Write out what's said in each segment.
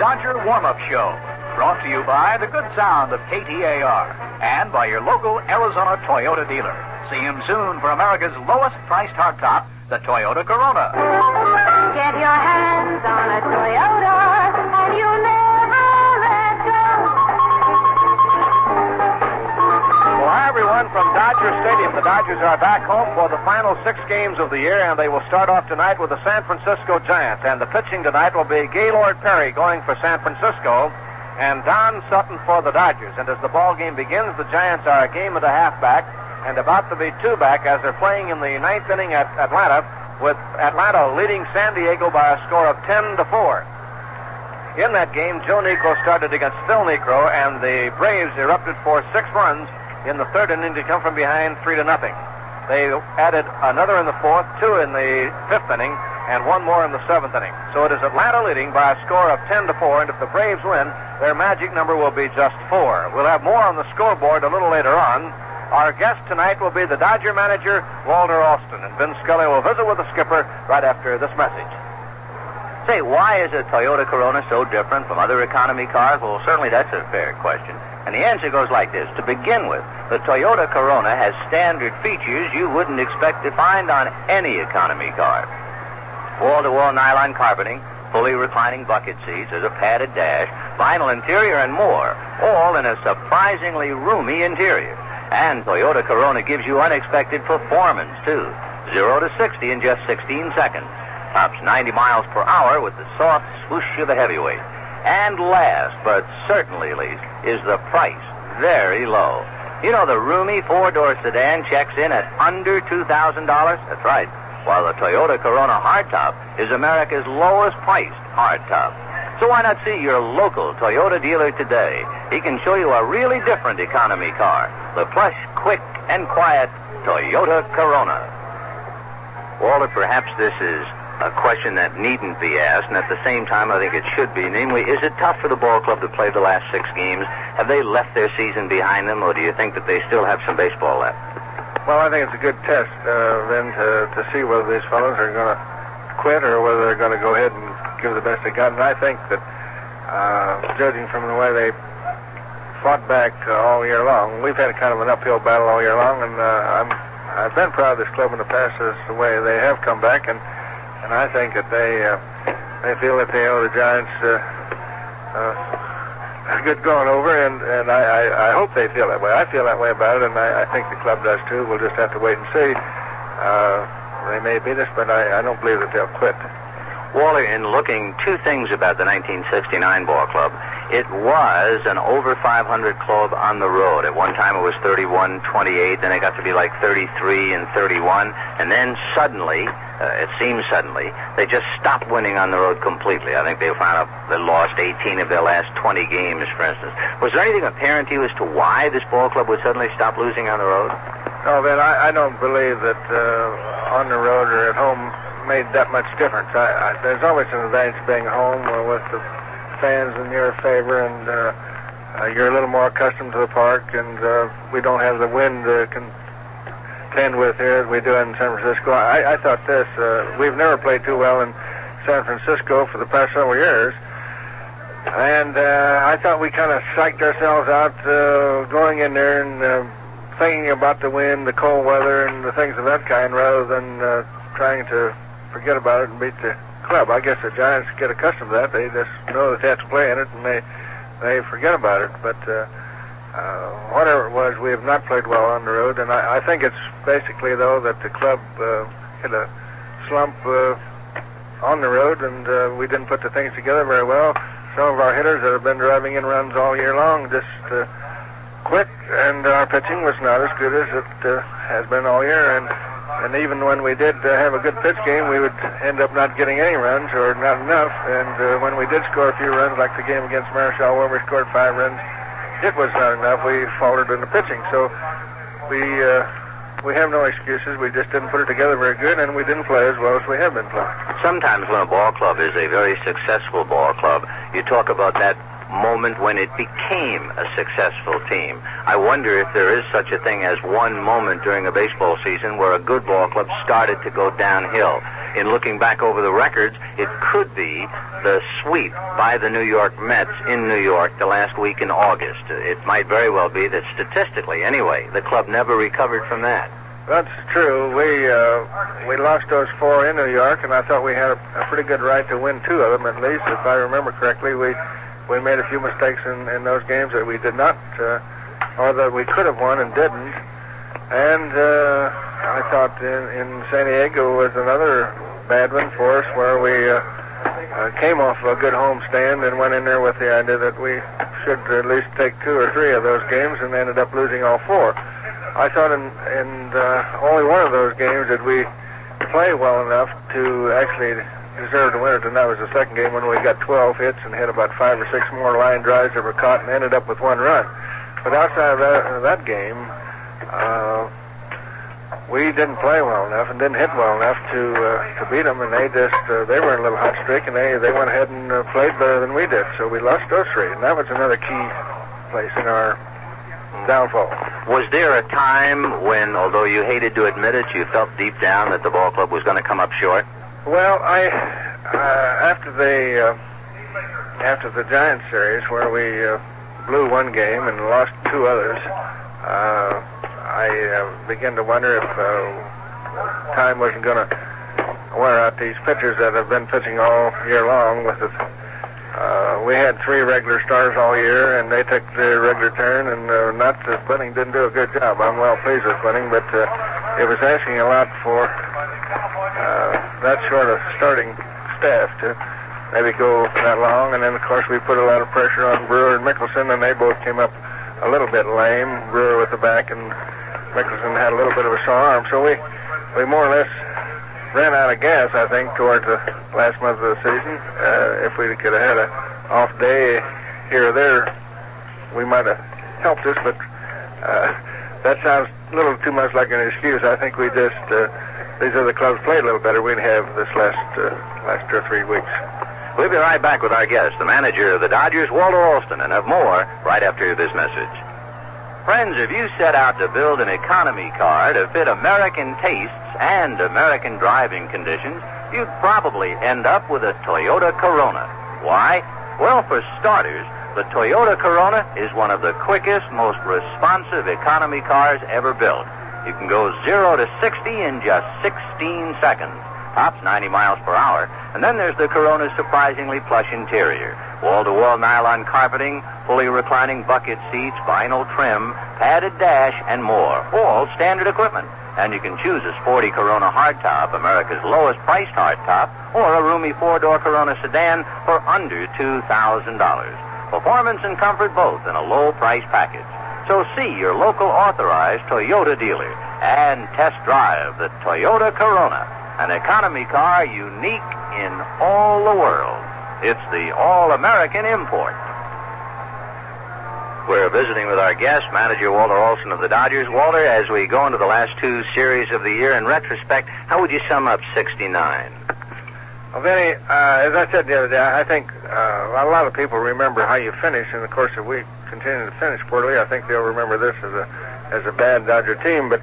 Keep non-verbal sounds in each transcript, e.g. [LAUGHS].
Dodger Warm Up Show. Brought to you by the good sound of KTAR and by your local Arizona Toyota dealer. See him soon for America's lowest priced hardtop, the Toyota Corona. Get your hands on a Toyota Everyone, from Dodger Stadium. The Dodgers are back home for the final six games of the year, and they will start off tonight with the San Francisco Giants. And the pitching tonight will be Gaylord Perry going for San Francisco and Don Sutton for the Dodgers. And as the ball game begins, the Giants are a game and a half back and about to be two back as they're playing in the ninth inning at Atlanta, with Atlanta leading San Diego by a score of 10 to 4. In that game, Joe Niekro started against Phil Niekro, and the Braves erupted for six runs in the third inning to come from behind three to nothing. They added another in the fourth, two in the fifth inning, and one more in the seventh inning. So it is Atlanta leading by a score of 10 to 4, and if the Braves win, their magic number will be just four. We'll have more on the scoreboard a little later on. Our guest tonight will be the Dodger manager, Walter Alston, and Vin Scully will visit with the skipper right after this message. Say, why is a Toyota Corona so different from other economy cars? Well, certainly that's a fair question. And the answer goes like this. To begin with, the Toyota Corona has standard features you wouldn't expect to find on any economy car. Wall-to-wall nylon carpeting, fully reclining bucket seats, there's a padded dash, vinyl interior, and more, all in a surprisingly roomy interior. And Toyota Corona gives you unexpected performance, too. 0 to 60 in just 16 seconds. Tops 90 miles per hour with the soft swoosh of a heavyweight. And last, but certainly least, is the price. Very low. You know, the roomy four-door sedan checks in at under $2,000. That's right. While the Toyota Corona hardtop is America's lowest priced hardtop. So why not see your local Toyota dealer today? He can show you a really different economy car. The plush, quick, and quiet Toyota Corona. Walter, perhaps this is a question that needn't be asked, and at the same time, I think it should be. Namely, is it tough for the ball club to play the last six games? Have they left their season behind them, or do you think that they still have some baseball left? Well, I think it's a good test, uh, then, to, to see whether these fellows are going to quit or whether they're going to go ahead and give the best they got. And I think that, uh, judging from the way they fought back uh, all year long, we've had kind of an uphill battle all year long, and uh, I'm I've been proud of this club in the past as the way they have come back, and and I think that they uh, they feel that they owe the Giants uh, uh, a good going over, and and I, I I hope they feel that way. I feel that way about it, and I, I think the club does too. We'll just have to wait and see. Uh, they may beat us, but I, I don't believe that they'll quit. Wally, in looking two things about the 1969 ball club, it was an over 500 club on the road. At one time it was 31, 28, then it got to be like 33 and 31, and then suddenly, uh, it seems suddenly, they just stopped winning on the road completely. I think they found out they lost 18 of their last 20 games, for instance. Was there anything apparent to you as to why this ball club would suddenly stop losing on the road? No, Vin, I, I don't believe that uh, on the road or at home made that much difference. I, I, there's always an advantage being home with the fans in your favor, and uh, uh, you're a little more accustomed to the park, and uh, we don't have the wind to contend with here as we do in San Francisco. I, I thought this, uh, we've never played too well in San Francisco for the past several years. And uh, I thought we kind of psyched ourselves out uh, going in there and uh, thinking about the wind, the cold weather, and the things of that kind, rather than uh, trying to forget about it and beat the club. I guess the Giants get accustomed to that. They just know that they have to play in it, and they they forget about it. But uh, uh, whatever it was, we have not played well on the road, and I, I think it's basically though that the club uh, hit a slump uh, on the road, and uh, we didn't put the things together very well. Some of our hitters that have been driving in runs all year long just uh, quit, and our pitching was not as good as it uh, has been all year, and and even when we did uh, have a good pitch game, we would end up not getting any runs or not enough. And uh, when we did score a few runs, like the game against Marichal, where we scored five runs, it was not enough. We faltered in the pitching. So we uh, we have no excuses. We just didn't put it together very good, and we didn't play as well as we have been playing. Sometimes when a ball club is a very successful ball club, you talk about that moment when it became a successful team. I wonder if there is such a thing as one moment during a baseball season where a good ball club started to go downhill. In looking back over the records, it could be the sweep by the New York Mets in New York the last week in August. It might very well be that statistically, anyway, the club never recovered from that. That's true. We uh, we lost those four in New York, and I thought we had a, a pretty good right to win two of them at least, if I remember correctly. We we made a few mistakes in, in those games that we did not, uh, or that we could have won and didn't. And uh, I thought in, in San Diego was another bad one for us, where we uh, uh, came off a good home stand and went in there with the idea that we should at least take two or three of those games, and ended up losing all four. I thought in, in uh, only one of those games did we play well enough to actually deserve to win it, and that was the second game when we got 12 hits and hit about five or six more line drives that were caught and ended up with one run. But outside of that, of that game, uh, we didn't play well enough and didn't hit well enough to uh, to beat them, and they just uh, they were in a little hot streak, and they they went ahead and uh, played better than we did, so we lost those three, and that was another key place in our downfall. Was there a time when, although you hated to admit it, you felt deep down that the ball club was going to come up short? Well, I uh, after the uh, after the Giants series where we uh, blew one game and lost two others, uh, I uh, began to wonder if uh, time wasn't going to wear out these pitchers that have been pitching all year long. With it, uh, we had three regular stars all year, and they took their regular turn. And uh, not that Fleming didn't do a good job. I'm well pleased with Fleming, but uh, it was asking a lot for uh, that sort of starting staff to maybe go that long. And then, of course, we put a lot of pressure on Brewer and Mikkelsen, and they both came up a little bit lame. Brewer with the back, and Mikkelsen had a little bit of a sore arm. So we, we more or less ran out of gas, I think, towards the last month of the season. Uh, if we could have had an off day here or there, we might have helped us. But uh, that sounds a little too much like an excuse. I think we just uh, these other clubs played a little better. We'd have this last uh, last two or three weeks. We'll be right back with our guest, the manager of the Dodgers, Walter Alston, and have more right after this message. Friends, if you set out to build an economy car to fit American tastes and American driving conditions, you'd probably end up with a Toyota Corona. Why? Well, for starters, the Toyota Corona is one of the quickest, most responsive economy cars ever built. You can go 0 to 60 in just 16 seconds. Tops 90 miles per hour. And then there's the Corona's surprisingly plush interior. Wall-to-wall nylon carpeting, fully reclining bucket seats, vinyl trim, padded dash, and more. All standard equipment. And you can choose a sporty Corona hardtop, America's lowest priced hardtop, or a roomy four-door Corona sedan for under $2,000. Performance and comfort both in a low price package. So see your local authorized Toyota dealer and test drive the Toyota Corona, an economy car unique in all the world. It's the all-American import. We're visiting with our guest, manager Walter Alston of the Dodgers. Walter, as we go into the last two series of the year, in retrospect, how would you sum up 69? Well, Vinny, uh, as I said the other day, I think uh, a lot of people remember how you finish, and of course, if we continue to finish poorly, I think they'll remember this as a as a bad Dodger team. But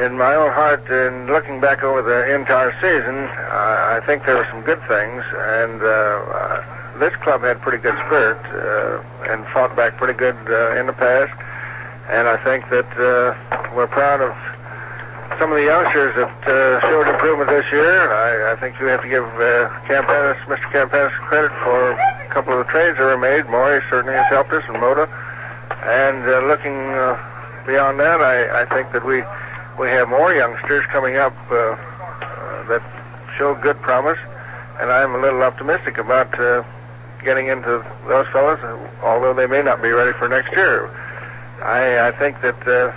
in my own heart, in looking back over the entire season, uh, I think there were some good things, and uh, uh, this club had pretty good spirit uh, and fought back pretty good uh, in the past. And I think that uh, we're proud of some of the youngsters that uh, showed improvement this year. I, I think you have to give uh, Campanis, Mr. Campanis credit for a couple of the trades that were made. Maury certainly has helped us, and Mota. And uh, looking uh, beyond that, I, I think that we we have more youngsters coming up uh, uh, that show good promise, and I'm a little optimistic about uh, getting into those fellows, although they may not be ready for next year. I, I think that uh,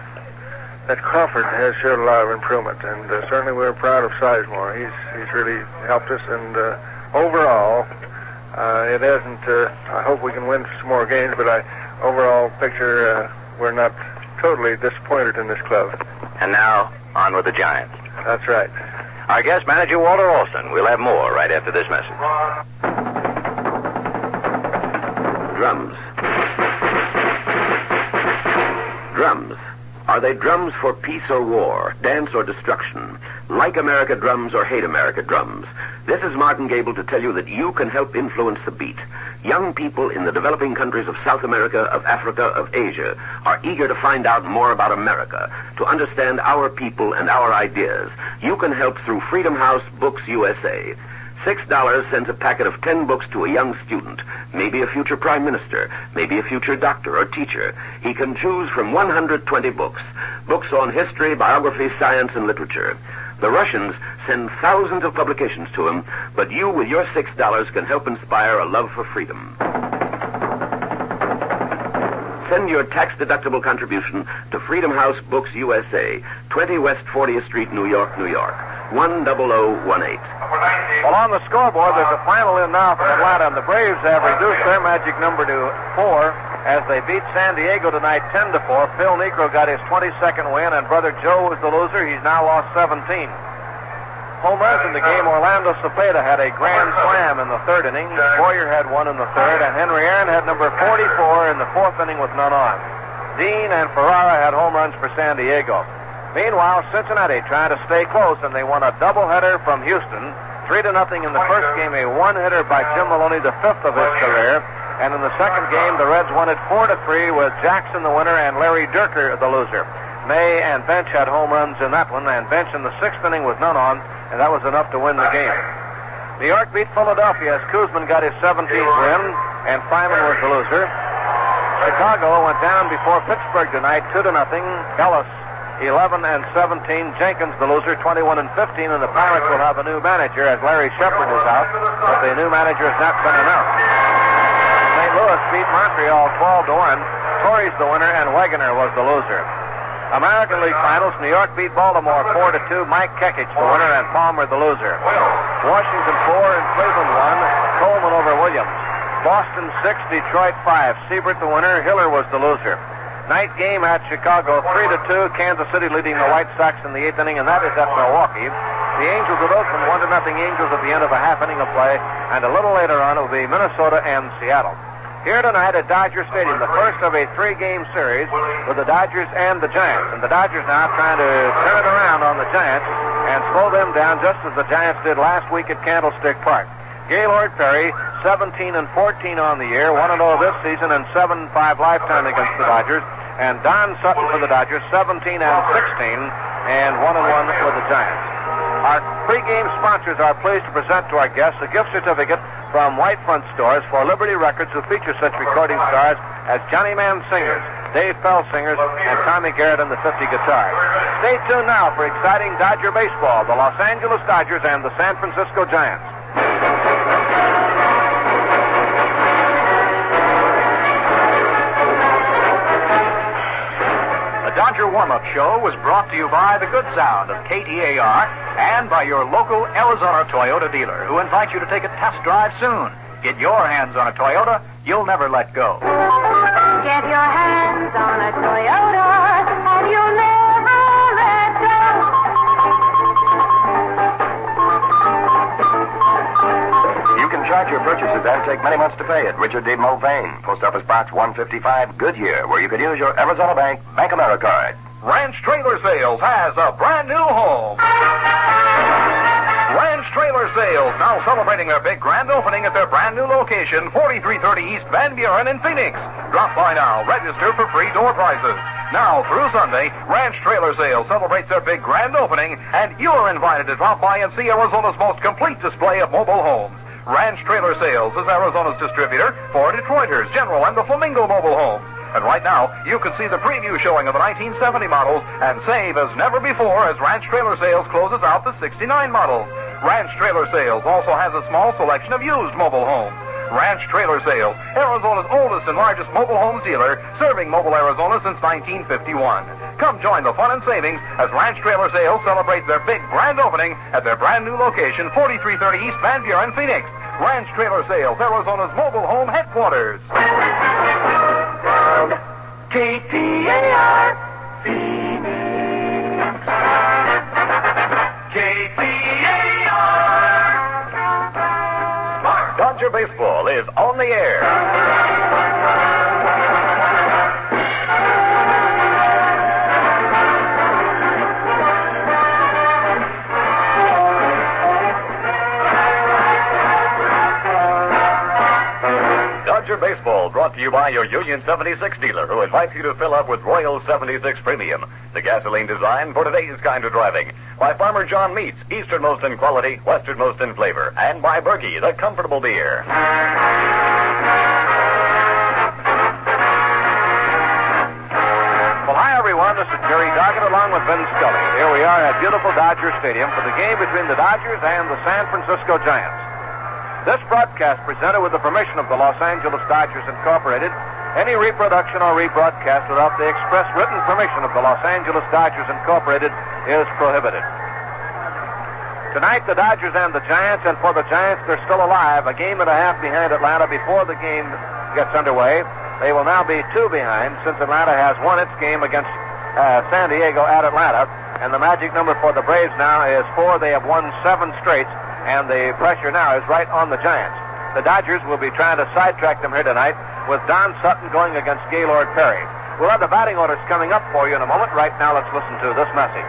that Crawford has showed a lot of improvement, and certainly we're proud of Sizemore. He's he's really helped us, and overall, uh, it hasn't. Uh, I hope we can win some more games, but I overall picture uh, we're not totally disappointed in this club. And now, on with the Giants. That's right. Our guest, manager Walter Alston. We'll have more right after this message. Drums. Drums. Are they drums for peace or war, dance or destruction? Like America drums or hate America drums? This is Martin Gabel to tell you that you can help influence the beat. Young people in the developing countries of South America, of Africa, of Asia are eager to find out more about America, to understand our people and our ideas. You can help through Freedom House Books USA. Six dollars sends a packet of ten books to a young student, maybe a future prime minister, maybe a future doctor or teacher. He can choose from 120 books. Books on history, biography, science, and literature. The Russians send thousands of publications to him, but you, with your six dollars, can help inspire a love for freedom. Send your tax-deductible contribution to Freedom House Books USA, 20 West 40th Street, New York, New York, 10018. Well, on the scoreboard, there's a final in now for Atlanta, and the Braves have reduced their magic number to four as they beat San Diego tonight 10 to 4. Phil Niekro got his 22nd win, and brother Joe was the loser. He's now lost 17. Home runs in the game. Orlando Cepeda had a grand slam in the third inning. Boyer had one in the third, and Henry Aaron had number 44 in the fourth inning with none on. Dean and Ferrara had home runs for San Diego. Meanwhile, Cincinnati trying to stay close, and they won a doubleheader from Houston. Three to nothing in the first game, a one-hitter by Jim Maloney, the fifth of his career. And in the second game, the Reds won it four to three with Jackson the winner and Larry Dierker the loser. May and Bench had home runs in that one, and Bench in the sixth inning with none on, and that was enough to win the game. New York beat Philadelphia as Koosman got his 17th win, and Fryman was the loser. Chicago went down before Pittsburgh tonight, two to nothing. Ellis 11 and 17. Jenkins, the loser, 21 and 15, and the Pirates will have a new manager as Larry Shepard is out, but the new manager has not been announced. St. Louis beat Montreal 12 to 1. Torrez the winner, and Wegener was the loser. American League Finals, New York beat Baltimore 4 to 2. Mike Kekich, the winner, and Palmer the loser. Washington 4 and Cleveland 1. Coleman over Williams. Boston 6, Detroit 5. Siebert the winner, Hiller was the loser. Night game at Chicago, 3 to 2. Kansas City leading the White Sox in the eighth inning, and that is at Milwaukee. The Angels at Oakland, 1 to nothing Angels at the end of a half inning of play, and a little later on it will be Minnesota and Seattle. Here tonight at Dodger Stadium, the first of a three-game series with the Dodgers and the Giants. And the Dodgers now trying to turn it around on the Giants and slow them down just as the Giants did last week at Candlestick Park. Gaylord Perry, 17 and 14 on the year, 1 0 this season, and 7 5 lifetime against the Dodgers. And Don Sutton for the Dodgers, 17 and 16, and 1 and 1 with the Giants. Our pregame sponsors are pleased to present to our guests a gift certificate from White Front Stores for Liberty Records, who feature such recording stars as Johnny Mann Singers, Dave Fell Singers, and Tommy Garrett and the 50 Guitars. Stay tuned now for exciting Dodger baseball, the Los Angeles Dodgers and the San Francisco Giants. The Warm-Up Show was brought to you by the good sound of KTAR and by your local Arizona Toyota dealer who invites you to take a test drive soon. Get your hands on a Toyota you'll never let go. Get your hands on a Toyota purchases and take many months to pay at Richard D. Mulvane, Post Office Box 155, Goodyear, where you can use your Arizona Bank Bank America card. Ranch Trailer Sales has a brand new home. Ranch Trailer Sales now celebrating their big grand opening at their brand new location, 4330 East Van Buren in Phoenix. Drop by now, register for free door prizes. Now through Sunday, Ranch Trailer Sales celebrates their big grand opening, and you're invited to drop by and see Arizona's most complete display of mobile homes. Ranch Trailer Sales is Arizona's distributor for Detroiters, General, and the Flamingo mobile homes. And right now, you can see the preview showing of the 1970 models and save as never before as Ranch Trailer Sales closes out the 69 models. Ranch Trailer Sales also has a small selection of used mobile homes. Ranch Trailer Sales, Arizona's oldest and largest mobile home dealer, serving mobile Arizona since 1951. Come join the fun and savings as Ranch Trailer Sales celebrates their big grand opening at their brand new location, 4330 East Van Buren, Phoenix. Ranch Trailer Sales, Arizona's mobile home headquarters. KTAR Phoenix. Baseball is on the air. Baseball brought to you by your Union 76 dealer who invites you to fill up with Royal 76 Premium, the gasoline designed for today's kind of driving. By Farmer John Meats, easternmost in quality, westernmost in flavor. And by Berkey, the comfortable beer. Well, hi, everyone. This is Jerry Doggett along with Vin Scully. Here we are at beautiful Dodger Stadium for the game between the Dodgers and the San Francisco Giants. This broadcast presented with the permission of the Los Angeles Dodgers Incorporated. Any reproduction or rebroadcast without the express written permission of the Los Angeles Dodgers Incorporated is prohibited. Tonight, the Dodgers and the Giants, and for the Giants, they're still alive. A game and a half behind Atlanta before the game gets underway. They will now be two behind since Atlanta has won its game against uh, San Diego at Atlanta. And the magic number for the Braves now is four. They have won seven straight, and the pressure now is right on the Giants. The Dodgers will be trying to sidetrack them here tonight with Don Sutton going against Gaylord Perry. We'll have the batting orders coming up for you in a moment. Right now, let's listen to this message.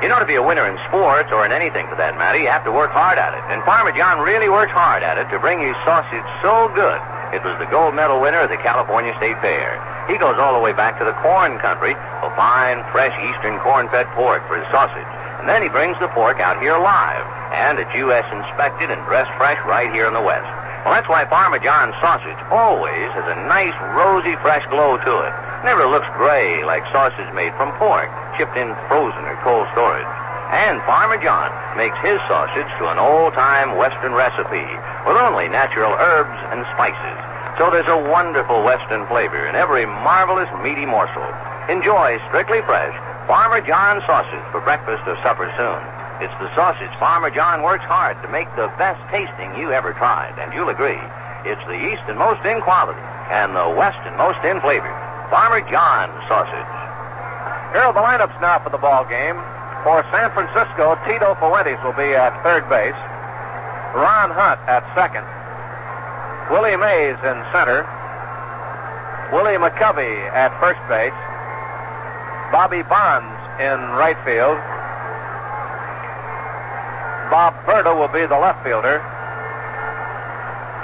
You know, to be a winner in sports, or in anything for that matter, you have to work hard at it. And Farmer John really works hard at it to bring you sausage so good. It was the gold medal winner of the California State Fair. He goes all the way back to the corn country for fine, fresh eastern corn-fed pork for his sausage. And then he brings the pork out here live, and it's U.S. inspected and dressed fresh right here in the West. Well, that's why Farmer John's sausage always has a nice, rosy, fresh glow to it. Never looks gray like sausage made from pork, shipped in frozen or cold storage. And Farmer John makes his sausage to an old-time Western recipe with only natural herbs and spices. So there's a wonderful Western flavor in every marvelous meaty morsel. Enjoy strictly fresh Farmer John sausage for breakfast or supper soon. It's the sausage Farmer John works hard to make the best tasting you ever tried, and you'll agree. It's the easternmost in quality and the westernmost in flavor. Farmer John sausage. Here are the lineups now for the ball game. For San Francisco, Tito Fuentes will be at third base. Ron Hunt at second. Willie Mays in center. Willie McCovey at first base. Bobby Bonds in right field. Bob Burda will be the left fielder.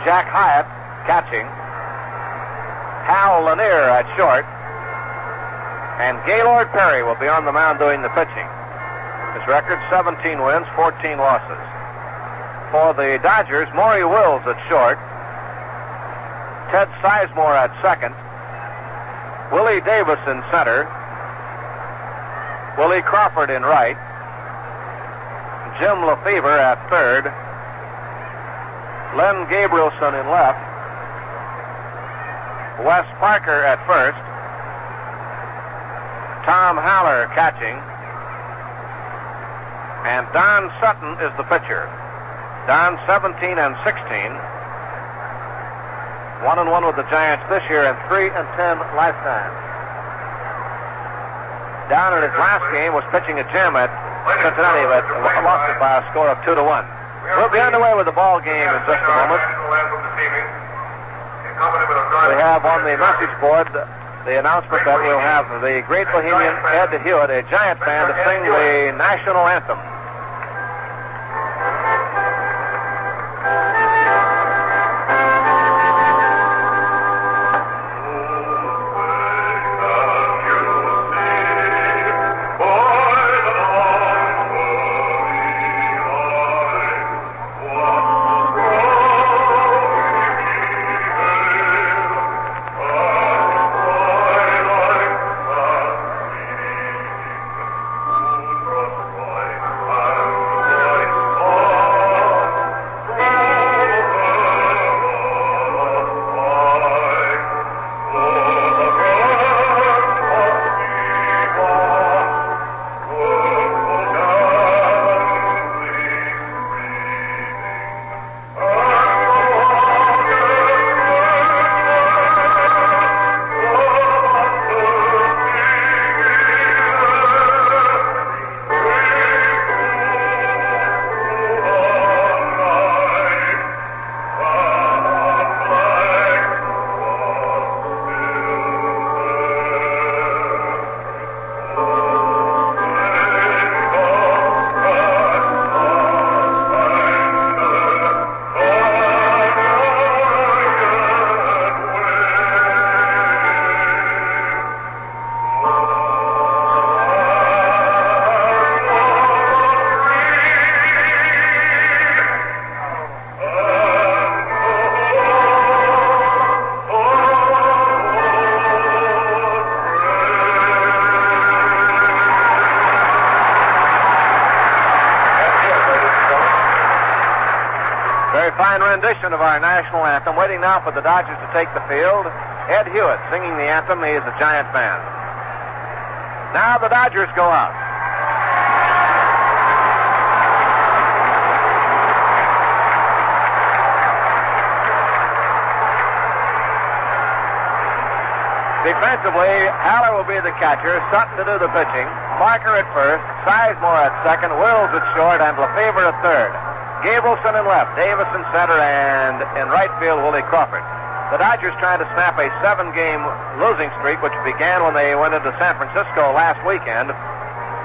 Jack Hiatt catching. Hal Lanier at short. And Gaylord Perry will be on the mound doing the pitching. His record 17 wins, 14 losses. For the Dodgers, Maury Wills at short. Ted Sizemore at second. Willie Davis in center. Willie Crawford in right. Jim Lefebvre at third. Len Gabrielson in left. Wes Parker at first. Tom Haller catching. And Don Sutton is the pitcher. Don 17 and 16. One and one with the Giants this year and three and ten lifetime. Don in his last game was pitching a gem at Cincinnati, but lost it by a score of two to one. We'll be underway with the ball game in just a moment. We have on the message board the announcement that we'll have the great Bohemian Ed Hewitt, a Giant fan, to sing the national anthem. Our national anthem. Waiting now for the Dodgers to take the field. Ed Hewitt singing the anthem. He is a Giant fan. Now the Dodgers go out. Defensively, Haller will be the catcher, Sutton to do the pitching, Parker at first, Sizemore at second, Wills at short, and Lefebvre at third. Gabrielson in left, Davis in center, and in right field, Willie Crawford. The Dodgers trying to snap a seven-game losing streak, which began when they went into San Francisco last weekend,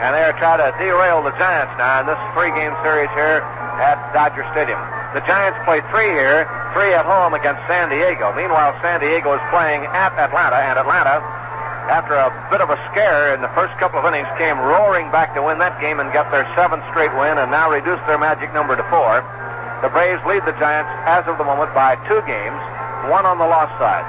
and they're trying to derail the Giants now in this three-game series here at Dodger Stadium. The Giants play three here, three at home against San Diego. Meanwhile, San Diego is playing at Atlanta, and Atlanta, after a bit of a scare in the first couple of innings, came roaring back to win that game and get their seventh straight win and now reduced their magic number to four. The Braves lead the Giants as of the moment by two games, one on the lost side.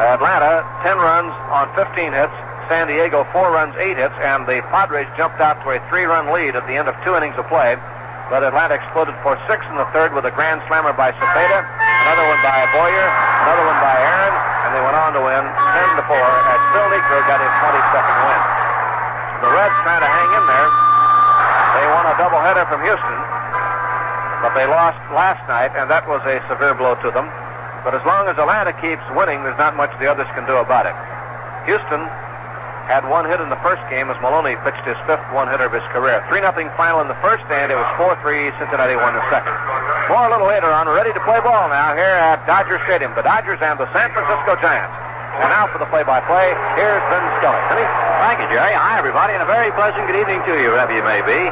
Atlanta, 10 runs on 15 hits. San Diego, 4 runs, 8 hits, and the Padres jumped out to a three-run lead at the end of two innings of play. But Atlanta exploded for six in the third with a grand slammer by Cepeda, another one by Boyer, another one by Aaron, and they went on to win 10 to 4 as Phil Niekro got his 22nd win. The Reds trying to hang in there. They won a doubleheader from Houston, but they lost last night, and that was a severe blow to them. But as long as Atlanta keeps winning, there's not much the others can do about it. Houston had one hit in the first game as Maloney pitched his fifth one-hitter of his career. 3-0 final in the first, and it was 4-3. Cincinnati won the second. More a little later on. Ready to play ball now here at Dodger Stadium. The Dodgers and the San Francisco Giants. And now for the play-by-play, here's Scully. Vinny? Thank you, Jerry. Hi, everybody, and a very pleasant good evening to you, wherever you may be.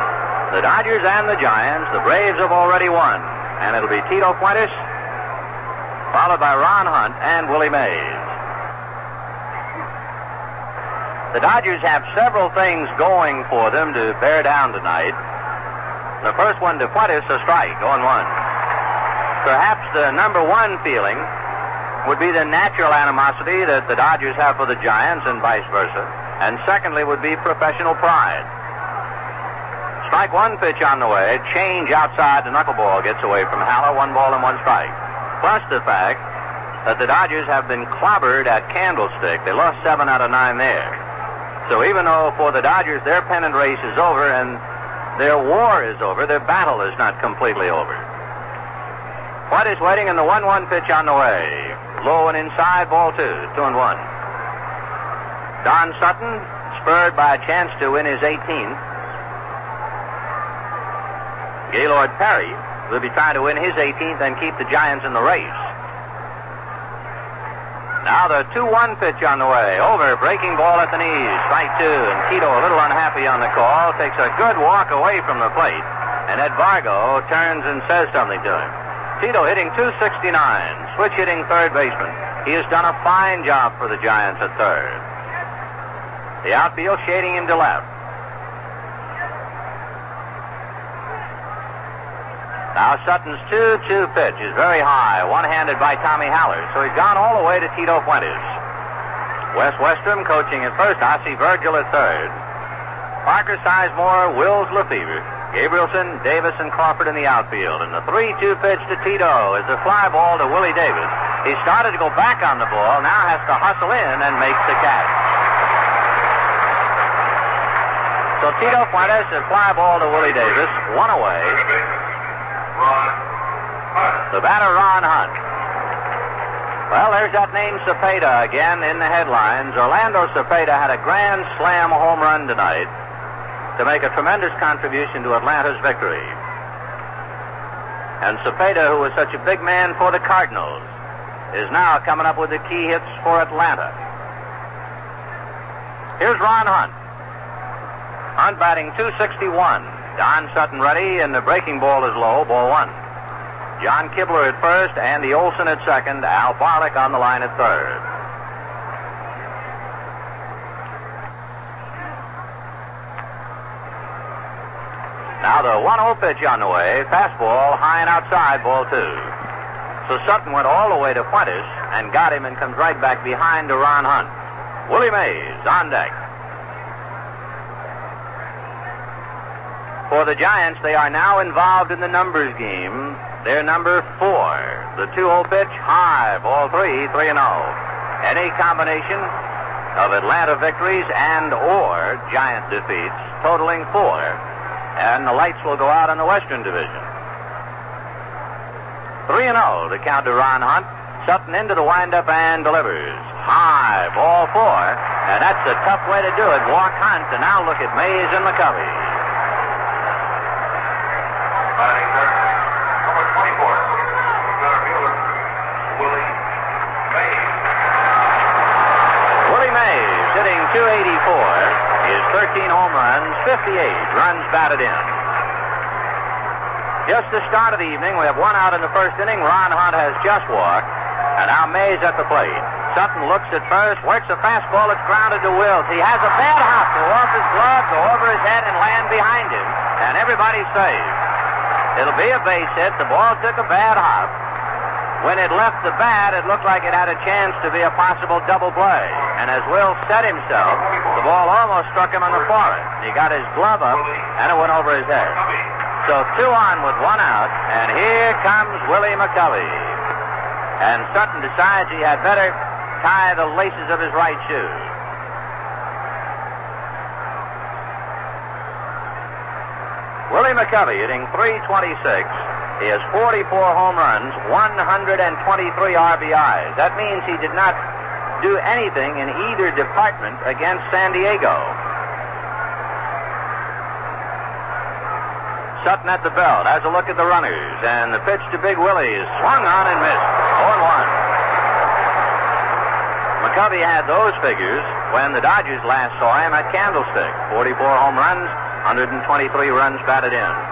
The Dodgers and the Giants, the Braves have already won, and it'll be Tito Fuentes, followed by Ron Hunt and Willie Mays. The Dodgers have several things going for them to bear down tonight. The first one to Fuentes, a strike, going one. Perhaps the number one feeling would be the natural animosity that the Dodgers have for the Giants and vice versa. And secondly would be professional pride. Strike one pitch on the way, change outside, the knuckleball gets away from Haller, one ball and one strike. Plus the fact that the Dodgers have been clobbered at Candlestick. They lost seven out of nine there. So even though for the Dodgers their pennant race is over and their war is over, their battle is not completely over. What is waiting in the 1-1 pitch on the way? Low and inside, ball two, two and one. Don Sutton, spurred by a chance to win his 18th. Gaylord Perry will be trying to win his 18th and keep the Giants in the race. Now the 2-1 pitch on the way. Over, breaking ball at the knees. Strike two. And Tito, a little unhappy on the call, takes a good walk away from the plate. And Ed Vargo turns and says something to him. Tito hitting 269, switch hitting third baseman. He has done a fine job for the Giants at third. The outfield shading him to left. Now Sutton's 2-2 pitch is very high, one-handed by Tommy Haller. So he's gone all the way to Tito Fuentes. Wes Westrum coaching at first. Ossie Virgil at third. Parker Sizemore, Wills Lefebvre, Gabrielson, Davis, and Crawford in the outfield. And the 3-2 pitch to Tito is a fly ball to Willie Davis. He started to go back on the ball, now has to hustle in and makes the catch. So Tito Fuentes, a fly ball to Willie Davis, one away. The batter, Ron Hunt. Well, there's that name Cepeda again in the headlines. Orlando Cepeda had a grand slam home run tonight to make a tremendous contribution to Atlanta's victory. And Cepeda, who was such a big man for the Cardinals, is now coming up with the key hits for Atlanta. Here's Ron Hunt. Hunt batting 261. Don Sutton ready, and the breaking ball is low, ball one. John Kibler at first, Andy Olsen at second, Al Barlick on the line at third. Now the 1-0 pitch on the way, fastball high and outside, ball two. So Sutton went all the way to Fuentes and got him and comes right back behind to Ron Hunt. Willie Mays on deck. For the Giants, they are now involved in the numbers game. They're number four. The 2-0 pitch, high, ball three, 3 and 0. Any combination of Atlanta victories and or Giant defeats, totaling four, and the lights will go out in the Western Division. 3 and 0 to count to Ron Hunt. Sutton into the windup and delivers. High, ball four, and that's a tough way to do it. Walk Hunt, and now look at Mays and McCovey. Number 24. Center fielder, Willie Mays. Willie Mays hitting 284 is 13 home runs, 58 runs batted in. Just the start of the evening. We have one out in the first inning. Ron Hunt has just walked. And now Mays at the plate. Sutton looks at first, works a fastball that's grounded to Wills. He has a bad hop go off his glove, go over his head, and land behind him. And everybody's safe. It'll be a base hit. The ball took a bad hop. When it left the bat, it looked like it had a chance to be a possible double play. And as Will set himself, the ball almost struck him in the forehead. He got his glove up, and it went over his head. So two on with one out, and here comes Willie McCovey. And Sutton decides he had better tie the laces of his right shoe. Willie McCovey hitting 326. He has 44 home runs, 123 RBIs. That means he did not do anything in either department against San Diego. Sutton at the belt has a look at the runners, and the pitch to Big Willie is swung on and missed. 0 1. McCovey had those figures when the Dodgers last saw him at Candlestick 44 home runs, 123 runs batted in.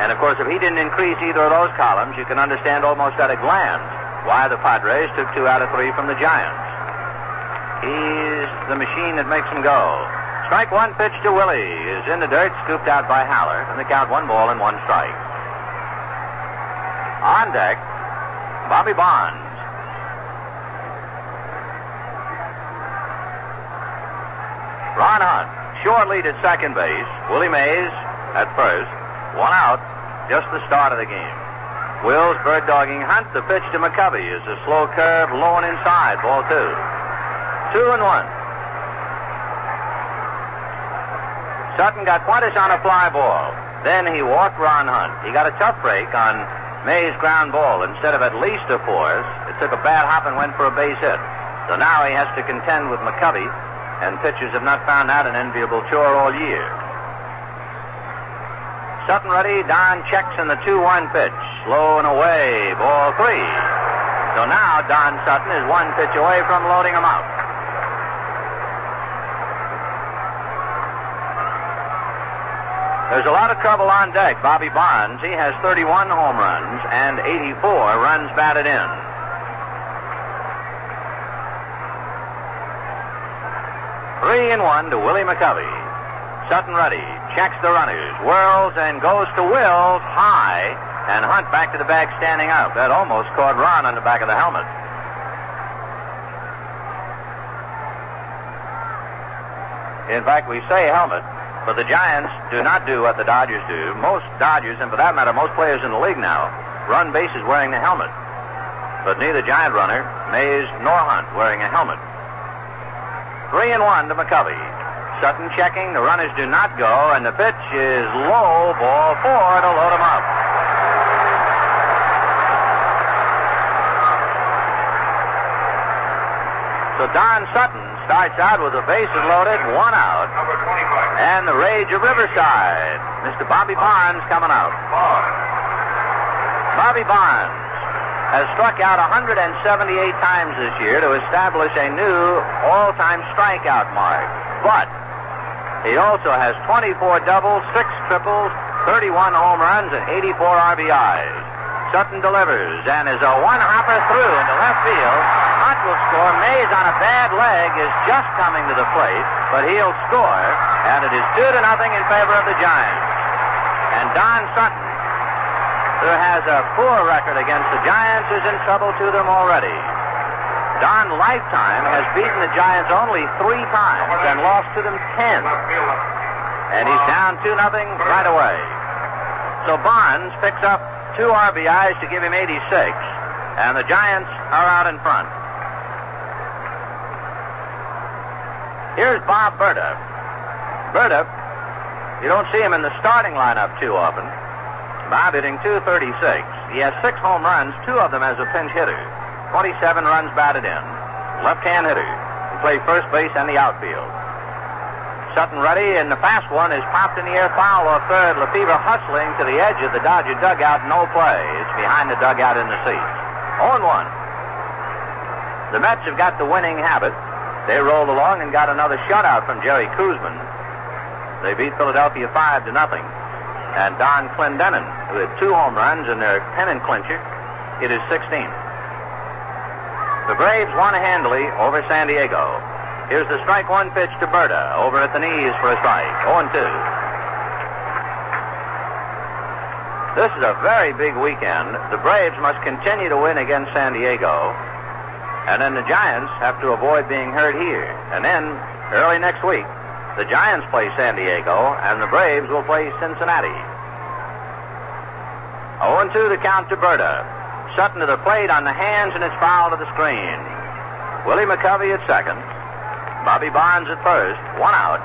And of course, if he didn't increase either of those columns, you can understand almost at a glance why the Padres took two out of three from the Giants. He's the machine that makes them go. Strike one pitch to Willie is in the dirt, scooped out by Haller, and the count one ball and one strike. On deck, Bobby Bonds. Ron Hunt, short lead at second base. Willie Mays at first. One out, just the start of the game. Wills bird dogging Hunt. The pitch to McCovey is a slow curve, low and inside. Ball two. Two and one. Sutton got Fuentes on a fly ball. Then he walked Ron Hunt. He got a tough break on May's ground ball. Instead of at least a force, it took a bad hop and went for a base hit. So now he has to contend with McCovey, and pitchers have not found that an enviable chore all year. Sutton ready. Don checks in the 2-1 pitch. Slow and away. Ball three. So now Don Sutton is one pitch away from loading him out. There's a lot of trouble on deck. Bobby Bonds, he has 31 home runs and 84 runs batted in. Three and one to Willie McCovey. Sutton ready, checks the runners, whirls and goes to Wills high, and Hunt back to the bag standing up. That almost caught Ron on the back of the helmet. In fact, we say helmet, but the Giants do not do what the Dodgers do. Most Dodgers, and for that matter, most players in the league now, run bases wearing the helmet. But neither Giant runner, Mays, nor Hunt wearing a helmet. Three and one to McCovey. Sutton checking. The runners do not go, and the pitch is low. Ball four to load him up. So Don Sutton starts out with the bases loaded, one out, and the rage of Riverside. Mr. Bobby Bonds coming out. Bobby Bonds has struck out 178 times this year to establish a new all-time strikeout mark. But he also has 24 doubles, 6 triples, 31 home runs, and 84 RBIs. Sutton delivers and is a one-hopper through into left field. Hunt will score. Mays on a bad leg is just coming to the plate, but he'll score, and it is two to nothing in favor of the Giants. And Don Sutton, who has a poor record against the Giants, is in trouble to them already. Don Lifetime has beaten the Giants only three times and lost to them ten. And he's down 2 nothing right away. So Bonds picks up two RBIs to give him 86, and the Giants are out in front. Here's Bob Burda. Burda, you don't see him in the starting lineup too often. Bob hitting 236. He has six home runs, two of them as a pinch hitter. 27 runs batted in. Left-hand hitter. He plays first base and the outfield. Sutton ready, and the fast one is popped in the air foul off third. Lefebvre hustling to the edge of the Dodger dugout, no play. It's behind the dugout in the seats. 0 1. The Mets have got the winning habit. They rolled along and got another shutout from Jerry Koosman. They beat Philadelphia 5 to nothing. And Donn Clendenon, who had two home runs in their pennant clincher, it is his 16th. The Braves won handily over San Diego. Here's the strike one pitch to Burda over at the knees for a strike. 0 2. This is a very big weekend. The Braves must continue to win against San Diego. And then the Giants have to avoid being hurt here. And then, early next week, the Giants play San Diego, and the Braves will play Cincinnati. 0 2 the count to Burda. Sutton to the plate on the hands, and it's foul to the screen. Willie McCovey at second. Bobby Barnes at first. One out.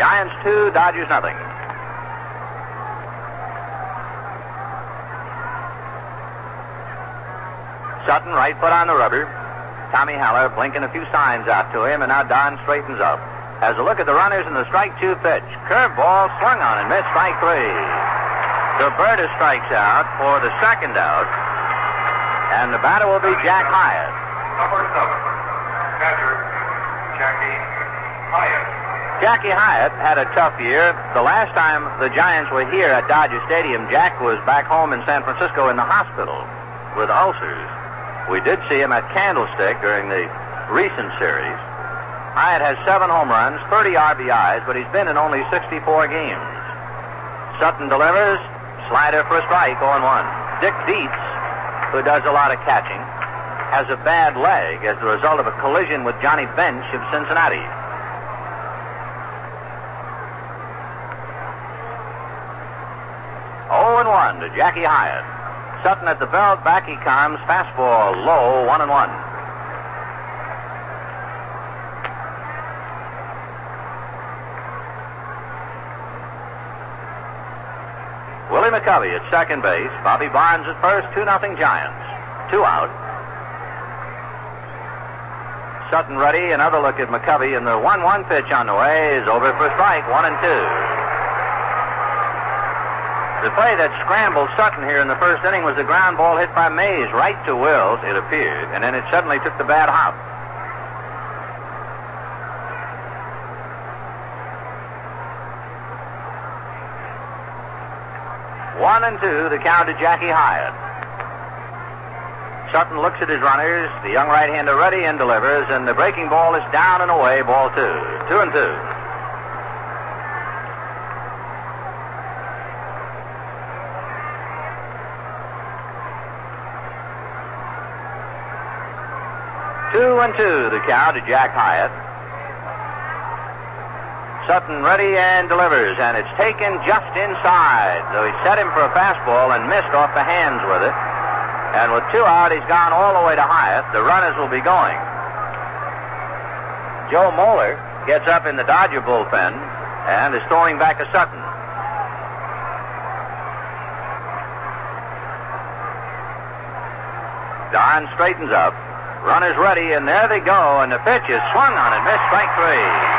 Giants two, Dodgers nothing. Sutton, right foot on the rubber. Tommy Haller blinking a few signs out to him, and now Don straightens up. Has a look at the runners in the strike two pitch. Curveball swung on and missed strike three. Roberta strikes out for the second out, and the batter will be Jack Hiatt. Number seven, catcher Jackie Hiatt. Jackie Hiatt had a tough year. The last time the Giants were here at Dodger Stadium, Jack was back home in San Francisco in the hospital with ulcers. We did see him at Candlestick during the recent series. Hiatt has seven home runs, 30 RBIs, but he's been in only 64 games. Sutton delivers, slider for a strike, 0 1. Dick Dietz, who does a lot of catching, has a bad leg as the result of a collision with Johnny Bench of Cincinnati. Oh and 1 to Jackie Hiatt. Sutton at the barrel, back he comes. Fastball low, 1 and 1. McCovey at second base, Bobby Barnes at first, two nothing Giants. Two out. Sutton ready. Another look at McCovey, and the 1 1 pitch on the way is over for strike, 1 and 2. The play that scrambled Sutton here in the first inning was a ground ball hit by Mays right to Wills, it appeared, and then it suddenly took the bad hop. One and two, the count to Jackie Hiatt. Sutton looks at his runners. The young right-hander ready and delivers, and the breaking ball is down and away. Ball two. Two and two. Two and two, the count to Jack Hiatt. Sutton ready and delivers, and it's taken just inside. So he set him for a fastball and missed off the hands with it. And with two out, he's gone all the way to Hiatt. The runners will be going. Joe Moeller gets up in the Dodger bullpen and is throwing back a Sutton. Don straightens up. Runners ready, and there they go, and the pitch is swung on and missed strike three.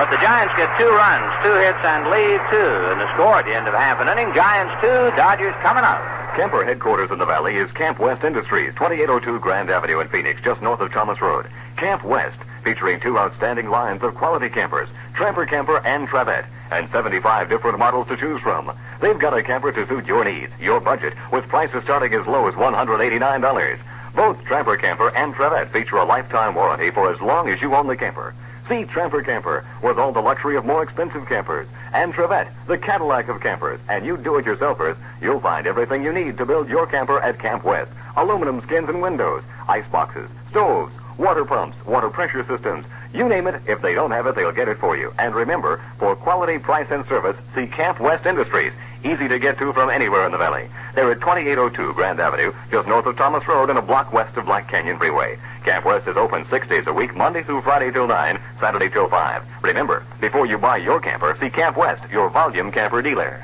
But the Giants get two runs, two hits, and lead two. And the score at the end of half an inning, Giants two, Dodgers coming up. Camper headquarters in the valley is Camp West Industries, 2802 Grand Avenue in Phoenix, just north of Thomas Road. Camp West, featuring two outstanding lines of quality campers, Tramper Camper and Travette, and 75 different models to choose from. They've got a camper to suit your needs, your budget, with prices starting as low as $189. Both Tramper Camper and Travette feature a lifetime warranty for as long as you own the camper. See Tramper Camper with all the luxury of more expensive campers. And Travette, the Cadillac of campers. And you do-it-yourselfers, you'll find everything you need to build your camper at Camp West. Aluminum skins and windows, ice boxes, stoves, water pumps, water pressure systems. You name it, if they don't have it, they'll get it for you. And remember, for quality, price, and service, see Camp West Industries. easy to get to from anywhere in the valley. They're at 2802 Grand Avenue, just north of Thomas Road and a block west of Black Canyon Freeway. Camp West is open six days a week, Monday through Friday till 9, Saturday till 5. Remember, before you buy your camper, see Camp West, your volume camper dealer.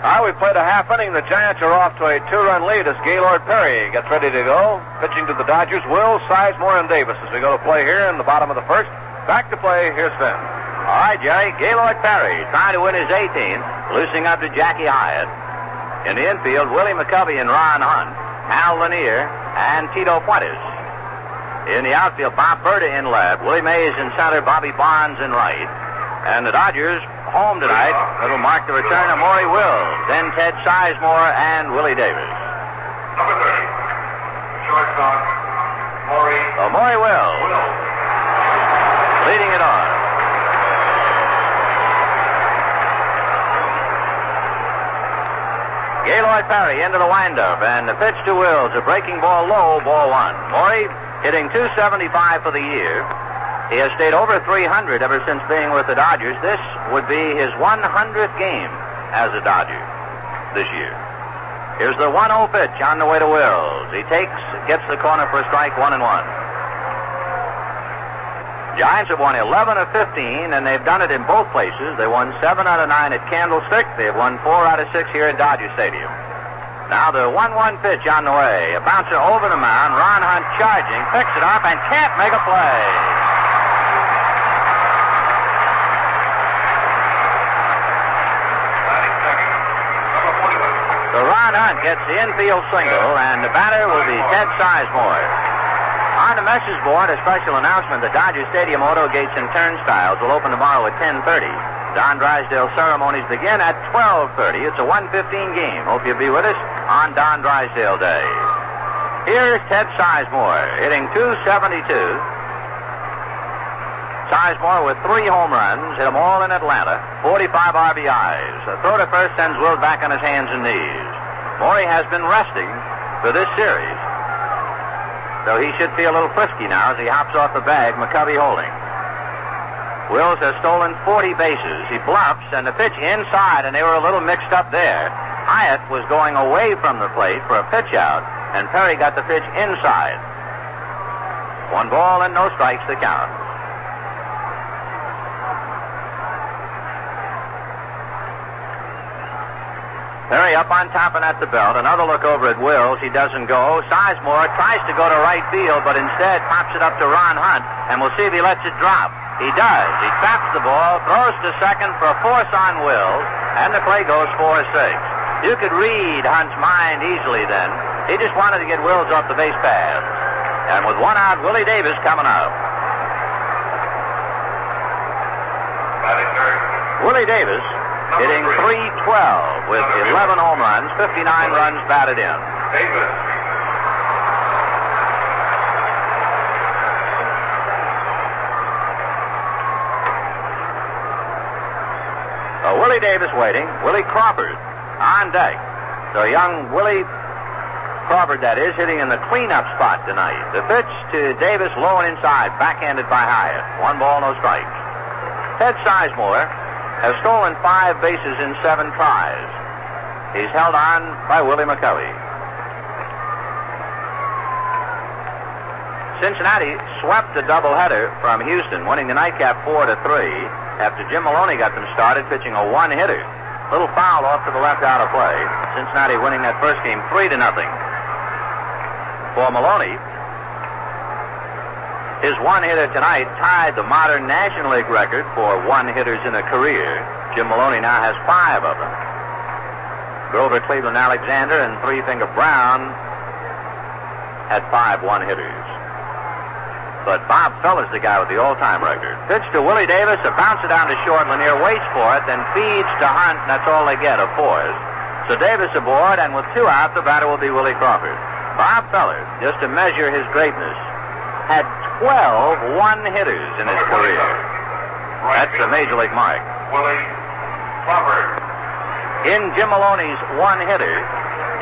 All right, we've played a half inning. The Giants are off to a two-run lead as Gaylord Perry gets ready to go. Pitching to the Dodgers, Will, Sizemore, and Davis as we go to play here in the bottom of the first. Back to play, here's Vin. All right, Jerry. Gaylord Perry trying to win his 18th, loosing up to Jackie Hiatt. In the infield, Willie McCovey and Ron Hunt, Hal Lanier, and Tito Fuentes. In the outfield, Bob Burda in left, Willie Mays in center, Bobby Bonds in right. And the Dodgers home tonight. It'll mark the return of Maury Wills, then Ted Sizemore and Willie Davis. Number 30, shortstop, Maury So Maury Wills Wills. leading it on. Gaylord Perry into the windup, and the pitch to Wills, a breaking ball low, ball one. Maury hitting 275 for the year. He has stayed over 300 ever since being with the Dodgers. This would be his 100th game as a Dodger this year. Here's the 1-0 pitch on the way to Wills. He takes, gets the corner for a strike, one and one. Giants have won 11 of 15, and they've done it in both places. They won 7 out of 9 at Candlestick. They've won 4 out of 6 here at Dodger Stadium. Now the 1-1 pitch on the way. A bouncer over the mound. Ron Hunt charging, picks it up, and can't make a play. Batting second, number 41. So Ron Hunt gets the infield single, and the batter will be Ted Sizemore. On the message board, a special announcement. The Dodger Stadium auto gates and turnstiles will open tomorrow at 10.30. Don Drysdale ceremonies begin at 12.30. It's a 1:15 game. Hope you'll be with us on Don Drysdale Day. Here's Ted Sizemore hitting 272. Sizemore with three home runs, hit them all in Atlanta, 45 RBIs. A throw to first sends Will back on his hands and knees. Maury has been resting for this series, so he should feel a little frisky now as he hops off the bag, McCovey holding. Wills has stolen 40 bases. He bluffs, and the pitch inside, and they were a little mixed up there. Hiatt was going away from the plate for a pitch out, and Perry got the pitch inside. One ball and no strikes to count. Perry up on top and at the belt. Another look over at Wills. He doesn't go. Sizemore tries to go to right field, but instead pops it up to Ron Hunt, and we'll see if he lets it drop. He does. He traps the ball, throws to second for a force on Wills, and the play goes 4-6. You could read Hunt's mind easily then. He just wanted to get Wills off the base path. And with one out, Willie Davis coming up. Willie Davis hitting 312 with 11 home runs, 59 runs batted in. Davis. So Willie Davis waiting. Willie Crawford on deck. So young Willie Crawford, that is, hitting in the cleanup spot tonight. The pitch to Davis low and inside, backhanded by Hiatt. One ball, no strikes. Ted Sizemore has stolen five bases in seven tries. He's held on by Willie McCovey. Cincinnati swept the doubleheader from Houston, winning the nightcap four to three. After Jim Maloney got them started, pitching a one-hitter. Little foul off to the left out of play. Cincinnati winning that first game three to nothing. For Maloney, his one-hitter tonight tied the modern National League record for one-hitters in a career. Jim Maloney now has five of them. Grover Cleveland Alexander and Three Finger Brown had five one-hitters. But Bob Feller's the guy with the all-time record. Pitch to Willie Davis, a bouncer down to short. Lanier waits for it, then feeds to Hunt, and that's all they get, a force. So Davis aboard, and with two out, the batter will be Willie Crawford. Bob Feller, just to measure his greatness, had 12 one-hitters in his career. That's a major league mark. In Jim Maloney's one-hitter,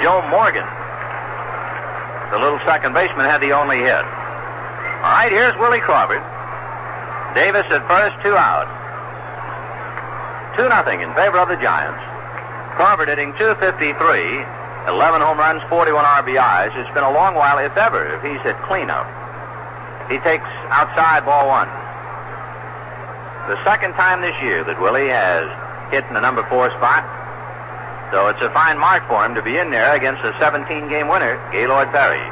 Joe Morgan, the little second baseman, had the only hit. All right, here's Willie Crawford. Davis at first, two out. 2 nothing in favor of the Giants. Crawford hitting 253, 11 home runs, 41 RBIs. It's been a long while, if ever, if he's hit cleanup. He takes outside ball one. The second time this year that Willie has hit in the number four spot. So it's a fine mark for him to be in there against a 17 game winner, Gaylord Perry.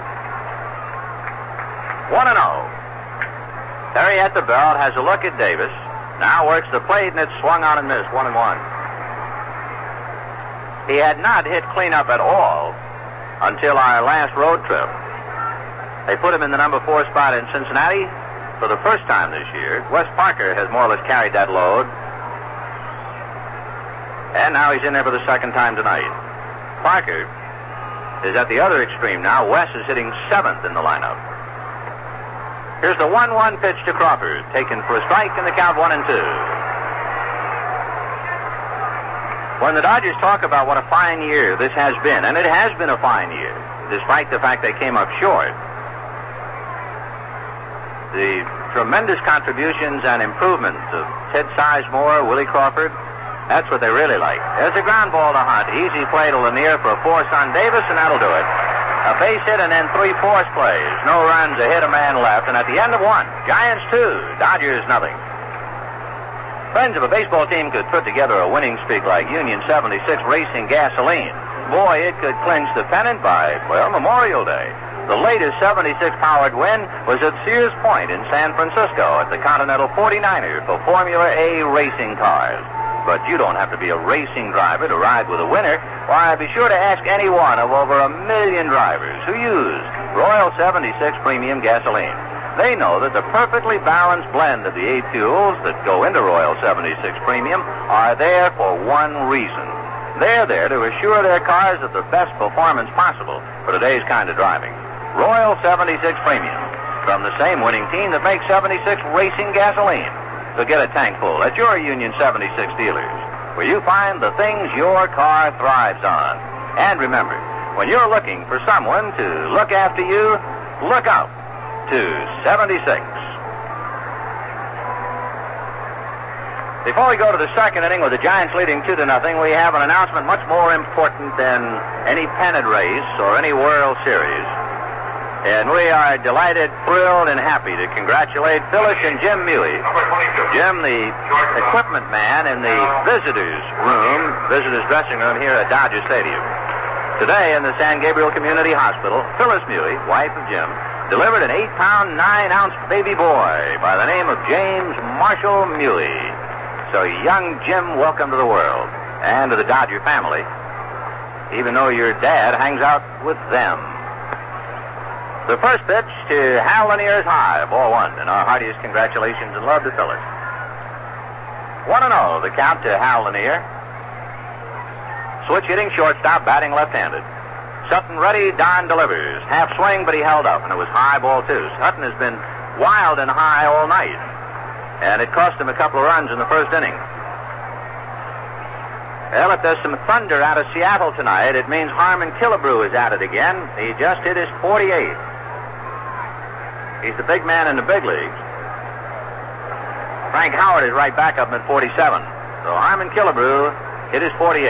1 0. Perry at the belt has a look at Davis. Now works the plate and it's swung on and missed. 1 and 1. He had not hit cleanup at all until our last road trip. They put him in the number four spot in Cincinnati for the first time this year. Wes Parker has more or less carried that load. And now he's in there for the second time tonight. Parker is at the other extreme now. Wes is hitting seventh in the lineup. Here's the 1 1 pitch to Crawford, taken for a strike in the count 1 and 2. When the Dodgers talk about what a fine year this has been, and it has been a fine year, despite the fact they came up short, the tremendous contributions and improvements of Ted Sizemore, Willie Crawford, that's what they really like. There's a ground ball to Hunt. Easy play to Lanier for a force on Davis, and that'll do it. A base hit and then three force plays. No runs, a hit, a man left, and at the end of one, Giants two, Dodgers nothing. Friends, if a baseball team could put together a winning streak like Union 76 Racing Gasoline, boy, it could clinch the pennant by, well, Memorial Day. The latest 76 powered win was at Sears Point in San Francisco at the Continental 49er for Formula A racing cars. But you don't have to be a racing driver to ride with a winner. Why, be sure to ask any one of over a million drivers who use Royal 76 Premium Gasoline. They know that the perfectly balanced blend of the eight fuels that go into Royal 76 Premium are there for one reason. They're there to assure their cars of the best performance possible for today's kind of driving. Royal 76 Premium, from the same winning team that makes 76 Racing Gasoline. So get a tank full at your Union 76 dealers, where you find the things your car thrives on. And remember, when you're looking for someone to look after you, look out to 76. Before we go to the second inning with the Giants leading two to nothing, we have an announcement much more important than any pennant race or any World Series. And we are delighted, thrilled, and happy to congratulate Phyllis and Jim Mewey. Jim, the equipment man in the visitors' room, visitors' dressing room here at Dodger Stadium. Today in the San Gabriel Community Hospital, Phyllis Mewey, wife of Jim, delivered an eight-pound, nine-ounce baby boy by the name of James Marshall Mewey. So young Jim, welcome to the world and to the Dodger family, even though your dad hangs out with them. The first pitch to Hal Lanier's high, ball one, and our heartiest congratulations and love to Phyllis. 1 0, the count to Hal Lanier. Switch hitting shortstop, batting left handed. Sutton ready, Don delivers. Half swing, but he held up, and it was high ball two. Sutton has been wild and high all night, and it cost him a couple of runs in the first inning. Well, if there's some thunder out of Seattle tonight, it means Harmon Killebrew is at it again. He just hit his 48. He's the big man in the big leagues. Frank Howard is right back up at 47. So Harmon Killebrew hit his 48.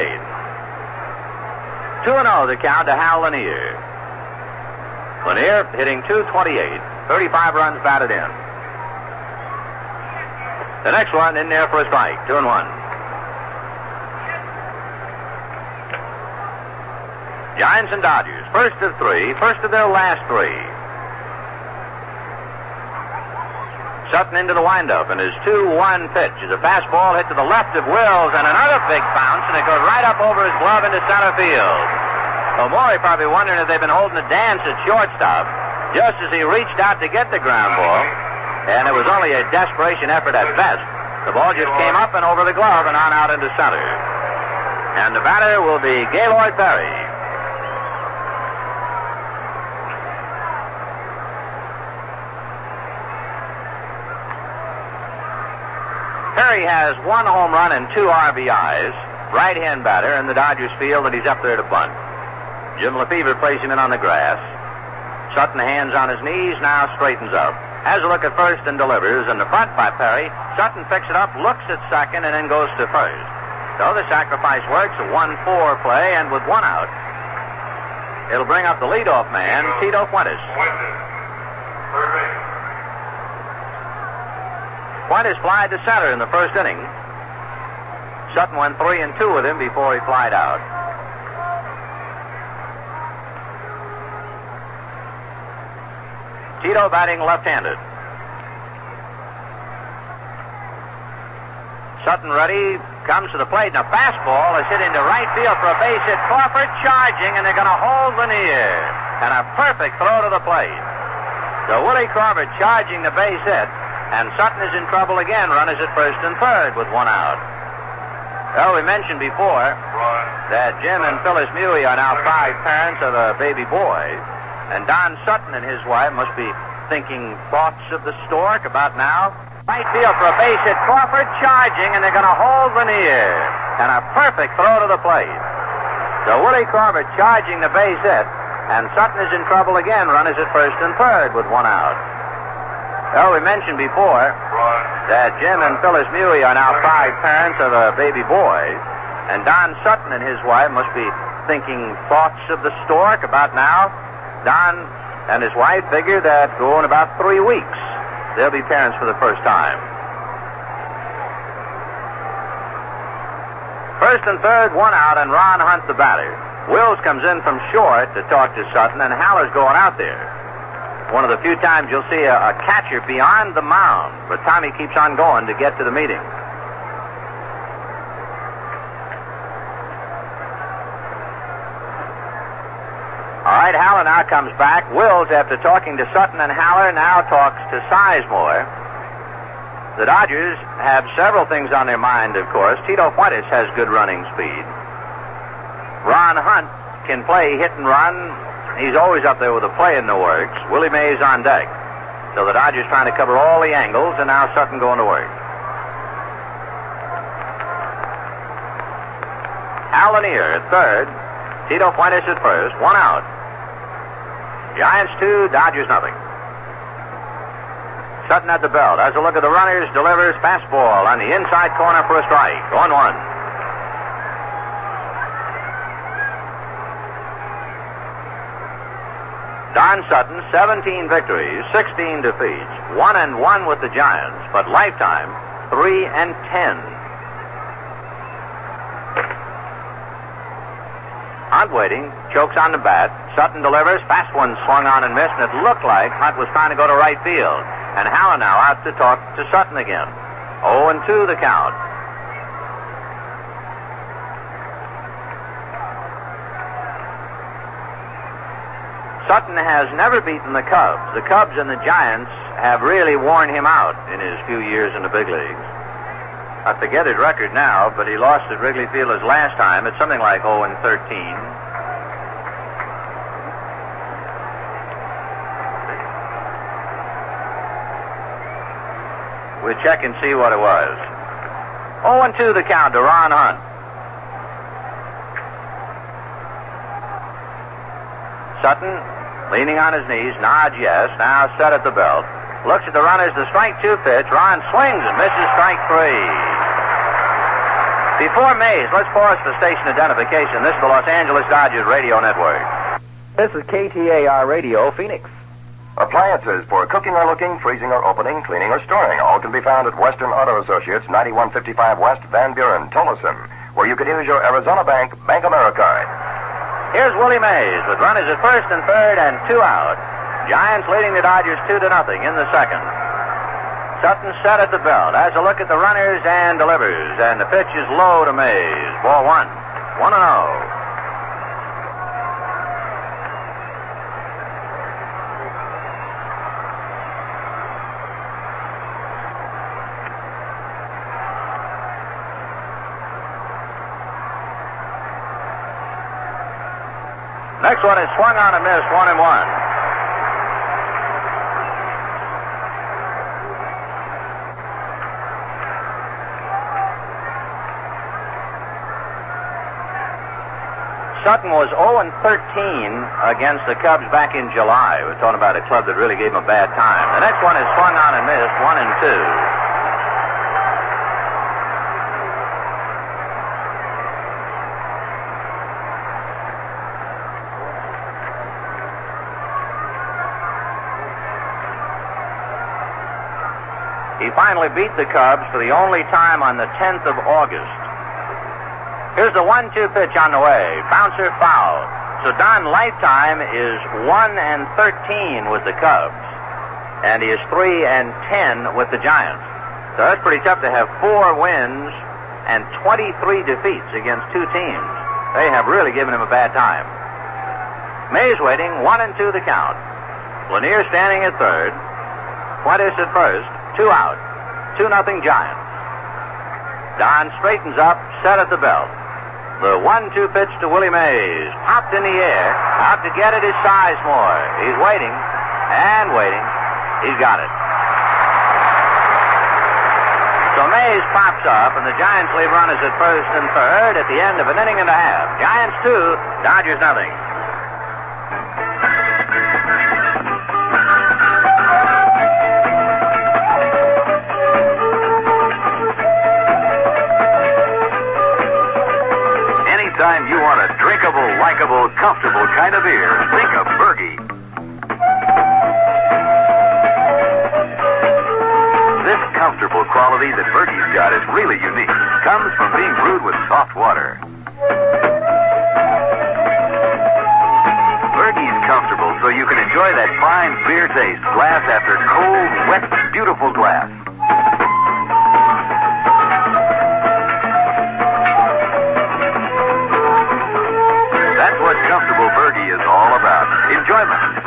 2 0 the count to Hal Lanier. Lanier hitting 228. 35 runs batted in. The next one in there for a strike. 2 and 1. Giants and Dodgers. First of three, first of their last three. Sutton into the windup, and his 2-1 pitch is a fastball hit to the left of Wills, and another big bounce, and it goes right up over his glove into center field. Maury probably wondering if they've been holding a dance at shortstop, just as he reached out to get the ground ball, and it was only a desperation effort at best. The ball just came up and over the glove and on out into center. And the batter will be Gaylord Perry. Perry has one home run and two RBIs. Right-hand batter, and the Dodgers feel that he's up there to bunt. Jim Lefebvre plays him in on the grass. Sutton hands on his knees, now straightens up. Has a look at first and delivers. In the front by Perry. Sutton picks it up, looks at second, and then goes to first. So the sacrifice works, a 1-4 play, and with one out, it'll bring up the leadoff man, Tito Fuentes. Fuentes. Third base. Fuentes flied to center in the first inning. Sutton went three and two with him before he flied out. Tito batting left-handed. Sutton ready, comes to the plate, and a fastball is hit into right field for a base hit. Crawford charging, and they're going to hold Lanier. And a perfect throw to the plate. So Willie Crawford charging the base hit, and Sutton is in trouble again. Runners at first and third with one out. Well, we mentioned before that Jim and Phyllis Mewey are now five parents of a baby boy. And Don Sutton and his wife must be thinking thoughts of the stork about now. Right field for a base hit. Crawford charging, and they're going to hold Lanier. And a perfect throw to the plate. So Willie Crawford charging the base hit, and Sutton is in trouble again. Runners at first and third with one out. Well, we mentioned before that Jim and Phyllis Mewey are now proud parents of a baby boy. And Don Sutton and his wife must be thinking thoughts of the stork about now. Don and his wife figure that go in about three weeks. They'll be parents for the first time. First and third, one out, and Ron Hunt the batter. Wills comes in from short to talk to Sutton, and Haller's going out there. One of the few times you'll see a, a catcher beyond the mound, but Tommy keeps on going to get to the meeting. All right, Haller now comes back. Wills, after talking to Sutton and Haller, now talks to Sizemore. The Dodgers have several things on their mind, of course. Tito Fuentes has good running speed. Ron Hunt can play hit and run. He's always up there with a play in the works. Willie Mays on deck. So the Dodgers trying to cover all the angles, and now Sutton going to work. Al Lanier at third. Tito Fuentes at first. One out. Giants two, Dodgers nothing. Sutton at the belt. Has a look at the runners, delivers fastball on the inside corner for a strike. On one. Don Sutton, 17 victories, 16 defeats, 1 and 1 with the Giants, but lifetime 3 and 10. Hunt waiting, chokes on the bat. Sutton delivers, fast one swung on and missed, and it looked like Hunt was trying to go to right field. And Haller now out to talk to Sutton again. 0 and 2 the count. Sutton has never beaten the Cubs. The Cubs and the Giants have really worn him out in his few years in the big leagues. I forget his record now, but he lost at Wrigley Field his last time. It's something like 0 and 13. We'll check and see what it was. 0 and 2 the count to Ron Hunt. Sutton leaning on his knees, nods yes, now set at the belt. Looks at the runners, the strike two pitch. Ron swings and misses strike three. Before Mays, let's pause for station identification. This is the Los Angeles Dodgers Radio Network. This is KTAR Radio, Phoenix. Appliances for cooking or looking, freezing or opening, cleaning or storing. All can be found at Western Auto Associates, 9155 West Van Buren, Tolleson, where you can use your Arizona Bank Bank America. Here's Willie Mays with runners at first and third and two out. Giants leading the Dodgers two to nothing in the second. Sutton set at the belt, has a look at the runners and delivers, and the pitch is low to Mays. Ball one. 1 0. First one is swung on and missed, one and one. Sutton was 0 and 13 against the Cubs back in July. We're talking about a club that really gave him a bad time. The next one is swung on and missed, one and two. Finally beat the Cubs for the only time on the 10th of August. Here's the one-two pitch on the way. Bouncer foul. So Don lifetime is 1 and 13 with the Cubs. And he is 3 and 10 with the Giants. So that's pretty tough to have four wins and 23 defeats against two teams. They have really given him a bad time. Mays waiting, 1 and 2 the count. Lanier standing at third. What is at first. Two out. 2 nothing Giants. Don straightens up, set at the belt. The one-two pitch to Willie Mays. Popped in the air. Out to get it is Sizemore. He's waiting and waiting. He's got it. So Mays pops up, and the Giants leave runners at first and third at the end of an inning and a half. Giants two, Dodgers nothing. Likable, comfortable kind of beer, think of Burgie. This comfortable quality that Burgie's got is really unique. Comes from being brewed with soft water. Burgie's comfortable so you can enjoy that fine beer taste glass after cold, wet, beautiful glass.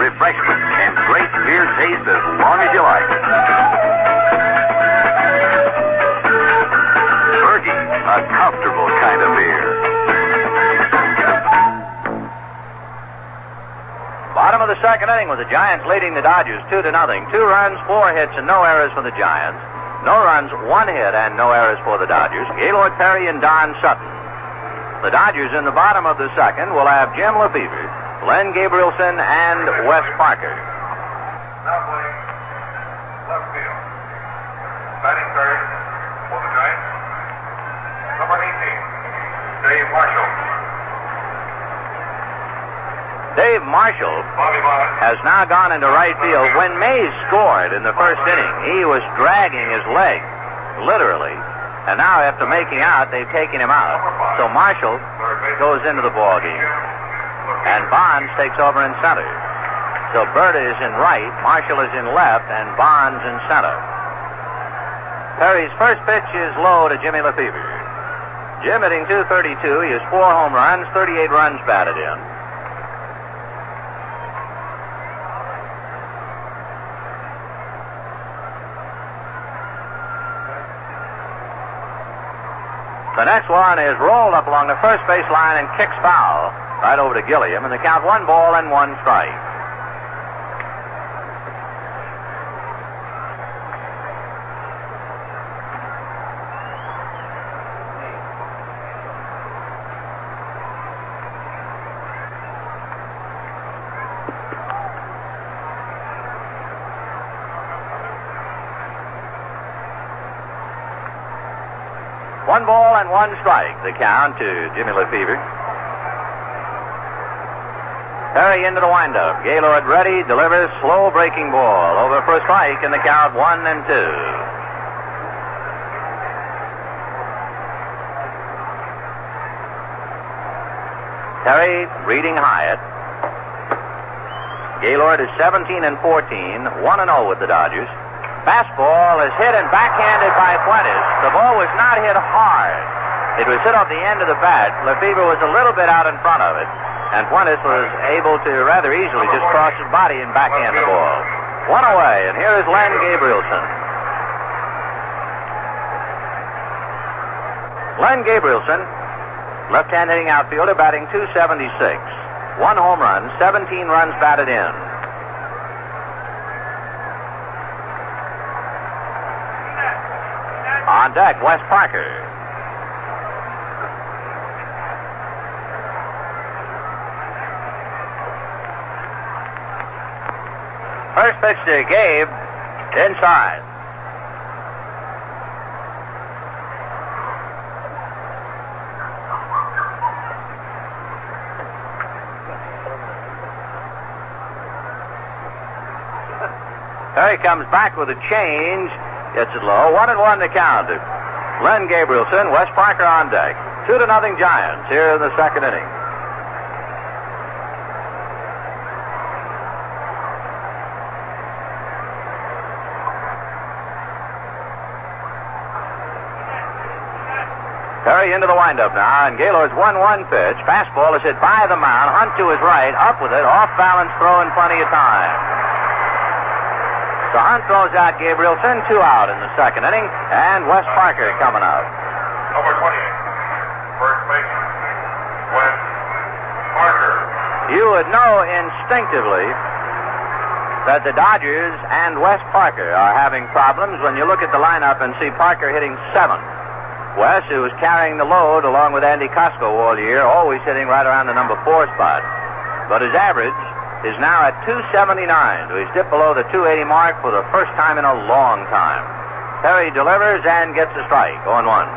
Refreshment, and great beer taste as long as you like. Burgie, a comfortable kind of beer. Bottom of the second inning with the Giants leading the Dodgers two to nothing. Two runs, four hits, and no errors for the Giants. No runs, one hit, and no errors for the Dodgers. Gaylord Perry and Don Sutton. The Dodgers in the bottom of the second will have Jim Lefebvre, Len Gabrielson, and Wes Parker. Now playing left field. Batting third for the Giants. Number 18, Dave Marshall. Dave Marshall has now gone into right field. When Mays scored in the first inning, he was dragging his leg, literally. And now, after making out, they've taken him out. So Marshall goes into the ball game, and Bonds takes over in center. So Burda is in right, Marshall is in left, and Bonds in center. Perry's first pitch is low to Jimmy Lefebvre. Jim hitting 232. He has four home runs, 38 runs batted in. The next one is rolled up along the first base line and kicks foul right over to Gilliam, and the count one ball and one strike. One ball and one strike, the count to Jimmy Lefebvre. Perry into the windup. Gaylord ready, delivers slow breaking ball over for strike in the count one and two. Perry reading Hiatt. Gaylord is 17 and 14, 1 and 0 with the Dodgers. Fastball is hit and backhanded by Fuentes. The ball was not hit hard. It was hit off the end of the bat. Lefebvre was a little bit out in front of it, and Fuentes was able to rather easily just cross his body and backhand the ball. One away, and here is Len Gabrielson. Len Gabrielson, left-hand hitting outfielder, batting 276. One home run, 17 runs batted in. On deck, Wes Parker. First pitch to Gabe, inside. Perry comes back with a change Gets it low. One and one to count. Len Gabrielson, Wes Parker on deck. Two to nothing Giants here in the second inning. Perry into the windup now, and Gaylord's 1-1 pitch. Fastball is hit by the mound. Hunt to his right, up with it, off balance throw in plenty of time. So Hunt throws out Gabrielson, two out in the second inning, and Wes Parker coming up. Number 28, first baseman, Wes Parker. You would know instinctively that the Dodgers and Wes Parker are having problems when you look at the lineup and see Parker hitting seven. Wes, who was carrying the load along with Andy Kosco all year, always hitting right around the number four spot. But his average is now at 279, so he's dipped below the 280 mark for the first time in a long time. Perry delivers and gets a strike, 0 1.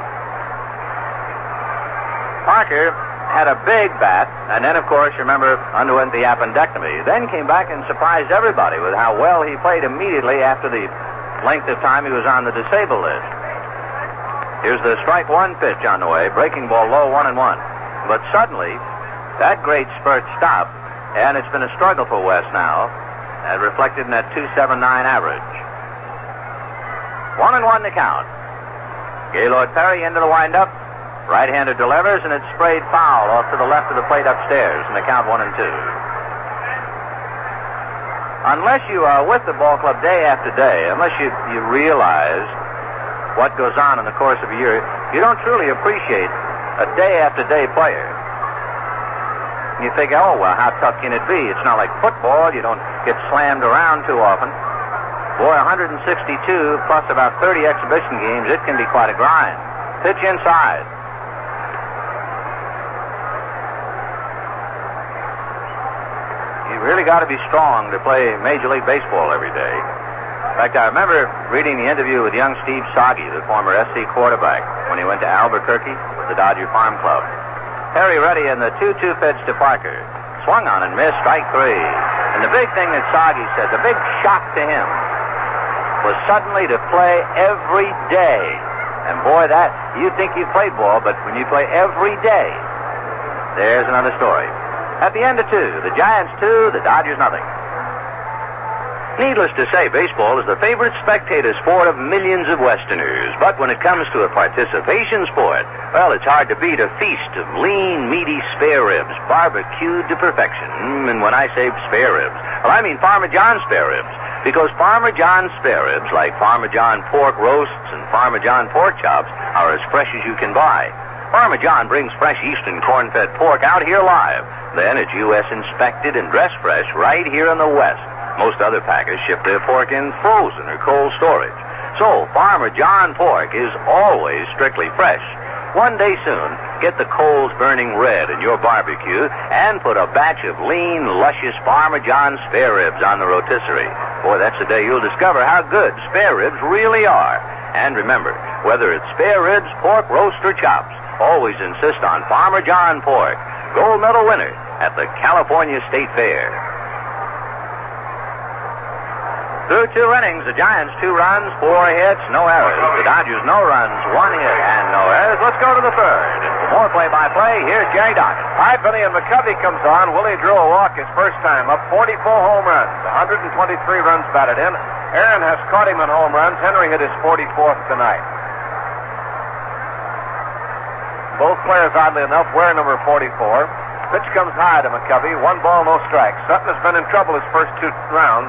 Parker had a big bat, and then, of course, remember, underwent the appendectomy. Then came back and surprised everybody with how well he played immediately after the length of time he was on the disabled list. Here's the strike one pitch on the way, breaking ball low, one and one. But suddenly, that great spurt stopped, and it's been a struggle for West now, and reflected in that 279 average. One and one to count. Gaylord Perry into the windup. Right-hander delivers, and it's sprayed foul off to the left of the plate upstairs, and the count one and two. Unless you are with the ball club day after day, unless you, you realize what goes on in the course of a year, you don't truly appreciate a day after day player. You think, oh, well, how tough can it be? It's not like football. You don't get slammed around too often. Boy, 162 plus about 30 exhibition games, it can be quite a grind. Pitch inside. You really got to be strong to play Major League Baseball every day. Fact, I remember reading the interview with young Steve Sogge, the former SC quarterback, when he went to Albuquerque with the Dodger Farm Club. Harry Reddy and the 2-2 pitch to Parker. Swung on and missed, strike three. And the big thing that Sogge said, the big shock to him, was suddenly to play every day. And boy, that, you think you played ball, but when you play every day, there's another story. At the end of two, the Giants two, the Dodgers nothing. Needless to say, baseball is the favorite spectator sport of millions of Westerners. But when it comes to a participation sport, well, it's hard to beat a feast of lean, meaty spare ribs, barbecued to perfection. And when I say spare ribs, well, I mean Farmer John spare ribs. Because Farmer John spare ribs, like Farmer John pork roasts and Farmer John pork chops, are as fresh as you can buy. Farmer John brings fresh eastern corn-fed pork out here live. Then it's U.S. inspected and dressed fresh right here in the West. Most other packers ship their pork in frozen or cold storage. So, Farmer John pork is always strictly fresh. One day soon, get the coals burning red in your barbecue and put a batch of lean, luscious Farmer John spare ribs on the rotisserie. Boy, that's the day you'll discover how good spare ribs really are. And remember, whether it's spare ribs, pork, roast, or chops, always insist on Farmer John pork, gold medal winner at the California State Fair. Through two innings, the Giants two runs, four hits, no errors. The Dodgers no runs, one hit, and no errors. Let's go to the third. More play-by-play, here's Jerry Doggett. Hyphen and McCovey comes on. Willie drew a walk his first time up. 44 home runs, 123 runs batted in. Aaron has caught him in home runs. Henry hit his 44th tonight. Both players, oddly enough, wear number 44. Pitch comes high to McCovey. One ball, no strikes. Sutton has been in trouble his first two rounds.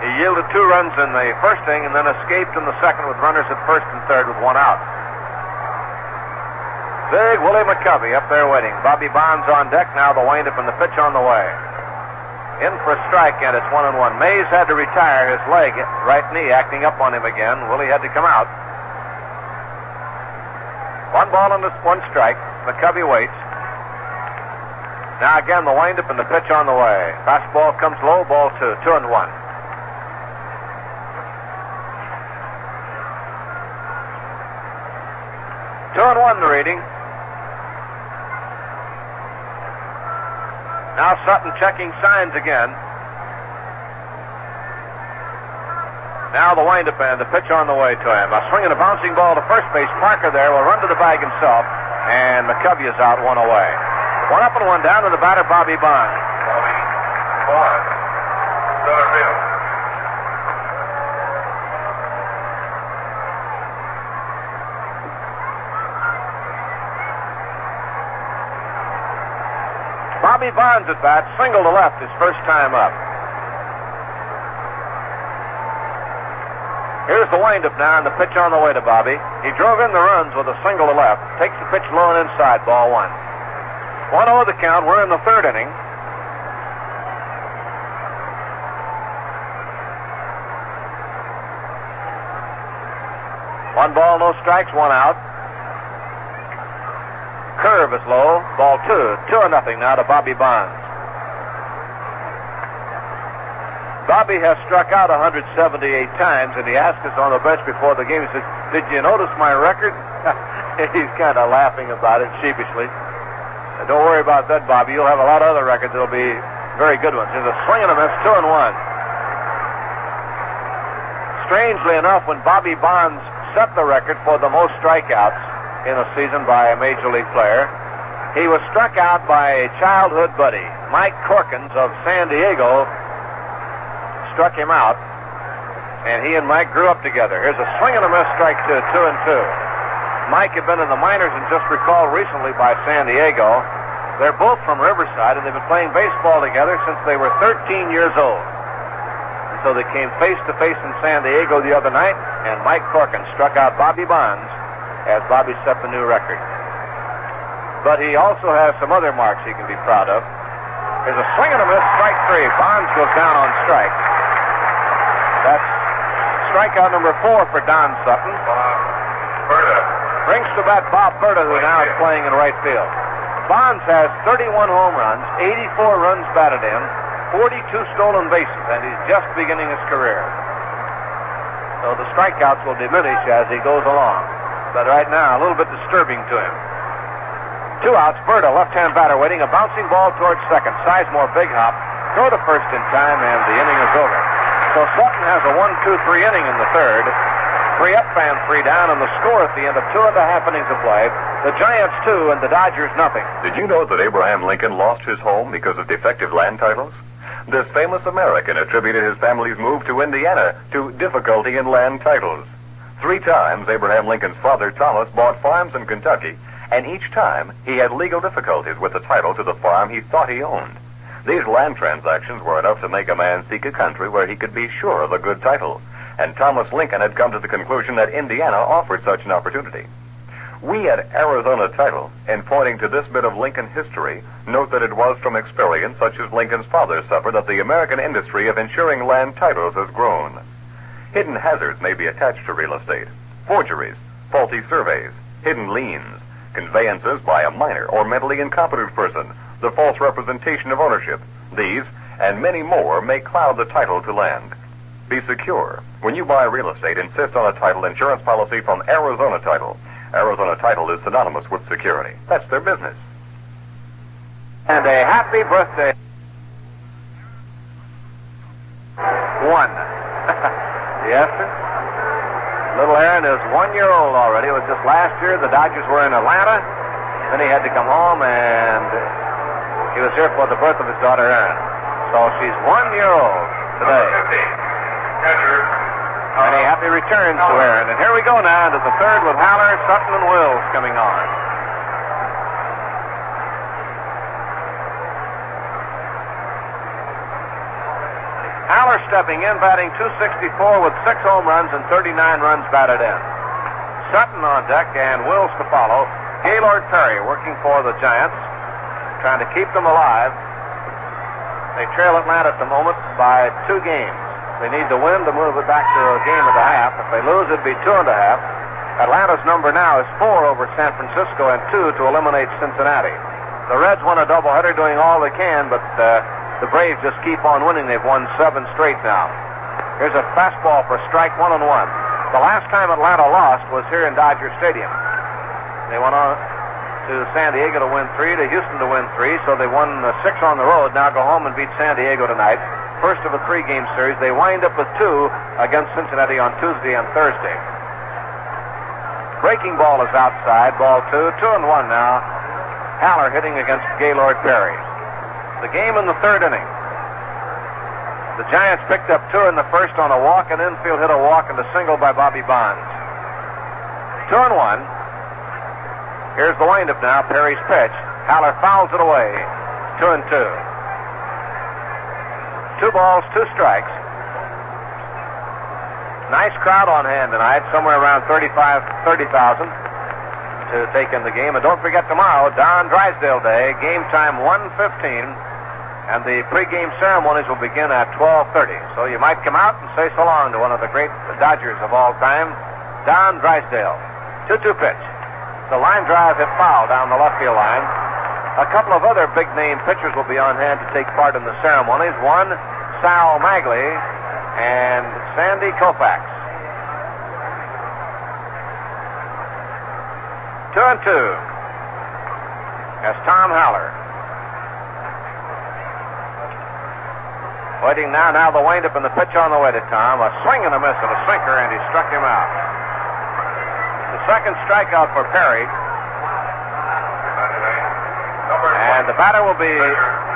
He yielded two runs in the first inning and then escaped in the second with runners at first and third with one out. Big Willie McCovey up there waiting. Bobby Bonds on deck. Now the windup and the pitch on the way. In for a strike, and it's one and one. Mays had to retire his leg, right knee, acting up on him again. Willie had to come out. One ball and one strike. McCovey waits. Now again the windup and the pitch on the way. Fastball comes low, ball two, two and one. Two and one the reading. Now Sutton checking signs again. Now the windup and the pitch on the way to him. A swing and a bouncing ball to first base. Parker there will run to the bag himself, and McCovey is out one away. One up and one down to the batter, Bobby Bonds. Bobby Bonds, center field. Bobby Bonds at bat, single to left, his first time up. Here's the windup now and the pitch on the way to Bobby. He drove in the runs with a single to left. Takes the pitch low and inside, ball one. 1 0 the count. We're in the third inning. One ball, no strikes, one out. Curve is low. Ball two. Two or nothing now to Bobby Bonds. Bobby has struck out 178 times, and he asked us on the bench before the game, he says, Did you notice my record? [LAUGHS] He's kind of laughing about it sheepishly. Don't worry about that, Bobby. You'll have a lot of other records that'll be very good ones. There's a swing and a miss, two and one. Strangely enough, when Bobby Bonds set the record for the most strikeouts in a season by a major league player, he was struck out by a childhood buddy, Mike Corkins of San Diego, struck him out, and he and Mike grew up together. Here's a swing and a miss, strike two, two and two. Mike had been in the minors and just recalled recently by San Diego. They're both from Riverside, and they've been playing baseball together since they were 13 years old. And so they came face to face in San Diego the other night, and Mike Corkins struck out Bobby Bonds as Bobby set the new record. But he also has some other marks he can be proud of. There's a swing and a miss, strike three. Bonds goes down on strike. That's strikeout number four for Don Sutton. Burda. Brings to bat Bob Burda, who now is playing in right field. Bonds has 31 home runs, 84 runs batted in, 42 stolen bases, and he's just beginning his career. So the strikeouts will diminish as he goes along. But right now, a little bit disturbing to him. Two outs, Burda, left-hand batter waiting, a bouncing ball towards second. Sizemore, big hop, throw to first in time, and the inning is over. So Sutton has a one-two-three inning in the third. Three up and three down, and the score at the end of two and a half innings of play, the Giants two and the Dodgers nothing. Did you know that Abraham Lincoln lost his home because of defective land titles? This famous American attributed his family's move to Indiana to difficulty in land titles. Three times, Abraham Lincoln's father, Thomas, bought farms in Kentucky, and each time he had legal difficulties with the title to the farm he thought he owned. These land transactions were enough to make a man seek a country where he could be sure of a good title, and Thomas Lincoln had come to the conclusion that Indiana offered such an opportunity. We at Arizona Title, in pointing to this bit of Lincoln history, note that it was from experience such as Lincoln's father suffered that the American industry of insuring land titles has grown. Hidden hazards may be attached to real estate. Forgeries, faulty surveys, hidden liens, conveyances by a minor or mentally incompetent person, the false representation of ownership. These and many more may cloud the title to land. Be secure. When you buy real estate, insist on a title insurance policy from Arizona Title. Arizona Title is synonymous with security. That's their business. And a happy birthday. One. [LAUGHS] yes. Little Aaron is one year old already. It was just last year. The Dodgers were in Atlanta. Then he had to come home, and he was here for the birth of his daughter, Aaron. So she's one year old today. And happy returns to Aaron. And here we go now to the third with Haller, Sutton, and Wills coming on. Stepping in, batting 264 with six home runs and 39 runs batted in. Sutton on deck and Wills to follow. Gaylord Perry working for the Giants, trying to keep them alive. They trail Atlanta at the moment by two games. They need to win to move it back to a game and a half. If they lose, it'd be two and a half. Atlanta's number now is four over San Francisco and two to eliminate Cincinnati. The Reds won a doubleheader, doing all they can, but uh, the Braves just keep on winning. They've won seven straight now. Here's a fastball for strike one and one. The last time Atlanta lost was here in Dodger Stadium. They went on to San Diego to win three, to Houston to win three, so they won six on the road. Now go home and beat San Diego tonight. first of a three-game series. They wind up with two against Cincinnati on Tuesday and Thursday. Breaking ball is outside, ball two, two and one now. Haller hitting against Gaylord Perry. The game in the third inning. The Giants picked up two in the first on a walk, and infield hit a walk and a single by Bobby Bonds. Two and one. Here's the windup now. Perry's pitch. Haller fouls it away. Two and two. Two balls, two strikes. Nice crowd on hand tonight, somewhere around 35, 30,000 to take in the game. And don't forget tomorrow, Don Drysdale Day, game time 1:15, and the pregame ceremonies will begin at 12:30. So you might come out and say so long to one of the great Dodgers of all time, Don Drysdale. 2-2 pitch. The line drive hit foul down the left field line. A couple of other big name pitchers will be on hand to take part in the ceremonies. One, Sal Maglie, and Sandy Koufax. Two and two. As Tom Haller. Waiting now, now the windup and the pitch on the way to Tom. A swing and a miss and a sinker, and he struck him out. The second strikeout for Perry. And the batter will be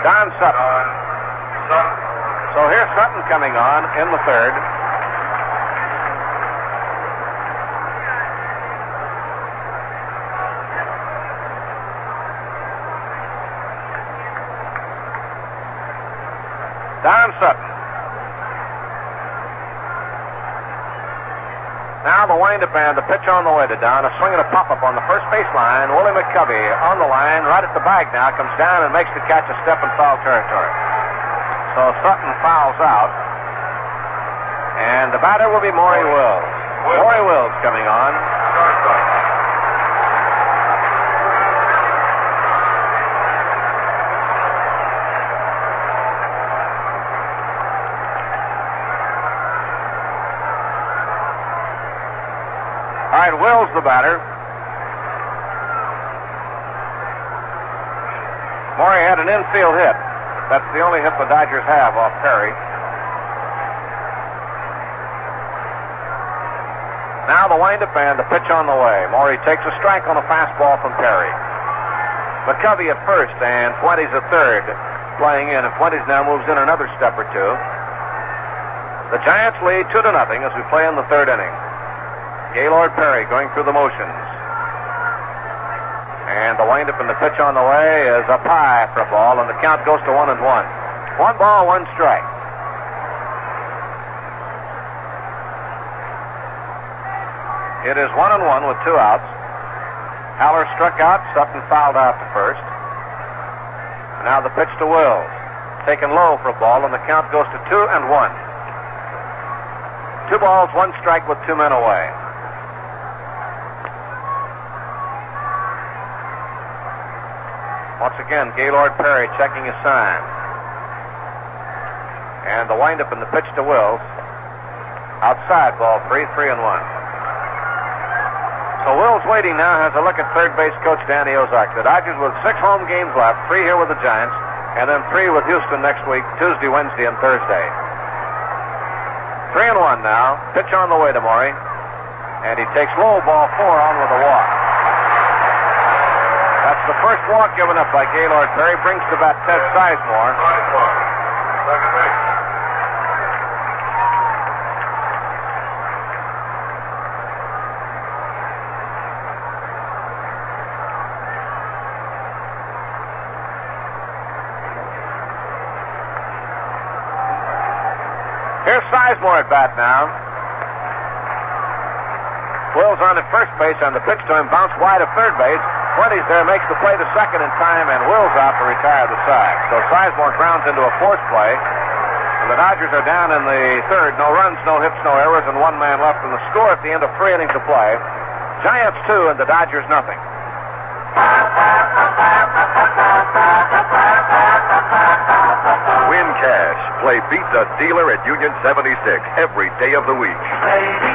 Don Sutton. So here's Sutton coming on in the third. Don Sutton. The windup and the pitch on the way to Don. A swing and a pop-up on the first base line. Willie McCovey on the line, right at the bag now, comes down and makes the catch a step in foul territory. So Sutton fouls out. And the batter will be Maury Wills. Maury Wills coming on. All right, Wills the batter. Maury had an infield hit. That's the only hit the Dodgers have off Perry. Now the windup and the pitch on the way. Maury takes a strike on a fastball from Perry. McCovey at first and Fuentes at third playing in. And Fuentes now moves in another step or two. The Giants lead two to nothing as we play in the third inning. Gaylord Perry going through the motions. And the windup and the pitch on the way is up high for a ball, and the count goes to one and one. One ball, one strike. It is one and one with two outs. Haller struck out, Sutton fouled out to first. Now the pitch to Wills. Taken low for a ball, and the count goes to two and one. Two balls, one strike with two men away. Once again, Gaylord Perry checking his sign. And the windup and the pitch to Wills. Outside ball three, three and one. So Wills waiting now has a look at third base coach Danny Ozark. The Dodgers with six home games left, three here with the Giants, and then three with Houston next week, Tuesday, Wednesday, and Thursday. Three and one now. Pitch on the way to Maury. And he takes low ball four on with a walk. The first walk given up by Gaylord Perry. Brings to bat Ted Sizemore. Here's Sizemore at bat now. Wills on at first base, and the pitch to him bounced wide of third base. Fuentes there makes the play to second in time, and Wills out to retire the side. So Sizemore grounds into a force play. And the Dodgers are down in the third. No runs, no hits, no errors, and one man left in the score at the end of three innings of play. Giants two, and the Dodgers nothing. Win cash. Play Beat the Dealer at Union 76 every day of the week.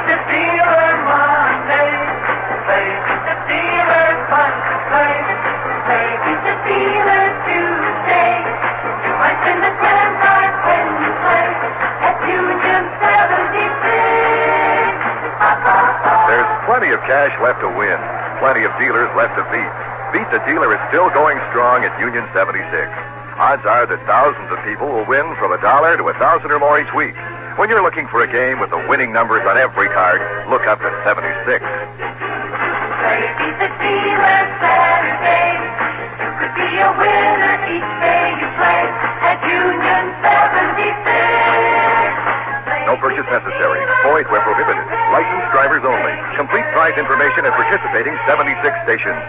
Plenty of cash left to win, plenty of dealers left to beat. Beat the Dealer is still going strong at Union 76. Odds are that thousands of people will win from a dollar to a thousand or more each week. When you're looking for a game with the winning numbers on every card, look up at 76. Play beat the dealer Saturday. You could be a winner each day you play at Union 76. No purchase necessary. Void where prohibited. Licensed drivers only. Complete price information at participating 76 stations.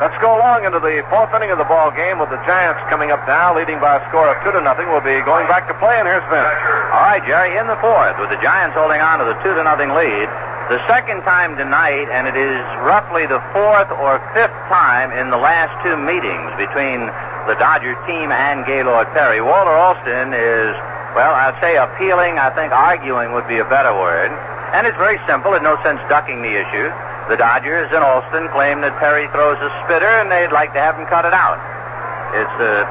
Let's go along into the fourth inning of the ball game with the Giants coming up now, leading by a score of two to nothing. We'll be going back to play, and here's Vince. All right, Jerry, in the fourth, with the Giants holding on to the two to nothing lead. The second time tonight, and it is roughly the fourth or fifth time in the last two meetings between the Dodger team and Gaylord Perry. Walter Alston is, well, I'd say appealing. I think arguing would be a better word. And it's very simple. There's no sense ducking the issue. The Dodgers and Alston claim that Perry throws a spitter, and they'd like to have him cut it out. It's uh,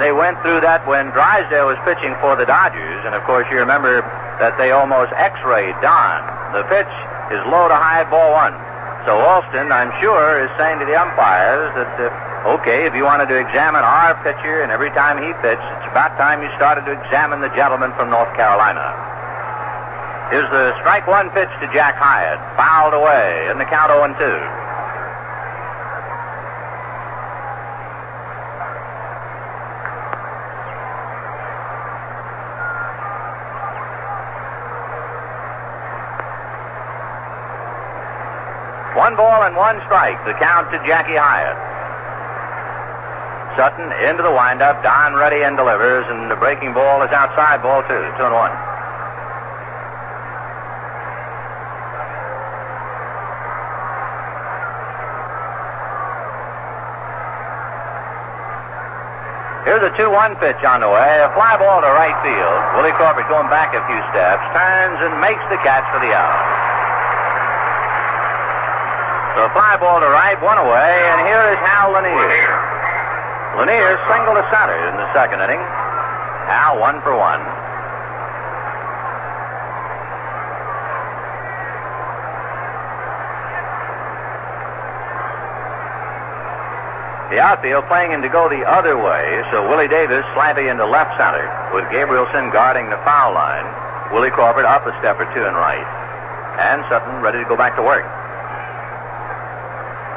they went through that when Drysdale was pitching for the Dodgers, and of course you remember that they almost X-rayed Don. The pitch is low to high, ball one. So Alston, I'm sure, is saying to the umpires that, uh, okay, if you wanted to examine our pitcher and every time he pitched, it's about time you started to examine the gentleman from North Carolina. Here's the strike one pitch to Jack Hiatt, fouled away, in the count 0 and 2. One ball and one strike. The count to Jackie Hiatt. Sutton into the windup. Don ready and delivers, and the breaking ball is outside. Ball two. Two and one. Here's a 2-1 pitch on the way. A fly ball to right field. Willie Corbett going back a few steps, turns and makes the catch for the out. So fly ball to right, one away, and here is Hal Lanier. Lanier single to center in the second inning. Hal one for one. The outfield playing him to go the other way, so Willie Davis slightly into left center with Gabrielson guarding the foul line. Willie Crawford up a step or two and right. And Sutton ready to go back to work.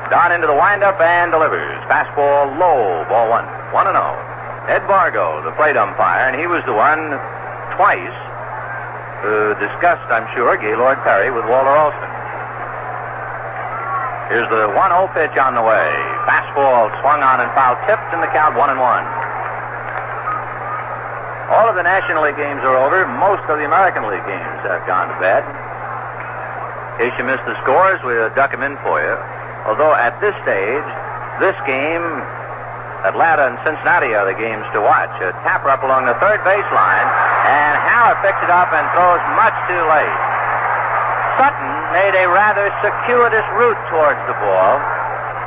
Don into the windup and delivers. Fastball low, ball one. 1 and 0. Ed Vargo, the plate umpire, and he was the one twice who discussed, I'm sure, Gaylord Perry with Walter Alston. Here's the 1 0 pitch on the way. Fastball swung on and foul tipped in the count 1 and 1. All of the National League games are over. Most of the American League games have gone to bed. In case you missed the scores, we'll duck them in for you. Although at this stage, this game, Atlanta and Cincinnati are the games to watch. A tapper up along the third baseline, and Howard picks it up and throws much too late. Sutton made a rather circuitous route towards the ball,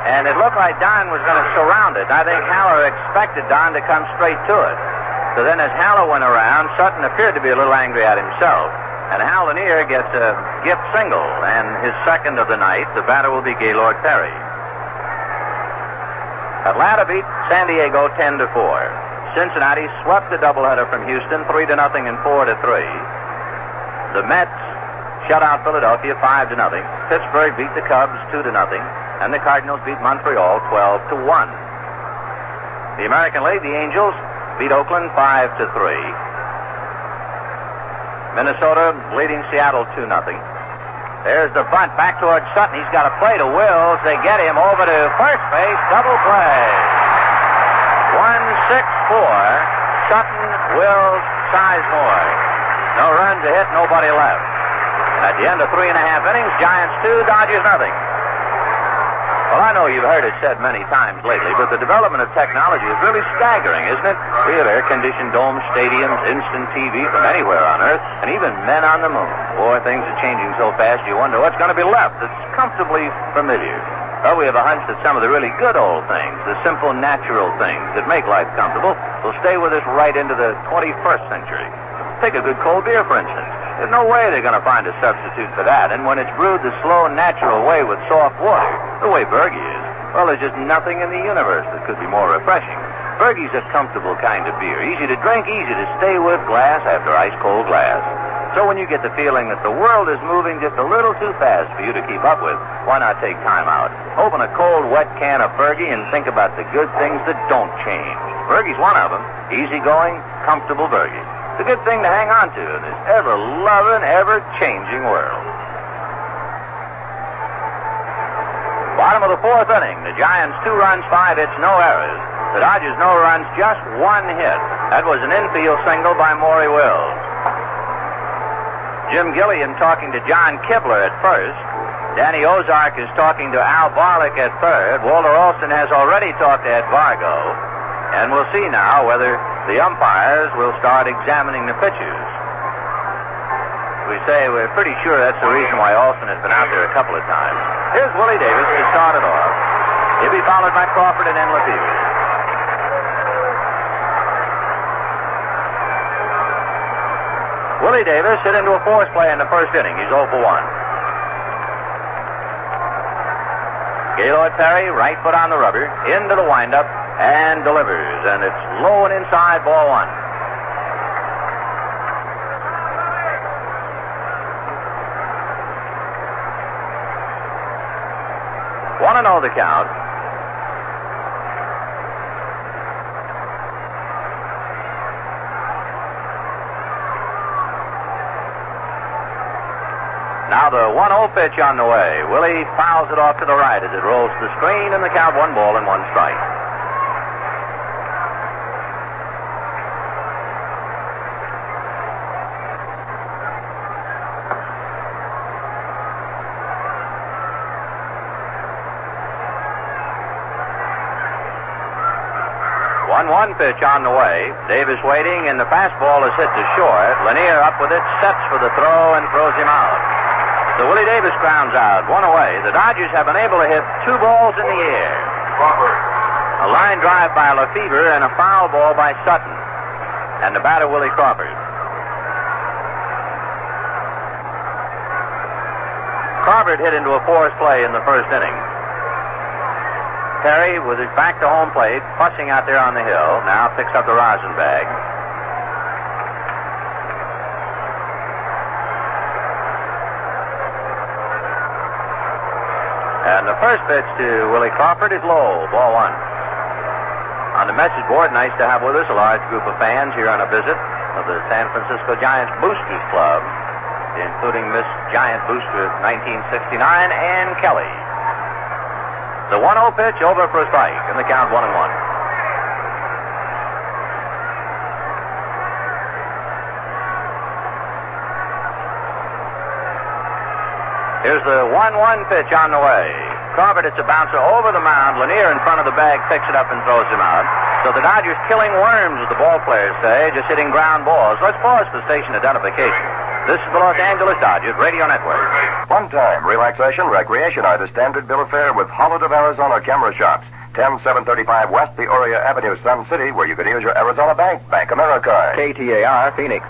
and it looked like Don was going to surround it. I think Haller expected Don to come straight to it. So then as Haller went around, Sutton appeared to be a little angry at himself. And Hal Lanier gets a gift single, and his second of the night. The batter will be Gaylord Perry. Atlanta beat San Diego 10 to 4. Cincinnati swept the doubleheader from Houston 3 to nothing and 4 to 3. The Mets shut out Philadelphia 5 to nothing. Pittsburgh beat the Cubs 2 to nothing, and the Cardinals beat Montreal 12 to 1. The American League, the Angels beat Oakland 5 to 3. Minnesota leading Seattle 2 nothing. There's the bunt back towards Sutton. He's got a play to Wills. They get him over to first base. Double play. 1 6 4. Sutton, Wills, Sizemore. No runs to hit, nobody left. At the end of three and a half innings, Giants 2, Dodgers nothing. Well, I know you've heard it said many times lately, but the development of technology is really staggering, isn't it? We have air-conditioned dome stadiums, instant TV from anywhere on Earth, and even men on the moon. Boy, things are changing so fast you wonder what's going to be left that's comfortably familiar. Well, we have a hunch that some of the really good old things, the simple, natural things that make life comfortable, will stay with us right into the 21st century. Take a good cold beer, for instance. There's no way they're going to find a substitute for that. And when it's brewed the slow, natural way with soft water, the way Burgie is, well, there's just nothing in the universe that could be more refreshing. Burgie's a comfortable kind of beer. Easy to drink, easy to stay with glass after ice cold glass. So when you get the feeling that the world is moving just a little too fast for you to keep up with, why not take time out? Open a cold, wet can of Burgie and think about the good things that don't change. Burgie's one of them. Easygoing, comfortable Burgie. It's a good thing to hang on to in this ever-loving, ever-changing world. Bottom of the fourth inning. The Giants two runs, five hits, no errors. The Dodgers no runs, just one hit. That was an infield single by Maury Wills. Jim Gilliam talking to John Kibler at first. Danny Ozark is talking to Al Barlick at third. Walter Alston has already talked to Ed Vargo. And we'll see now whether the umpires will start examining the pitches. We say we're pretty sure that's the reason why Alston has been out there a couple of times. Here's Willie Davis to start it off. He'll be followed by Crawford and then Lefebvre. Willie Davis hit into a force play in the first inning. He's 0 for 1. Gaylord Perry, right foot on the rubber, into the windup, and delivers. And it's low and inside, ball one. Want oh to know the count? Now the 1-0 pitch on the way. Willie fouls it off to the right as it rolls to the screen, and the count one ball and one strike. One-one pitch on the way. Davis waiting, and the fastball is hit to short. Lanier up with it, sets for the throw, and throws him out. So Willie Davis grounds out, one away. The Dodgers have been able to hit two balls in the air. A line drive by Lefebvre and a foul ball by Sutton. And the batter, Willie Crawford. Crawford hit into a forced play in the first inning. Perry, with his back to home plate, fussing out there on the hill, now picks up the rosin bag. And the first pitch to Willie Crawford is low, ball one. On the message board, nice to have with us a large group of fans here on a visit of the San Francisco Giants Boosters Club, including Miss Giant Booster of 1969 Ann Kelly. The 1-0 pitch over for a strike, and the count one and one. Here's the 1-1 pitch on the way. Crawford, it's a bouncer over the mound. Lanier in front of the bag picks it up and throws him out. So the Dodgers killing worms, as the ball players say, just hitting ground balls. Let's pause for station identification. This is the Los Angeles Dodgers Radio Network. One time, relaxation, recreation are the standard bill of fare with Holland of Arizona camera shops. 10735 West Peoria Avenue, Sun City, where you can use your Arizona Bank, Bank America. KTAR, Phoenix.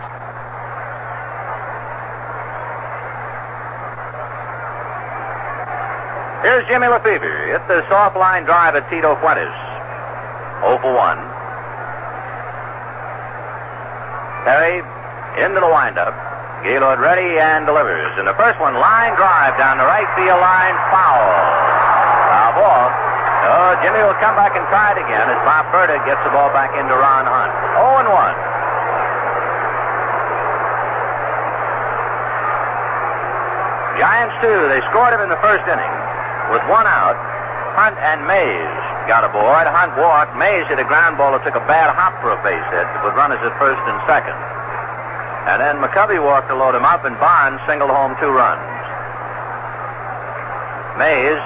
Here's Jimmy Lefebvre. Hit the soft line drive at Tito Fuentes. 0 for 1. Perry into the windup. Gaylord ready and delivers. And the first one, line drive down the right field line, foul. Foul ball. Oh, Jimmy will come back and try it again as Bob Burda gets the ball back into Ron Hunt. 0 and 1. Giants, too. They scored him in the first inning with one out. Hunt and Mays got aboard. Hunt walked. Mays hit a ground ball that took a bad hop for a base hit with runners at first and second. And then McCovey walked to load him up, and Bonds singled home two runs. Mays,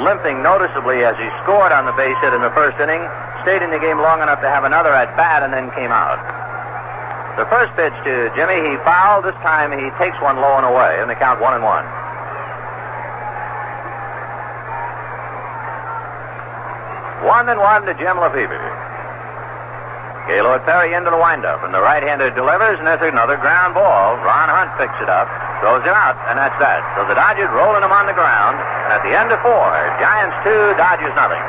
limping noticeably as he scored on the base hit in the first inning, stayed in the game long enough to have another at bat and then came out. The first pitch to Jimmy, he fouled. This time he takes one low and away, and the count one and one. One and one to Jim Lefebvre. Gaylord Perry into the windup, and the right-hander delivers, and there's another ground ball. Ron Hunt picks it up, throws it out, and that's that. So the Dodgers rolling him on the ground, and at the end of four, Giants two, Dodgers nothing.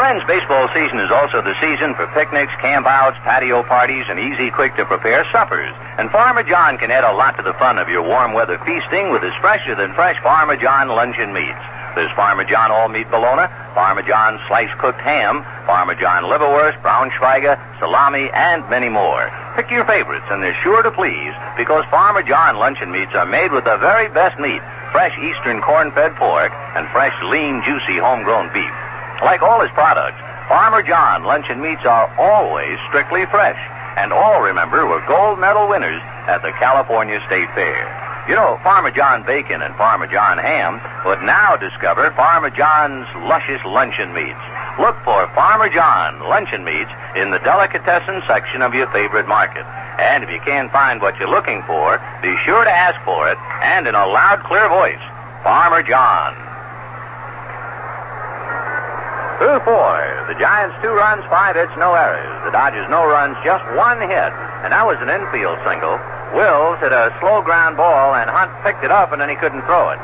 Friends, baseball season is also the season for picnics, campouts, patio parties, and easy, quick-to-prepare suppers. And Farmer John can add a lot to the fun of your warm weather feasting with his fresher than fresh Farmer John luncheon meats. There's Farmer John all meat bologna, Farmer sliced cooked ham, Farmer John liverwurst, Braunschweiger, salami, and many more. Pick your favorites, and they're sure to please because Farmer John luncheon meats are made with the very best meat fresh eastern corn fed pork and fresh, lean, juicy homegrown beef. Like all his products, Farmer John luncheon meats are always strictly fresh. And all, remember, were gold medal winners at the California State Fair. You know, Farmer John bacon and Farmer John ham would now discover Farmer John's luscious luncheon meats. Look for Farmer John luncheon meats in the delicatessen section of your favorite market. And if you can't find what you're looking for, be sure to ask for it, and in a loud, clear voice, Farmer John. Through four. The Giants two runs, five hits, no errors. The Dodgers no runs, just one hit, and that was an infield single. Wills hit a slow ground ball, and Hunt picked it up, and then he couldn't throw it.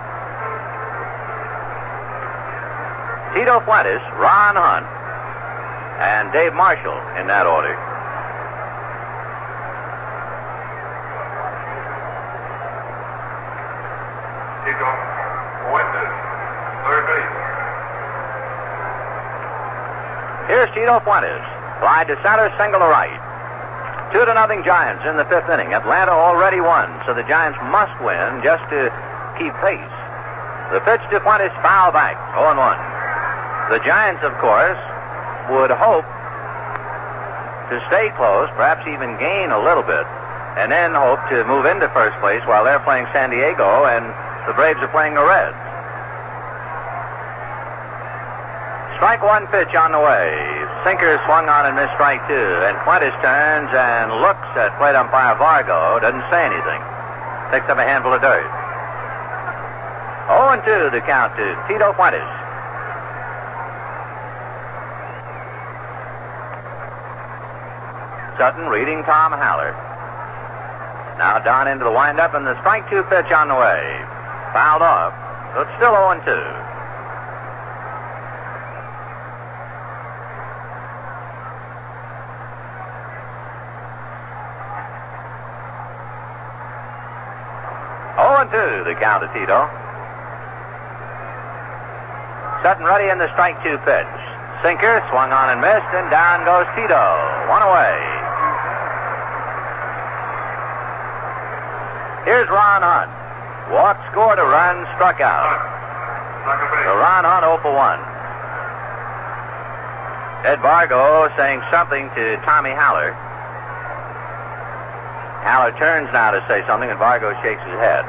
Tito Fuentes, Ron Hunt, and Dave Marshall in that order. Tito Fuentes, third base. Here's Tito Fuentes. Fly to center, single to right. Two to nothing Giants in the fifth inning. Atlanta already won, so the Giants must win just to keep pace. The pitch to Fuentes foul back, 0 1. The Giants, of course, would hope to stay close, perhaps even gain a little bit, and then hope to move into first place while they're playing San Diego and the Braves are playing the Reds. Strike one pitch on the way. Sinker swung on and missed strike two. And Fuentes turns and looks at plate umpire Vargo. Doesn't say anything. Picks up a handful of dirt. 0 and 2 the count to Tito Fuentes. Sutton reading Tom Haller. Now down into the windup and the strike two pitch on the way. Fouled off. It's still 0 and 2. 2 the count to Tito. Sutton ready in the strike two pitch. Sinker swung on and missed, and down goes Tito. One away. Here's Ron Hunt. Walk, scored a run, struck out. So Ron Hunt 0 for 1. Ed Vargo saying something to Tommy Haller. Haller turns now to say something, and Vargo shakes his head.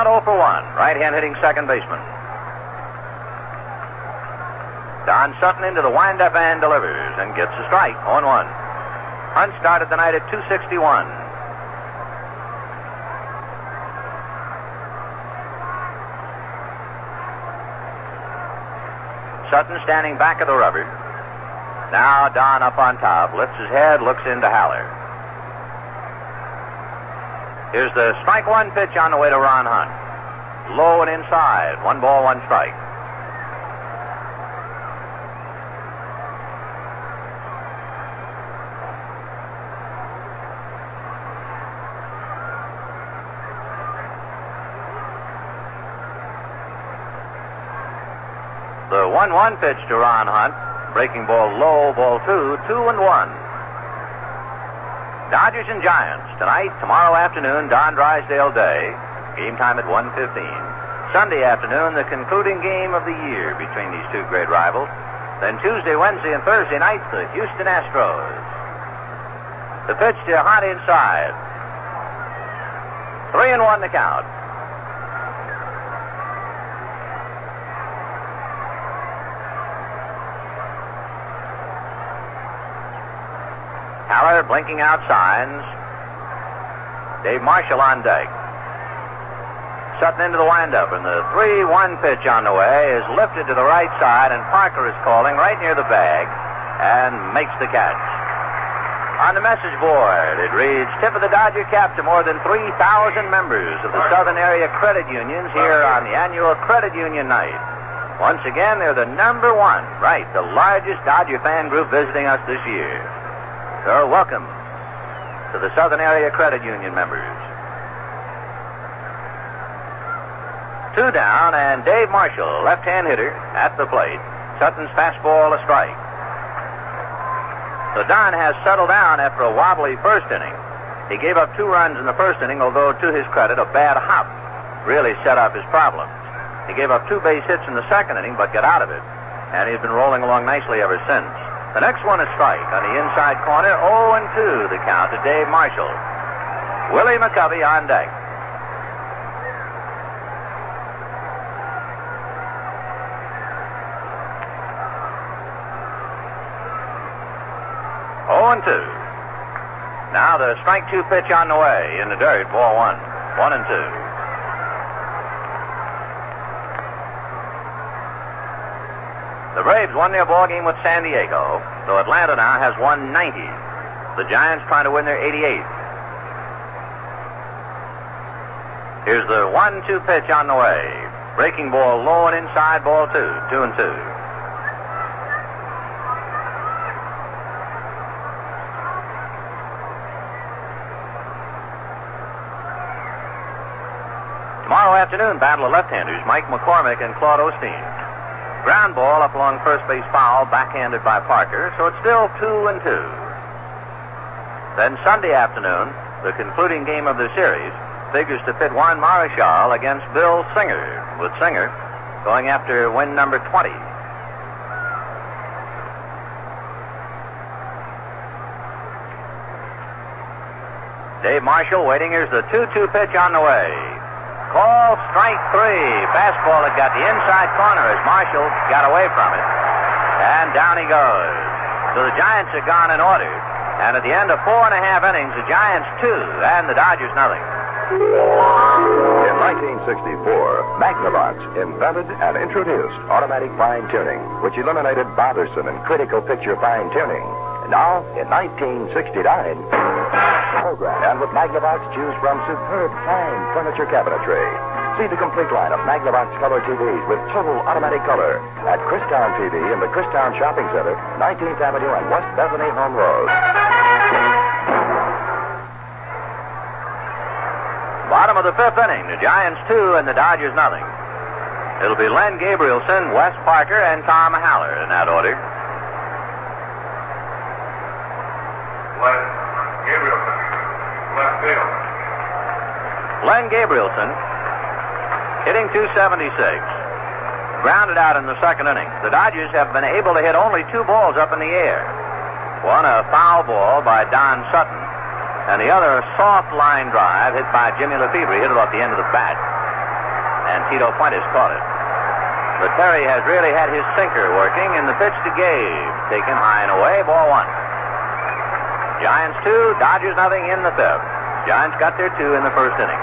Hunt 0 for 1. Right hand hitting second baseman. Don Sutton into the windup and delivers and gets a strike. on 1. Hunt started the night at 261. Sutton standing back of the rubber. Now Don up on top, lifts his head, looks into Haller. Here's the strike one pitch on the way to Ron Hunt. Low and inside. One ball, one strike. The 1 1 pitch to Ron Hunt. Breaking ball low, ball two, two and one. Dodgers and Giants tonight, tomorrow afternoon, Don Drysdale Day. Game time at 1.15. Sunday afternoon, the concluding game of the year between these two great rivals. Then Tuesday, Wednesday, and Thursday nights, the Houston Astros. The pitch to Hunt inside. Three and one to count. Haller blinking out signs. Dave Marshall on deck. Sutton into the windup, and the 3-1 pitch on the way is lifted to the right side, and Parker is calling right near the bag and makes the catch. On the message board, it reads, tip of the Dodger cap to more than 3,000 members of the Southern Area Credit Unions here on the annual Credit Union Night. Once again, they're the number one, right, the largest Dodger fan group visiting us this year. So welcome to the Southern Area Credit Union members. Two down, and Dave Marshall, left-hand hitter, at the plate. Sutton's fastball a strike. So Don has settled down after a wobbly first inning. He gave up two runs in the first inning, although to his credit, a bad hop really set up his problems. He gave up two base hits in the second inning, but got out of it. And he's been rolling along nicely ever since. The next one is strike on the inside corner, 0 and 2 the count to Dave Marshall. Willie McCovey on deck. Oh and two. Now the strike two pitch on the way in the dirt, ball one. One and two. The Braves won their ball game with San Diego, though Atlanta now has won 90. The Giants trying to win their 88th. Here's the one-two pitch on the way. Breaking ball low and inside, ball two. Two and two. Tomorrow afternoon, battle of left-handers, Mike McCormick and Claude Osteen. Ground ball up along first base foul, backhanded by Parker, so it's still two and two. Then Sunday afternoon, the concluding game of the series figures to pit Juan Marichal against Bill Singer, with Singer going after win number 20. Dave Marshall waiting. Here's the 2-2 pitch on the way. Call strike three. Fastball that got the inside corner as Marshall got away from it. And down he goes. So the Giants are gone in order. And at the end of four and a half innings, the Giants two and the Dodgers nothing. In 1964, Magnavox invented and introduced automatic fine tuning, which eliminated bothersome and critical picture fine tuning. Now, in 1969, program. And with Magnavox, choose from superb fine furniture cabinetry. See the complete line of Magnavox color TVs with total automatic color at Christown TV in the Christown Shopping Center, 19th Avenue and West Bethany Home Road. Bottom of the fifth inning, the Giants two and the Dodgers nothing. It'll be Len Gabrielson, Wes Parker, and Tom Haller in that order. Len Gabrielson, left field. Len Gabrielson hitting 276. Grounded out in the second inning. The Dodgers have been able to hit only two balls up in the air. One a foul ball by Don Sutton, and the other a soft line drive hit by Jimmy Lefebvre, hit it off the end of the bat. And Tito Fuentes caught it. But Perry has really had his sinker working, and the pitch to Gabe, taken high and away, ball one. Giants two, Dodgers nothing in the fifth. Giants got their two in the first inning.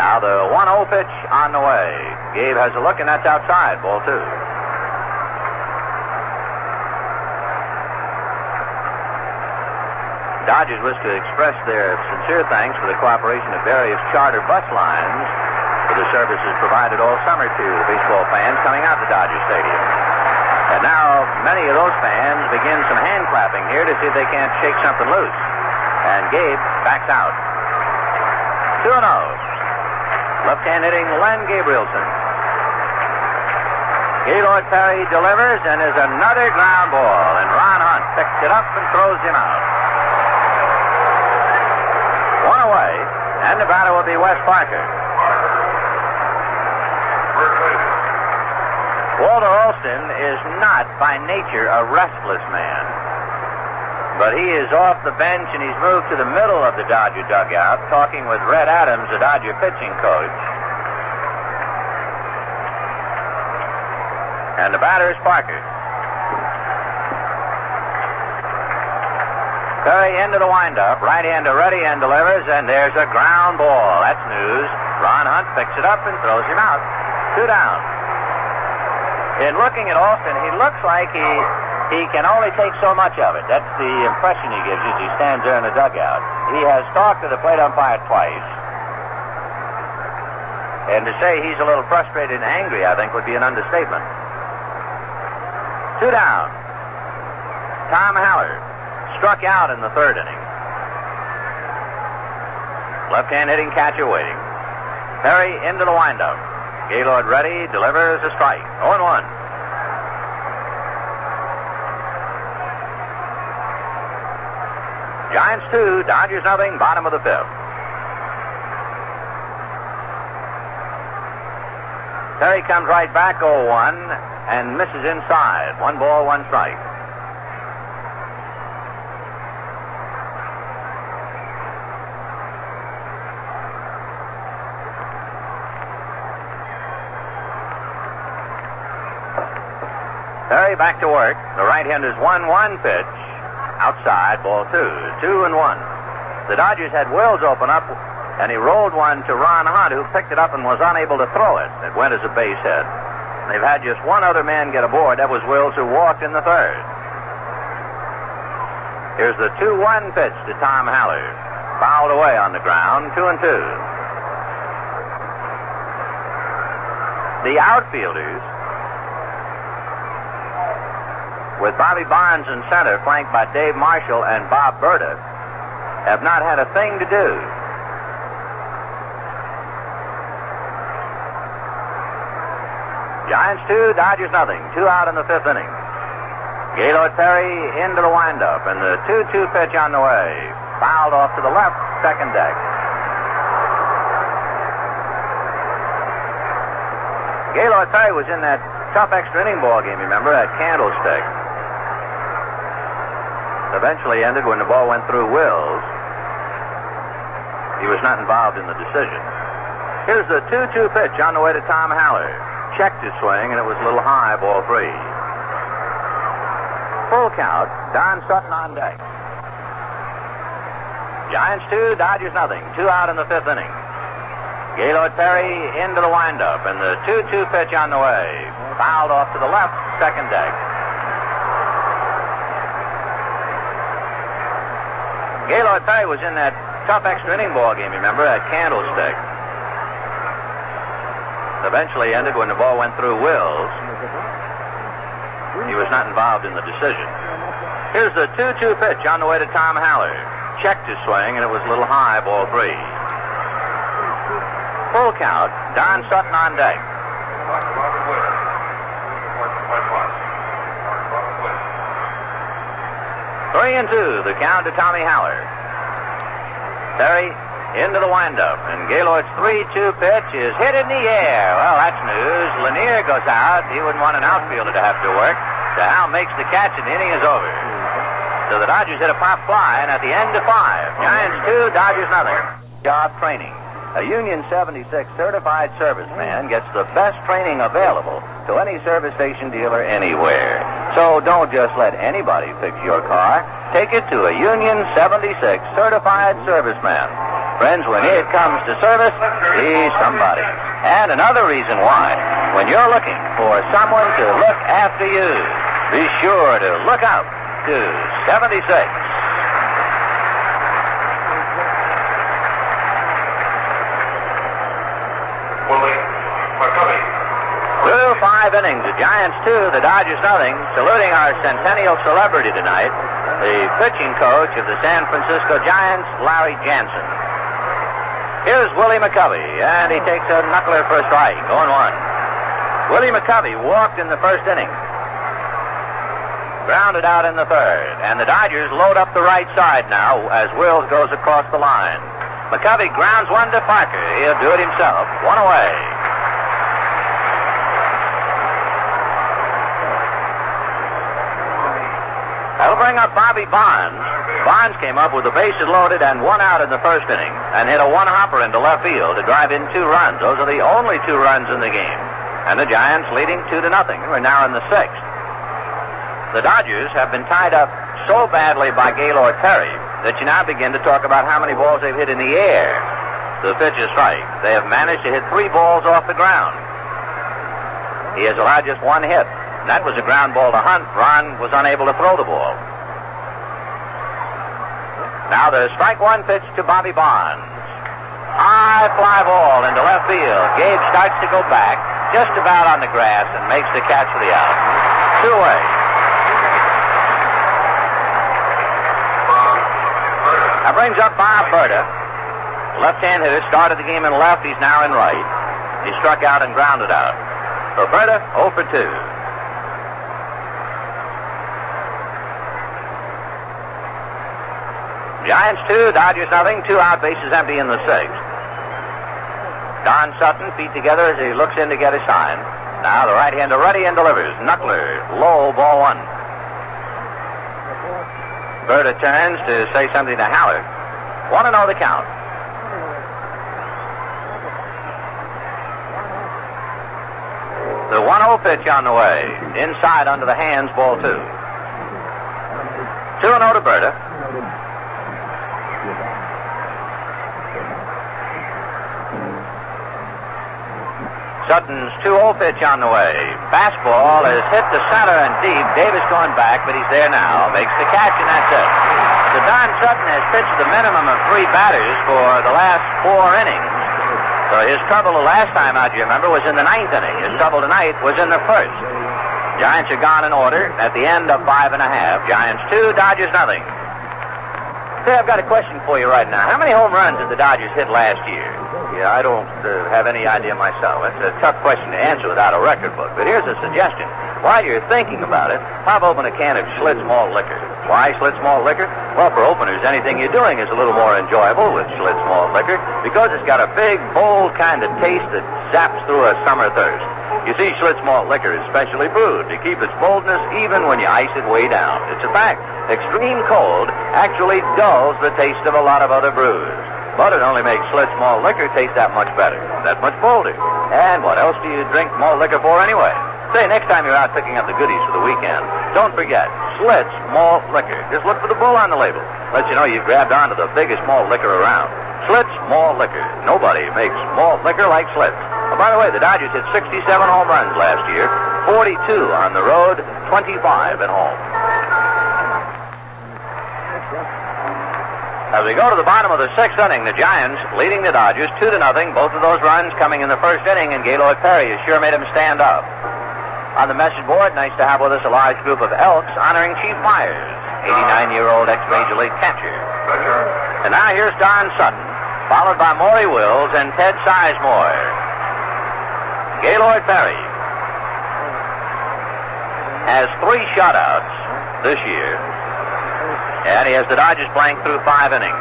Now the 1-0 pitch on the way. Gabe has a look, and that's outside, ball two. Dodgers wish to express their sincere thanks for the cooperation of various charter bus lines for the services provided all summer to baseball fans coming out to Dodger Stadium. And now many of those fans begin some hand clapping here to see if they can't shake something loose. And Gabe backs out. 2 0. Left hand hitting Len Gabrielson. Gaylord Perry delivers and is another ground ball. And Ron Hunt picks it up and throws him out. One away, and the batter will be Wes Parker. Walter Alston is not by nature a restless man. But he is off the bench and he's moved to the middle of the Dodger dugout talking with Red Adams, the Dodger pitching coach. And the batter is Parker. Perry into the windup. Right-hander ready and delivers, and there's a ground ball. That's news. Ron Hunt picks it up and throws him out. Two down. In looking at Alston, he looks like he he can only take so much of it. That's the impression he gives you as he stands there in the dugout. He has talked to the plate umpire twice. And to say he's a little frustrated and angry, I think, would be an understatement. Two down. Tom Haller struck out in the third inning. Left-hand hitting catcher waiting. Perry into the windup. Gaylord ready, delivers a strike. 0 1. Giants 2, Dodgers nothing, bottom of the fifth. Perry comes right back 0 1 and misses inside. One ball, one strike. Perry back to work. The right-hander's 1-1 pitch. Outside, ball two. Two and one. The Dodgers had Wills open up, and he rolled one to Ron Hunt, who picked it up and was unable to throw it. It went as a base hit. They've had just one other man get aboard. That was Wills, who walked in the third. Here's the 2-1 pitch to Tom Haller. Fouled away on the ground, two and two. The outfielders with Bobby Barnes in center, flanked by Dave Marshall and Bob Burda, have not had a thing to do. Giants two, Dodgers nothing. Two out in the fifth inning. Gaylord Perry into the windup, and the 2-2 pitch on the way. Fouled off to the left, second deck. Gaylord Perry was in that tough extra inning ball game, remember, at Candlestick. Eventually ended when the ball went through Wills. He was not involved in the decision. Here's the 2-2 pitch on the way to Tom Haller. Checked his swing, and it was a little high, ball three. Full count, Don Sutton on deck. Giants two, Dodgers nothing. Two out in the fifth inning. Gaylord Perry into the windup, and the 2-2 pitch on the way. Fouled off to the left, second deck. Gaylord Perry was in that tough extra inning ball game, remember, at Candlestick. Eventually ended when the ball went through Wills. He was not involved in the decision. Here's the 2-2 pitch on the way to Tom Haller. Checked his swing, and it was a little high, ball three. Full count, Don Sutton on deck. Three and two, the count to Tommy Haller. Perry into the windup, and Gaylord's 3-2 pitch is hit in the air. Well, that's news. Lanier goes out. He wouldn't want an outfielder to have to work. So Hal makes the catch, and the inning is over. So the Dodgers hit a pop fly, and at the end of five, Giants two, Dodgers nothing. Job training. A Union 76 certified serviceman gets the best training available to any service station dealer anywhere. So don't just let anybody fix your car. Take it to a Union 76 certified serviceman. Friends, when it comes to service, he's somebody. And another reason why, when you're looking for someone to look after you, be sure to look out to 76. Through five innings, the Giants two, the Dodgers nothing. Saluting our centennial celebrity tonight, the pitching coach of the San Francisco Giants, Larry Jansen. Here's Willie McCovey, and he takes a knuckler for a strike, going one. Willie McCovey walked in the first inning. Grounded out in the third, and the Dodgers load up the right side now as Wills goes across the line. McCovey grounds one to Parker. He'll do it himself. One away. That'll bring up Bobby Bonds. Bonds came up with the bases loaded and one out in the first inning and hit a one hopper into left field to drive in two runs. Those are the only two runs in the game. And the Giants leading two to nothing. We're now in the sixth. The Dodgers have been tied up so badly by Gaylord Perry that you now begin to talk about how many balls they've hit in the air. The pitch is strike. They have managed to hit three balls off the ground. He has allowed just one hit. That was a ground ball to Hunt. Ron was unable to throw the ball. Now the strike one pitch to Bobby Bonds. High fly ball into left field. Gabe starts to go back, just about on the grass, and makes the catch for the out. Two away. That brings up Bob Burda. Left-hand hitter started the game in left. He's now in right. He struck out and grounded out. So Burda 0 for 2. Giants 2, Dodgers nothing. Two out, bases empty in the sixth. Don Sutton, feet together as he looks in to get a sign. Now the right hander ready and delivers. Knuckler, low, ball one. Burda turns to say something to Haller. Want to know the count. The 1-0 pitch on the way. Inside under the hands, ball two. 2-0 to Burda. Sutton's 2-0 pitch on the way. Fastball is hit to center and deep. Davis going back, but he's there now. Makes the catch, and that's it. So Don Sutton has pitched the minimum of three batters for the last four innings. So his trouble the last time out, you remember, was in the ninth inning. His trouble tonight was in the first. Giants are gone in order at the end of five and a half. Giants two, Dodgers nothing. Say, I've got a question for you right now. How many home runs did the Dodgers hit last year? Yeah, I don't uh, have any idea myself. It's a tough question to answer without a record book. But here's a suggestion. While you're thinking about it, pop open a can of Schlitz malt liquor. Why Schlitz malt liquor? Well, for openers, anything you're doing is a little more enjoyable with Schlitz malt liquor because it's got a big, bold kind of taste that zaps through a summer thirst. You see, Schlitz malt liquor is specially brewed to keep its boldness even when you ice it way down. It's a fact. Extreme cold actually dulls the taste of a lot of other brews. But it only makes Schlitz malt liquor taste that much better, that much bolder. And what else do you drink malt liquor for anyway? Say, next time you're out picking up the goodies for the weekend, don't forget, Schlitz malt liquor. Just look for the bull on the label. Lets you know you've grabbed onto the biggest malt liquor around. Schlitz malt liquor. Nobody makes malt liquor like Schlitz. Oh, by the way, the Dodgers hit 67 home runs last year, 42 on the road, 25 at home. As we go to the bottom of the sixth inning, the Giants leading the Dodgers two to nothing. Both of those runs coming in the first inning, and Gaylord Perry has sure made him stand up. On the message board, nice to have with us a large group of Elks honoring Chief Meyers, 89-year-old ex-Major League catcher. And now here's Don Sutton, followed by Maury Wills and Ted Sizemore. Gaylord Perry has three shutouts this year. And he has the Dodgers playing through five innings.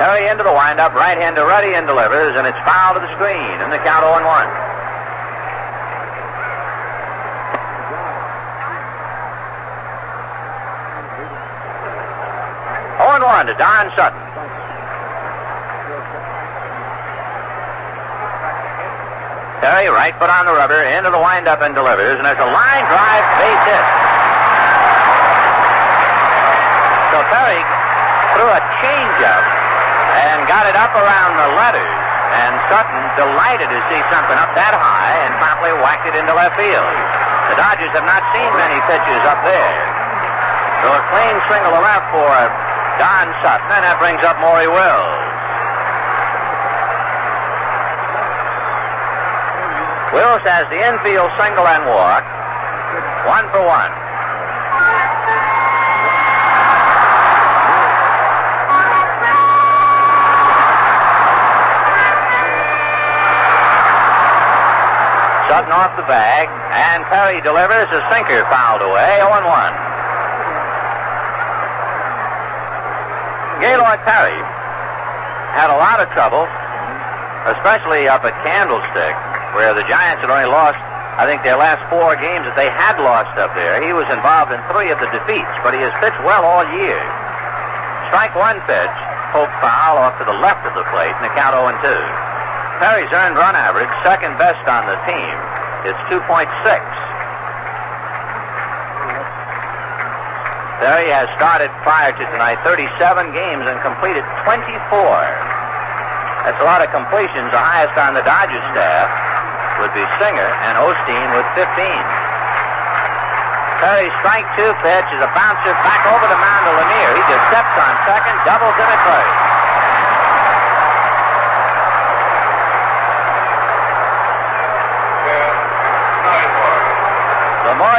Perry into the windup, right hander ready and delivers, and it's foul to the screen, and the count 0 1. Oh and 1 to Don Sutton. Perry, right foot on the rubber, into the windup and delivers, and there's a line drive base hit. So Perry threw a changeup and got it up around the letters. And Sutton, delighted to see something up that high, and promptly whacked it into left field. The Dodgers have not seen many pitches up there. So a clean swing to left for Don Sutton, and that brings up Maury Wills. Wills has the infield single and walk. One for one. Sutton off the bag, and Perry delivers a sinker fouled away, 0 1. Gaylord Perry had a lot of trouble, especially up at Candlestick, where the Giants had only lost, I think, their last four games that they had lost up there. He was involved in three of the defeats, but he has pitched well all year. Strike one pitch, poke foul off to the left of the plate, and the count 0 2. Perry's earned run average, second best on the team. It's 2.6. Perry has started prior to tonight 37 games and completed 24. That's a lot of completions. The highest on the Dodgers staff would be Singer and Osteen with 15. Perry's strike two pitch is a bouncer back over the mound to Lanier. He just steps on second, doubles in at first.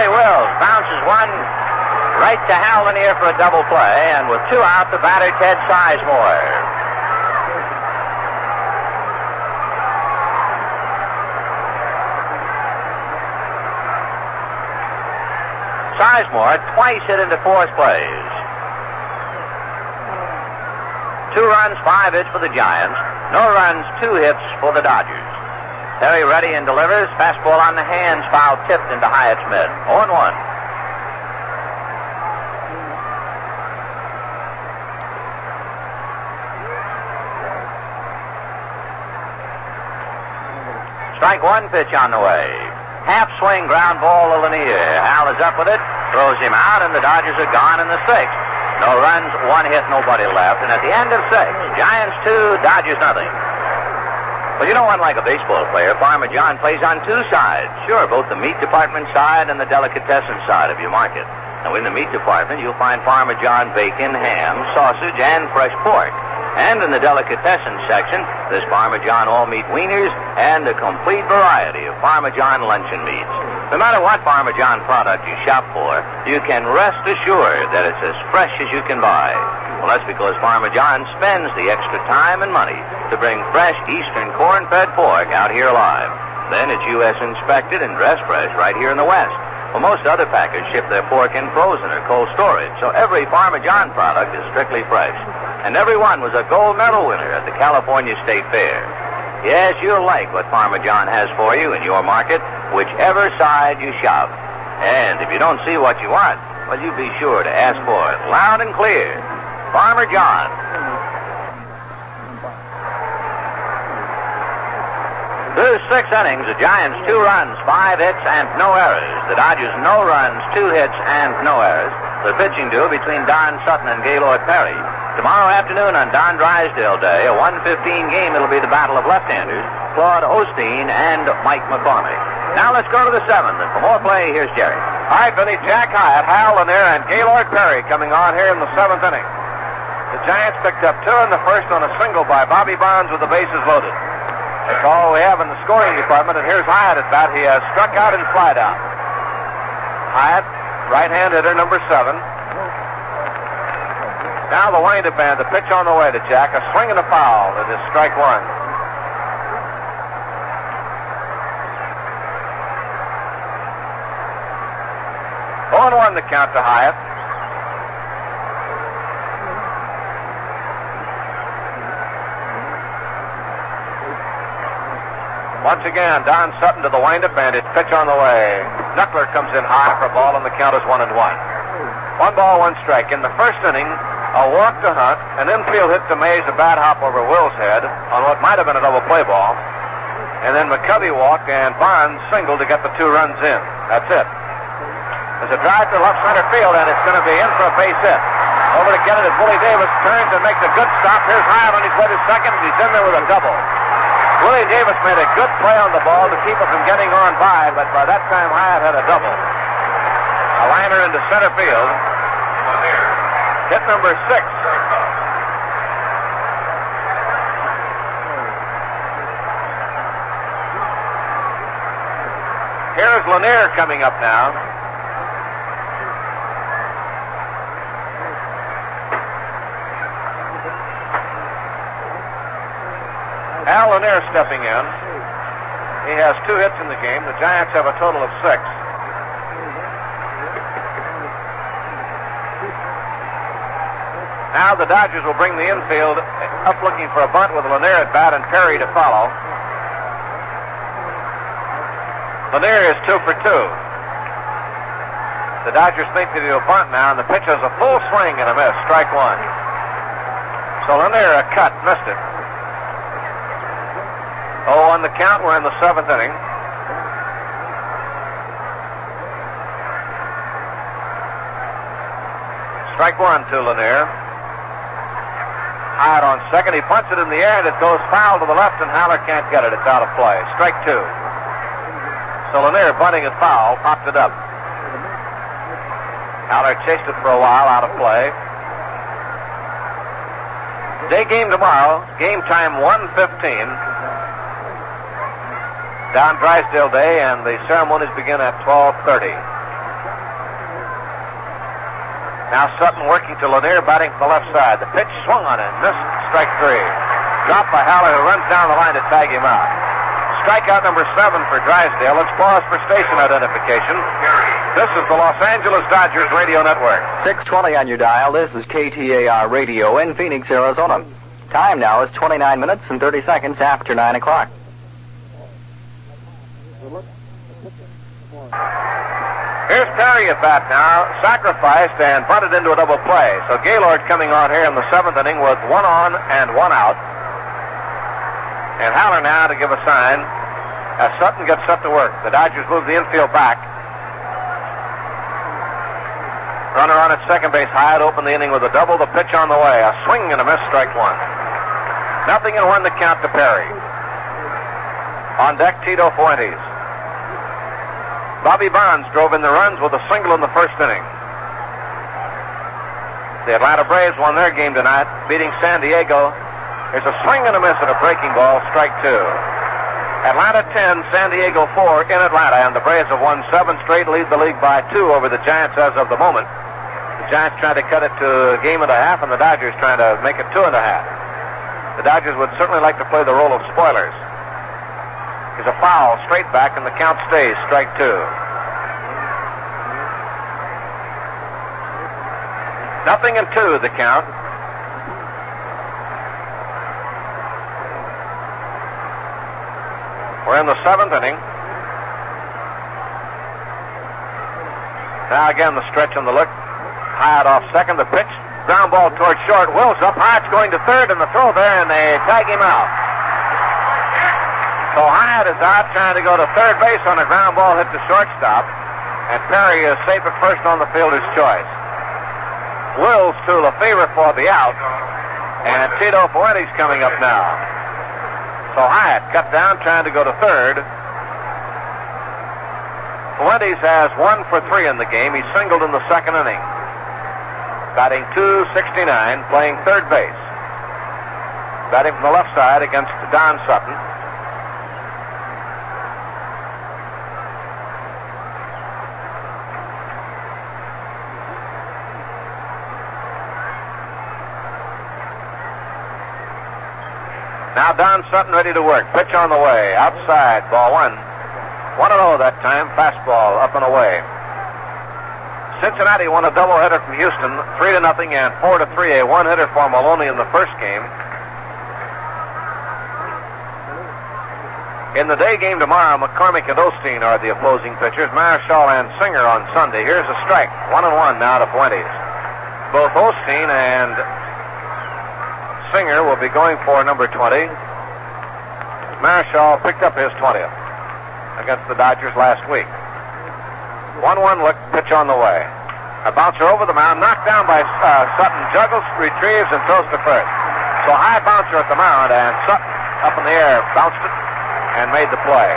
Lamaury Wills bounces one right to Hal Lanier for a double play, and with two out, the batter Ted Sizemore. Sizemore twice hit into fourth place. Two runs, five hits for the Giants. No runs, two hits for the Dodgers. Perry ready and delivers. Fastball on the hands, foul tipped into Hiatt's mid. 0 1. Strike one pitch on the way. Half swing ground ball to Lanier. Hal is up with it, throws him out, and the Dodgers are gone in the sixth. No runs, one hit, nobody left. And at the end of six, Giants two, Dodgers nothing. Well, you know, unlike a baseball player, Farmer John plays on two sides. Sure, both the meat department side and the delicatessen side of your market. Now, in the meat department, you'll find Farmer John bacon, ham, sausage, and fresh pork. And in the delicatessen section, there's Farmer John all meat wieners and a complete variety of Farmer John luncheon meats. No matter what Farmer John product you shop for, you can rest assured that it's as fresh as you can buy. Well, that's because Farmer John spends the extra time and money to bring fresh Eastern corn-fed pork out here alive. Then it's U.S. inspected and dressed fresh right here in the West. Well, most other packers ship their pork in frozen or cold storage, so every Farmer John product is strictly fresh. And every one was a gold medal winner at the California State Fair. Yes, you'll like what Farmer John has for you in your market, whichever side you shop. And if you don't see what you want, well, you be sure to ask for it loud and clear. Farmer John. Through six innings, the Giants two runs, five hits, and no errors. The Dodgers no runs, two hits, and no errors. The pitching duel between Don Sutton and Gaylord Perry. Tomorrow afternoon on Don Drysdale Day, a 115 game, it'll be the battle of left-handers, Claude Osteen and Mike McCormick. Now let's go to the seventh, and for more play, here's Jerry. Right, Vinny, Jack Hiatt, Hal Lanier, and Gaylord Perry coming on here in the seventh inning. Giants picked up two in the first on a single by Bobby Bonds with the bases loaded. That's all we have in the scoring department, and here's Hiatt at bat. He has struck out and fly out. Hiatt, right-hand hitter, number seven. Now the wind-up man, the pitch on the way to Jack. A swing and a foul. It is strike one. Oh and one the count to Hiatt. Once again, Don Sutton to the windup, and it's pitch on the way. Knuckler comes in high for a ball, and the count is one and one. One ball, one strike. In the first inning, a walk to Hunt, an infield hit to Mays, a bad hop over Wills' head on what might have been a double play ball. And then McCovey walked, and Bonds singled to get the two runs in. That's it. There's a drive to left center field, and it's going to be in for a base hit. Over to get it as Willie Davis turns and makes a good stop. Here's Hiatt on his way to second. He's in there with a double. Willie Davis made a good play on the ball to keep it from getting on by, but by that time Hiatt had a double. A liner into center field. Hit number six. Here's Lanier coming up now. Al Lanier stepping in. He has two hits in the game. The Giants have a total of six. Now the Dodgers will bring the infield up looking for a bunt with Lanier at bat and Perry to follow. Lanier is two for two. The Dodgers think they do a bunt now, and the pitch has a full swing and a miss. Strike one. So Lanier a cut, missed it. Oh, on the count, we're in the seventh inning. Strike one to Lanier. Hiatt on second. He punts it in the air and it goes foul to the left and Haller can't get it. It's out of play. Strike two. So Lanier bunting it foul, popped it up. Haller chased it for a while, out of play. Day game tomorrow. Game time 115. Don Drysdale Day, and the ceremonies begin at 12:30. Now Sutton working to Lanier, batting from the left side. The pitch swung on and missed. Strike three. Dropped by Haller, who runs down the line to tag him out. Strikeout number seven for Drysdale. Let's pause for station identification. This is the Los Angeles Dodgers Radio Network. 620 on your dial. This is KTAR Radio in Phoenix, Arizona. Time now is 29 minutes and 30 seconds after 9 o'clock. Here's Perry at bat now, sacrificed and bunted into a double play. So Gaylord coming on here in the seventh inning with one on and one out. And Haller now to give a sign as Sutton gets set to work. The Dodgers move the infield back. Runner on at second base, Hiatt opened the inning with a double. The pitch on the way, a swing and a miss, strike one. Nothing and one to count to Perry. On deck, Tito Fuentes. Bobby Bonds drove in the runs with a single in the first inning. The Atlanta Braves won their game tonight, beating San Diego. There's a swing and a miss at a breaking ball, strike two. Atlanta 10, San Diego 4 in Atlanta, and the Braves have won seven straight, lead the league by two over the Giants as of the moment. The Giants trying to cut it to a game and a half, and the Dodgers trying to make it two and a half. The Dodgers would certainly like to play the role of spoilers. There's a foul straight back, and the count stays strike two. Nothing in two, the count. We're in the seventh inning. Now again the stretch and the look. Hiatt off second. The pitch. Ground ball towards short. Wills up. Hiatt's going to third and the throw there, and they tag him out. So Hiatt is out trying to go to third base on a ground ball hit to shortstop. And Perry is safe at first on the fielder's choice. Wills to Lefebvre for the out. And Tito Fuentes coming up now. So Hiatt cut down trying to go to third. Fuentes has one for three in the game. He singled in the second inning. Batting 269, playing third base. Batting from the left side against Don Sutton. Don Sutton ready to work. Pitch on the way. Outside. Ball one. 1 0 that time. Fastball up and away. Cincinnati won a doubleheader from Houston, 3 to nothing and 4 to 3. A one hitter for Maloney in the first game. In the day game tomorrow, McCormick and Osteen are the opposing pitchers. Marichal and Singer on Sunday. Here's a strike. One and one now to Fuentes. Both Osteen and Singer will be going for number 20. Marichal picked up his 20th against the Dodgers last week. 1-1 look, pitch on the way. A bouncer over the mound, knocked down by uh, Sutton, juggles, retrieves, and throws to first. So high bouncer at the mound, and Sutton up in the air bounced it and made the play.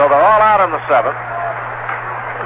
So they're all out in the seventh.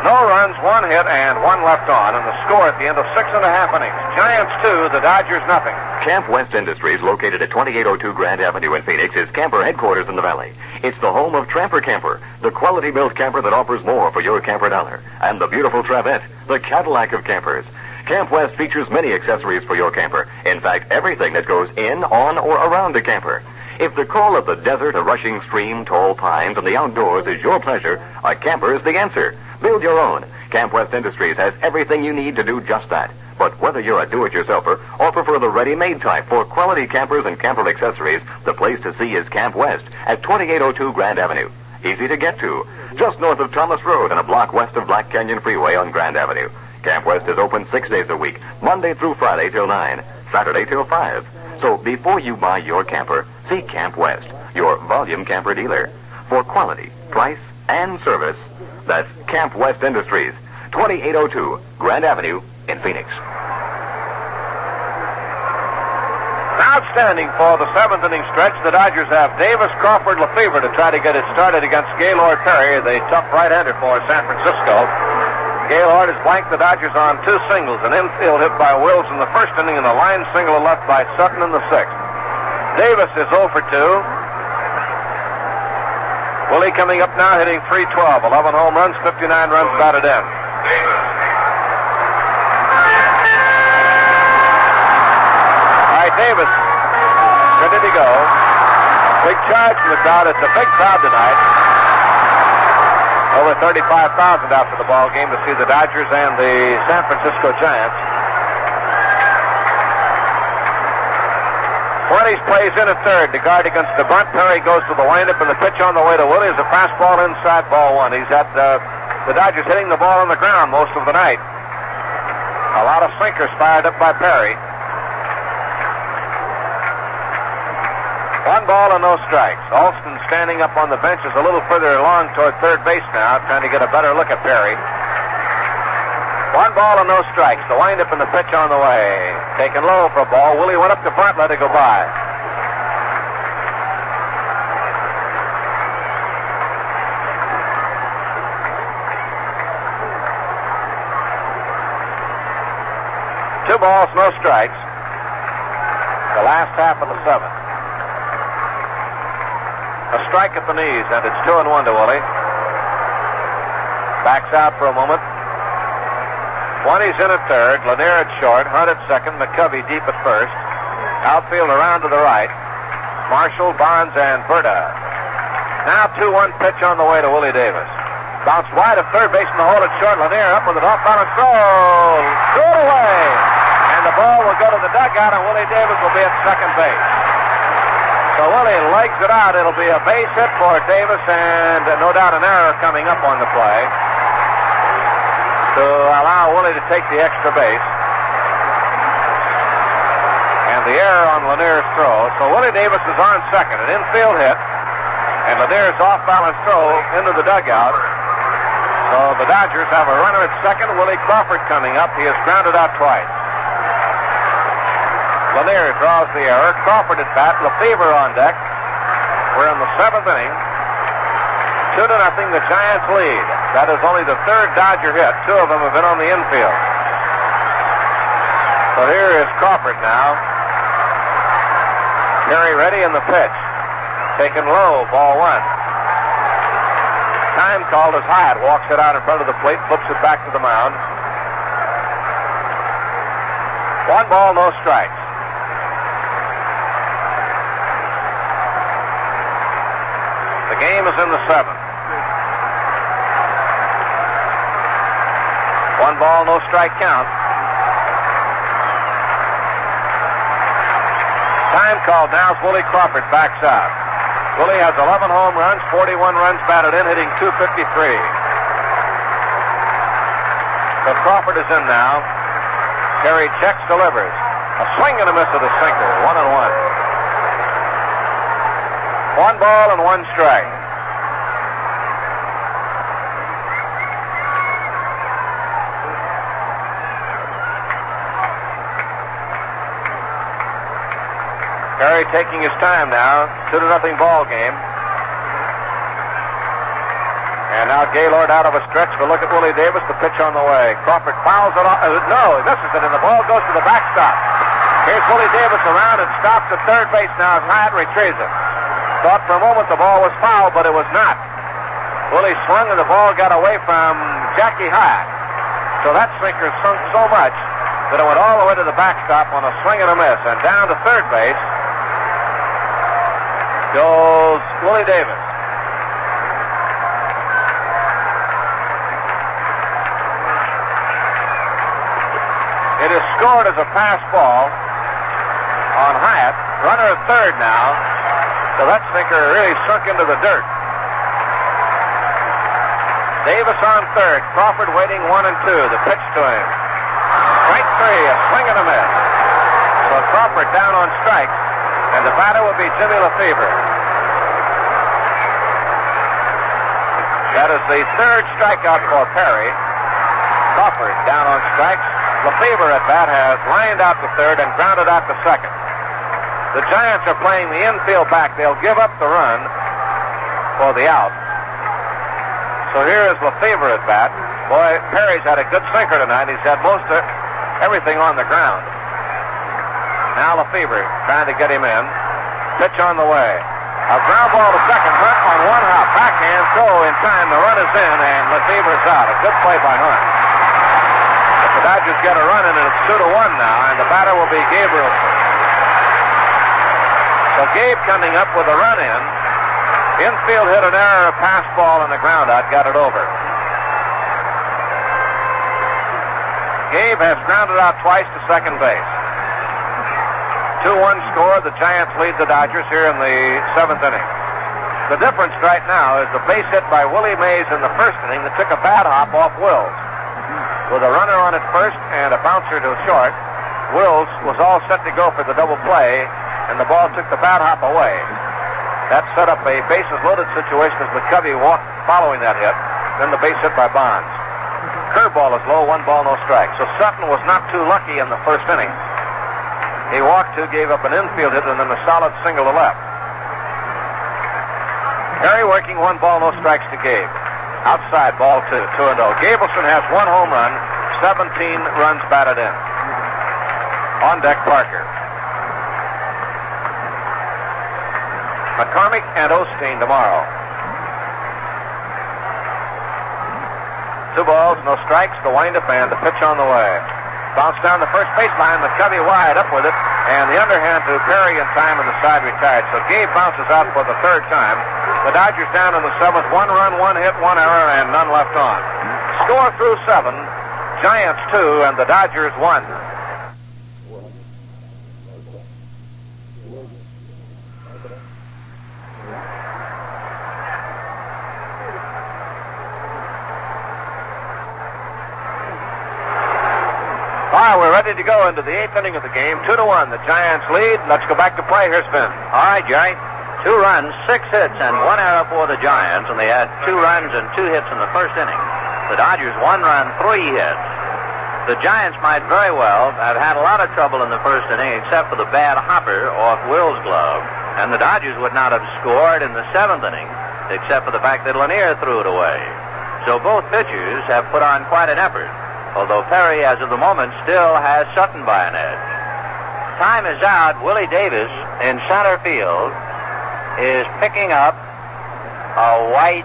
No runs, one hit, and one left on, and the score at the end of six and a half innings. Giants two, the Dodgers nothing. Camp West Industries, located at 2802 Grand Avenue in Phoenix, is camper headquarters in the valley. It's the home of Tramper Camper, the quality built camper that offers more for your camper dollar, and the beautiful Travette, the Cadillac of campers. Camp West features many accessories for your camper. In fact, everything that goes in, on, or around a camper. If the call of the desert, a rushing stream, tall pines, and the outdoors is your pleasure, a camper is the answer. Build your own. Camp West Industries has everything you need to do just that. But whether you're a do-it-yourselfer or prefer the ready-made type for quality campers and camper accessories, the place to see is Camp West at 2802 Grand Avenue. Easy to get to, just north of Thomas Road and a block west of Black Canyon Freeway on Grand Avenue. Camp West is open six days a week, Monday through Friday till 9, Saturday till 5. So before you buy your camper, see Camp West, your volume camper dealer. For quality, price, and service, that's Camp West Industries, 2802 Grand Avenue in Phoenix. Outstanding for the seventh inning stretch. The Dodgers have Davis, Crawford, Lefebvre to try to get it started against Gaylord Perry, the tough right-hander for San Francisco. Gaylord has blanked the Dodgers on two singles, an infield hit by Wills in the first inning and a line single left by Sutton in the sixth. Davis is 0 for 2. Willie coming up now hitting 312, 11 home runs, 59 runs batted in. All right, Davis, ready to go. Big charge from the crowd. It's a big crowd tonight. Over 35,000 out for the ball game to see the Dodgers and the San Francisco Giants. 20s plays in at third to guard against the bunt. Perry goes to the windup and the pitch on the way to Willie is a fastball inside ball one. He's had uh, the Dodgers hitting the ball on the ground most of the night. A lot of sinkers fired up by Perry. One ball and no strikes. Alston standing up on the bench is a little further along toward third base now, trying to get a better look at Perry. One ball and no strikes. The windup and the pitch on the way. Taken low for a ball. Willie went up to let it go by. Two balls, no strikes. The last half of the seventh. A strike at the knees, and it's two and one to Willie. Backs out for a moment. 20's in at third, Lanier at short, Hunt at second, McCovey deep at first. Outfield around to the right. Marshall, Bonds, and Burda. Now 2-1 pitch on the way to Willie Davis. Bounced wide of third base in the hole at short. Lanier up with it off balance throw. It away. And the ball will go to the dugout, and Willie Davis will be at second base. So Willie legs it out. It'll be a base hit for Davis, and no doubt an error coming up on the play to allow Willie to take the extra base. And the error on Lanier's throw. So Willie Davis is on second, an infield hit, and Lanier's off-balance throw into the dugout. So the Dodgers have a runner at second, Willie Crawford coming up. He has grounded out twice. Lanier draws the error. Crawford at bat. Lefebvre on deck. We're in the seventh inning. Two to nothing. The Giants lead. That is only the third Dodger hit. Two of them have been on the infield. So here is Crawford now. Perry ready in the pitch. Taken low. Ball one. Time called as Hiatt walks it out in front of the plate, flips it back to the mound. One ball, no strikes. The game is in the seventh. One ball, no strike count. Time called now as Willie Crawford backs out. Willie has 11 home runs, 41 runs batted in, hitting 253. So Crawford is in now. Perry checks, delivers. A swing and a miss of the sinker, one and one. One ball and one strike. Perry taking his time now. Two to nothing ball game. And now Gaylord out of a stretch for look at Willie Davis. The pitch on the way. Crawford fouls it off. Uh, no, he misses it, and the ball goes to the backstop. Here's Willie Davis around and stops at third base now as Hiatt retrieves it. Thought for a moment the ball was foul, but it was not. Willie swung and the ball got away from Jackie Hiatt. So that sinker sunk so much that it went all the way to the backstop on a swing and a miss. And down to third base goes Willie Davis. It is scored as a pass ball on Hiatt. Runner at third now. So that sinker really sunk into the dirt. Davis on third. Crawford waiting one and two. The pitch to him. Strike three. A swing and a miss. So Crawford down on strikes. And the batter will be Jimmy Lefebvre. That is the third strikeout for Perry. Crawford down on strikes. Lefebvre at bat has lined out to third and grounded out to second. The Giants are playing the infield back. They'll give up the run for the out. So here is Lefebvre at bat. Boy, Perry's had a good sinker tonight. He's had most of everything on the ground. Now Lefebvre trying to get him in. Pitch on the way. A ground ball to second. Hunt on one hop. Backhand throw in time. The run is in, and Lefebvre's out. A good play by Hunt. But the Dodgers get a run and it's two to one now, and the batter will be Gabrielson. So Gabe coming up with a run in. Infield hit an error, a pass ball, and the ground out got it over. Gabe has grounded out twice to second base. 2-1 score. The Giants lead the Dodgers here in the seventh inning. The difference right now is the base hit by Willie Mays in the first inning that took a bad hop off Wills. With a runner on at first and a bouncer to short, Wills was all set to go for the double play, and the ball took the bad hop away. That set up a bases loaded situation as McCovey walked following that hit. Then the base hit by Bonds. Curveball is low, one ball, no strike. So Sutton was not too lucky in the first inning. He walked two, gave up an infield hit, and then a solid single to left. Perry working one ball, no strikes to Gabe. Outside, ball two, 2 and 0. Gabrielson has one home run, 17 runs batted in. On deck, Parker. McCormick and Osteen tomorrow. Two balls, no strikes, the windup and the pitch on the way. Bounce down the first baseline, McCovey wide up with it, and the underhand to Perry in time and the side retired. So Gabe bounces out for the third time. The Dodgers down in the seventh, one run, one hit, one error, and none left on. Score through seven, Giants two, and the Dodgers one. All right, we're ready to go into the eighth inning of the game. Two to one. The Giants lead. Let's go back to play. Here's Vin. All right, Jerry. Two runs, six hits, and one error for the Giants, and they had two runs and two hits in the first inning. The Dodgers one run, three hits. The Giants might very well have had a lot of trouble in the first inning, except for the bad hopper off Wills' glove, and the Dodgers would not have scored in the seventh inning, except for the fact that Lanier threw it away. So both pitchers have put on quite an effort although Perry, as of the moment, still has Sutton by an edge. Time is out. Willie Davis in center field is picking up a white.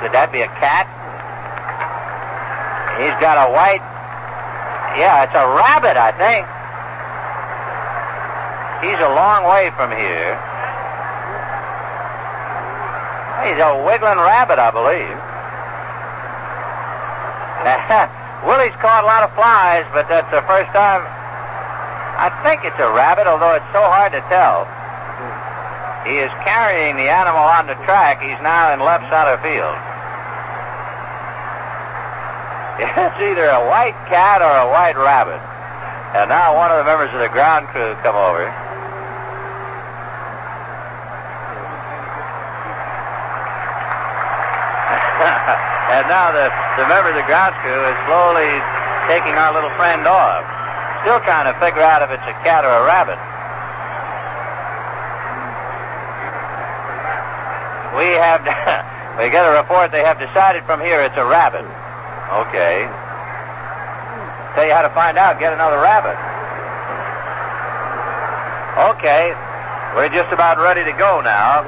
Could that be a cat? He's got a white. Yeah, it's a rabbit, I think. He's a long way from here. He's a wiggling rabbit, I believe. [LAUGHS] Willie's caught a lot of flies, but that's the first time. I think it's a rabbit, although it's so hard to tell. He is carrying the animal on the track. He's now in left center field. [LAUGHS] It's either a white cat or a white rabbit. And now one of the members of the ground crew come over. And now the, the member of the ground crew is slowly taking our little friend off. Still trying to figure out if it's a cat or a rabbit. We have, [LAUGHS] we get a report they have decided from here it's a rabbit. Okay. Tell you how to find out, get another rabbit. Okay, we're just about ready to go now.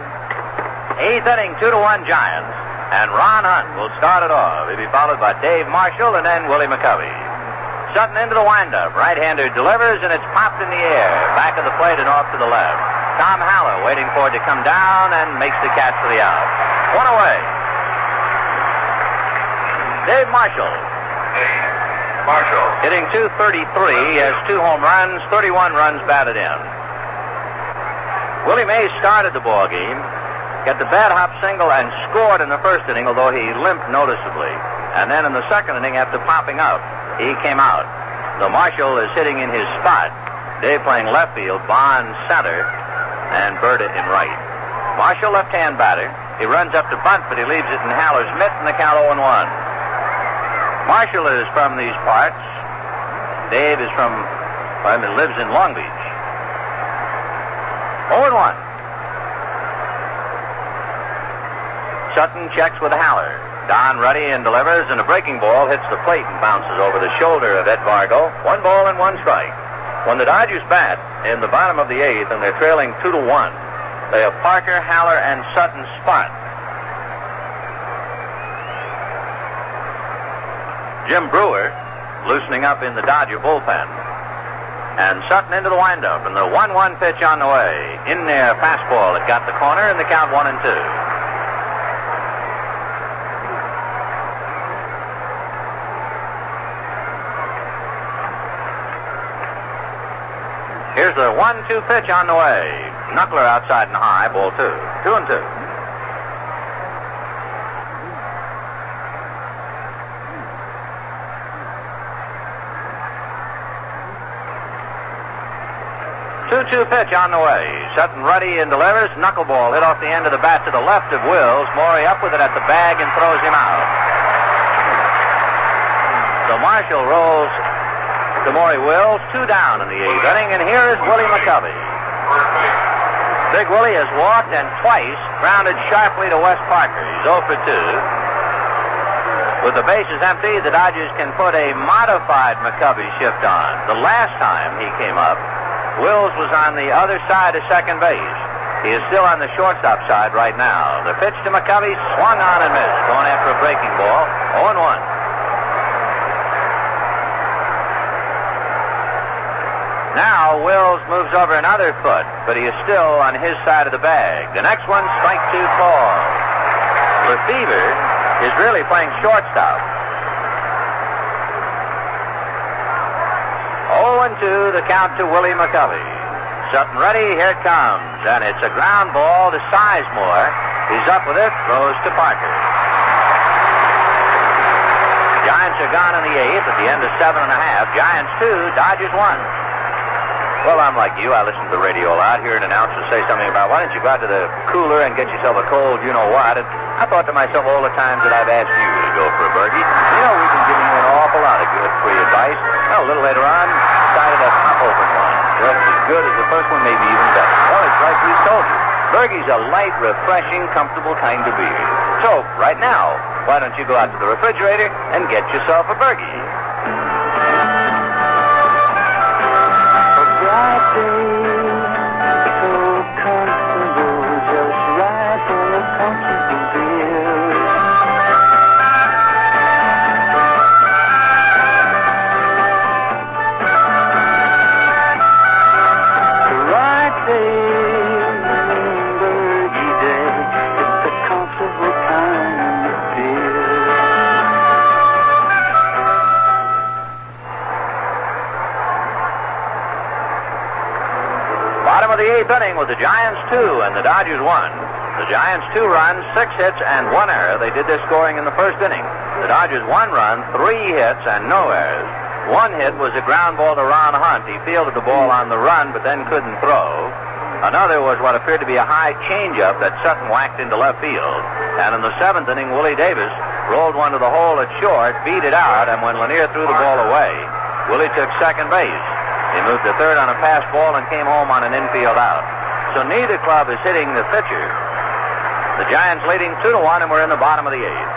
Eighth inning, two to one Giants. And Ron Hunt will start it off. He'll be followed by Dave Marshall and then Willie McCovey. Sutton into the windup. Right-hander delivers, and it's popped in the air. Back of the plate and off to the left. Tom Haller waiting for it to come down and makes the catch for the out. One away. Dave Marshall. Dave Marshall. Hitting 233, He has two home runs, 31 runs batted in. Willie Mays started the ball game, got the bad hop single and scored in the first inning, although he limped noticeably. And then in the second inning, after popping up, he came out. So Marshall is hitting in his spot. Dave playing left field, Bond center, and Burda in right. Marshall left-hand batter. He runs up to bunt, but he leaves it in Haller's mitt, and the count 0-1. Marshall is from these parts, Dave is from, well, mean, lives in Long Beach. 0 Sutton checks with Haller. Don Ruddy and delivers, and a breaking ball hits the plate and bounces over the shoulder of Ed Vargo. One ball and one strike. When the Dodgers bat in the bottom of the eighth and they're trailing two to one, they have Parker, Haller, and Sutton spot. Jim Brewer loosening up in the Dodger bullpen. And Sutton into the windup, and the 1 1 pitch on the way. In there, fastball that got the corner, and the count 1 and 2. One two pitch on the way. Knuckler outside and high, ball two. Two and two. Two-two pitch on the way. Sutton ruddy and delivers. Knuckleball hit off the end of the bat to the left of Wills. Maury up with it at the bag and throws him out. So Marshall rolls Maury Wills, two down in the eighth inning, and here is Willie McCovey. Big Willie has walked and twice grounded sharply to Wes Parker. He's 0 for 2. With the bases empty, the Dodgers can put a modified McCovey shift on. The last time he came up, Wills was on the other side of second base. He is still on the shortstop side right now. The pitch to McCovey swung on and missed, going after a breaking ball. 0 1. Wills moves over another foot, but he is still on his side of the bag. The next one, strike two call. Lefebvre is really playing shortstop. 0 and 2, the count to Willie McCovey. Sutton ready, here it comes, and it's a ground ball to Sizemore. He's up with it, throws to Parker. Giants are gone in the eighth at the end of seven and a half. Giants two, Dodgers one. Well, I'm like you. I listen to the radio a lot, hear an announcer say something about, why don't you go out to the cooler and get yourself a cold you know what? And I thought to myself all the times that I've asked you to go for a burgie, you know, we've been giving you an awful lot of good free advice. Well, a little later on, decided to pop open one. Just as good as the first one, maybe even better. Well, it's like we told you. Burgie's a light, refreshing, comfortable kind of beer. So, right now, why don't you go out to the refrigerator and get yourself a Burgie? With the Giants two and the Dodgers one. The Giants two runs, six hits, and one error. They did their scoring in the first inning. The Dodgers one run, three hits, and no errors. One hit was a ground ball to Ron Hunt. He fielded the ball on the run, but then couldn't throw. Another was what appeared to be a high changeup that Sutton whacked into left field. And in the seventh inning, Willie Davis rolled one to the hole at short, beat it out, and when Lanier threw the ball away, Willie took second base. He moved to third on a pass ball and came home on an infield out. So neither club is hitting the pitcher. The Giants leading two to one, and we're in the bottom of the eighth.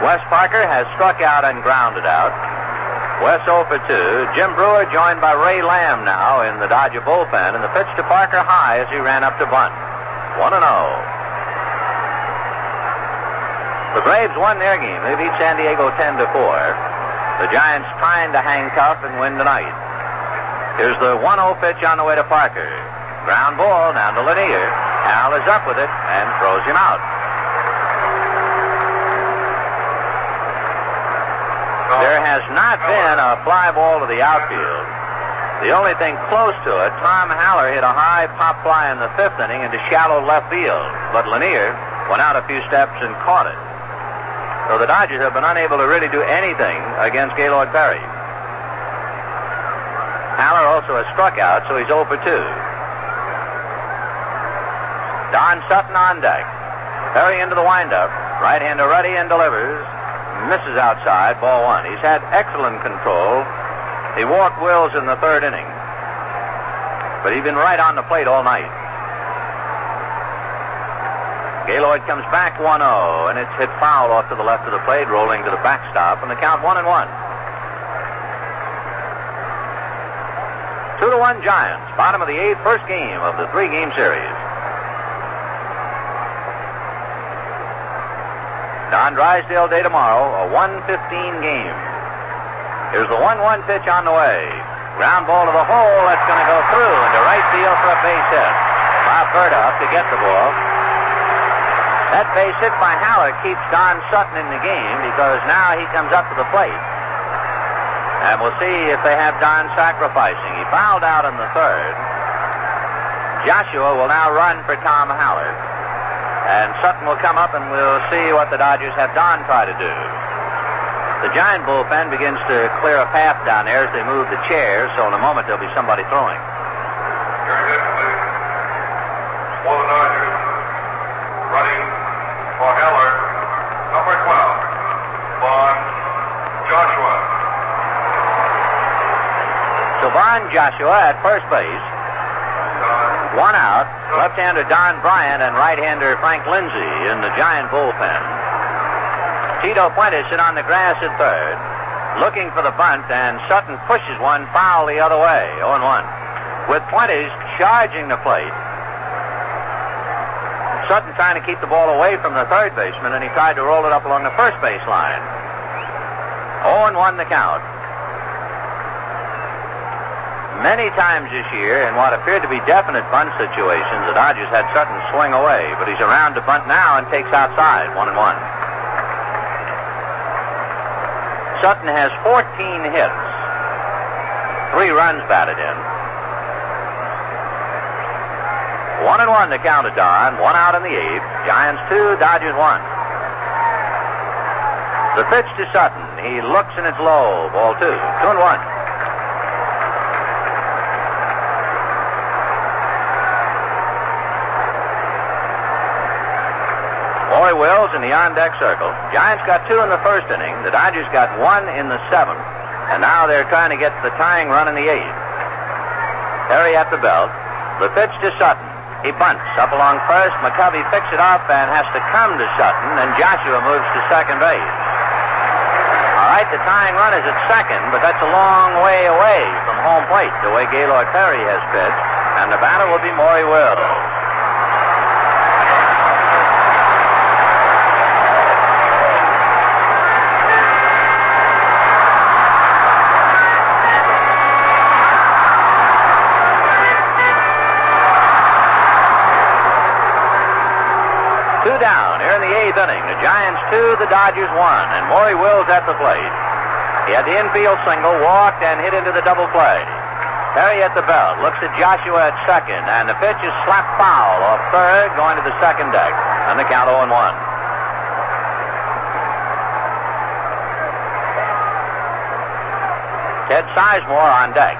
Wes Parker has struck out and grounded out. Wes 0 for 2. Jim Brewer joined by Ray Lamb now in the Dodger bullpen, and the pitch to Parker high as he ran up to bunt. 1 and 0. The Braves won their game. They beat San Diego 10 to 4. The Giants trying to hang tough and win tonight. Here's the 1 0 pitch on the way to Parker. Ground ball down to Lanier. Al is up with it and throws him out. There has not been a fly ball to the outfield. The only thing close to it, Tom Haller hit a high pop fly in the fifth inning into shallow left field, but Lanier went out a few steps and caught it. So the Dodgers have been unable to really do anything against Gaylord Perry. Haller also has struck out, so he's 0 for 2. Don Sutton on deck. Perry into the windup. Right-hander ready and delivers. Misses outside, ball one. He's had excellent control He walked Wills in the third inning. But he's been right on the plate all night. Gaylord comes back 1-0, and it's hit foul off to the left of the plate, rolling to the backstop, and the count one and one. Two to one Giants. Bottom of the eighth, first game of the three-game series. Don Drysdale Day tomorrow, a 115 game. Here's the 1-1 pitch on the way. Ground ball to the hole. That's going to go through into right field for a base hit. Bob Burda up to get the ball. That base hit by Haller keeps Don Sutton in the game because now he comes up to the plate. And we'll see if they have Don sacrificing. He fouled out in the third. Joshua will now run for Tom Haller. And Sutton will come up and we'll see what the Dodgers have Don try to do. The Giant bullpen begins to clear a path down there as they move the chairs, so in a moment there'll be somebody throwing. Your hit, please. For the Dodgers, running for Haller, number 12, Von Joshua. So Von Joshua at first base. Left-hander Ron Bryant and right-hander Frank Linzy in the Giant bullpen. Tito Fuentes on the grass at third, looking for the bunt, and Sutton pushes one foul the other way, 0-1. With Fuentes charging the plate. Sutton trying to keep the ball away from the third baseman, and he tried to roll it up along the first base line. 0-1 the count. Many times this year, in what appeared to be definite bunt situations, the Dodgers had Sutton swing away, but he's around to bunt now and takes outside, one and one. Sutton has 14 hits, three runs batted in. One and one to count it, Don. One out in the eighth. Giants two, Dodgers one. The pitch to Sutton. He looks and it's low. Ball two. Two and one. The on-deck circle. Giants got two in the first inning. The Dodgers got one in the seventh. And now they're trying to get the tying run in the eighth. Harry at the belt. The pitch to Sutton. He bunts up along first. McCovey picks it up and has to come to Sutton. And Joshua moves to second base. All right, the tying run is at second, but that's a long way away from home plate, the way Gaylord Perry has pitched. And the batter will be Maury Wills. Two down here in the eighth inning. The Giants two, the Dodgers one, and Maury Wills at the plate. He had the infield single, walked, and hit into the double play. Perry at the belt, looks at Joshua at second, and the pitch is slapped foul off third, going to the second deck, and the count 0 1. Ted Sizemore on deck.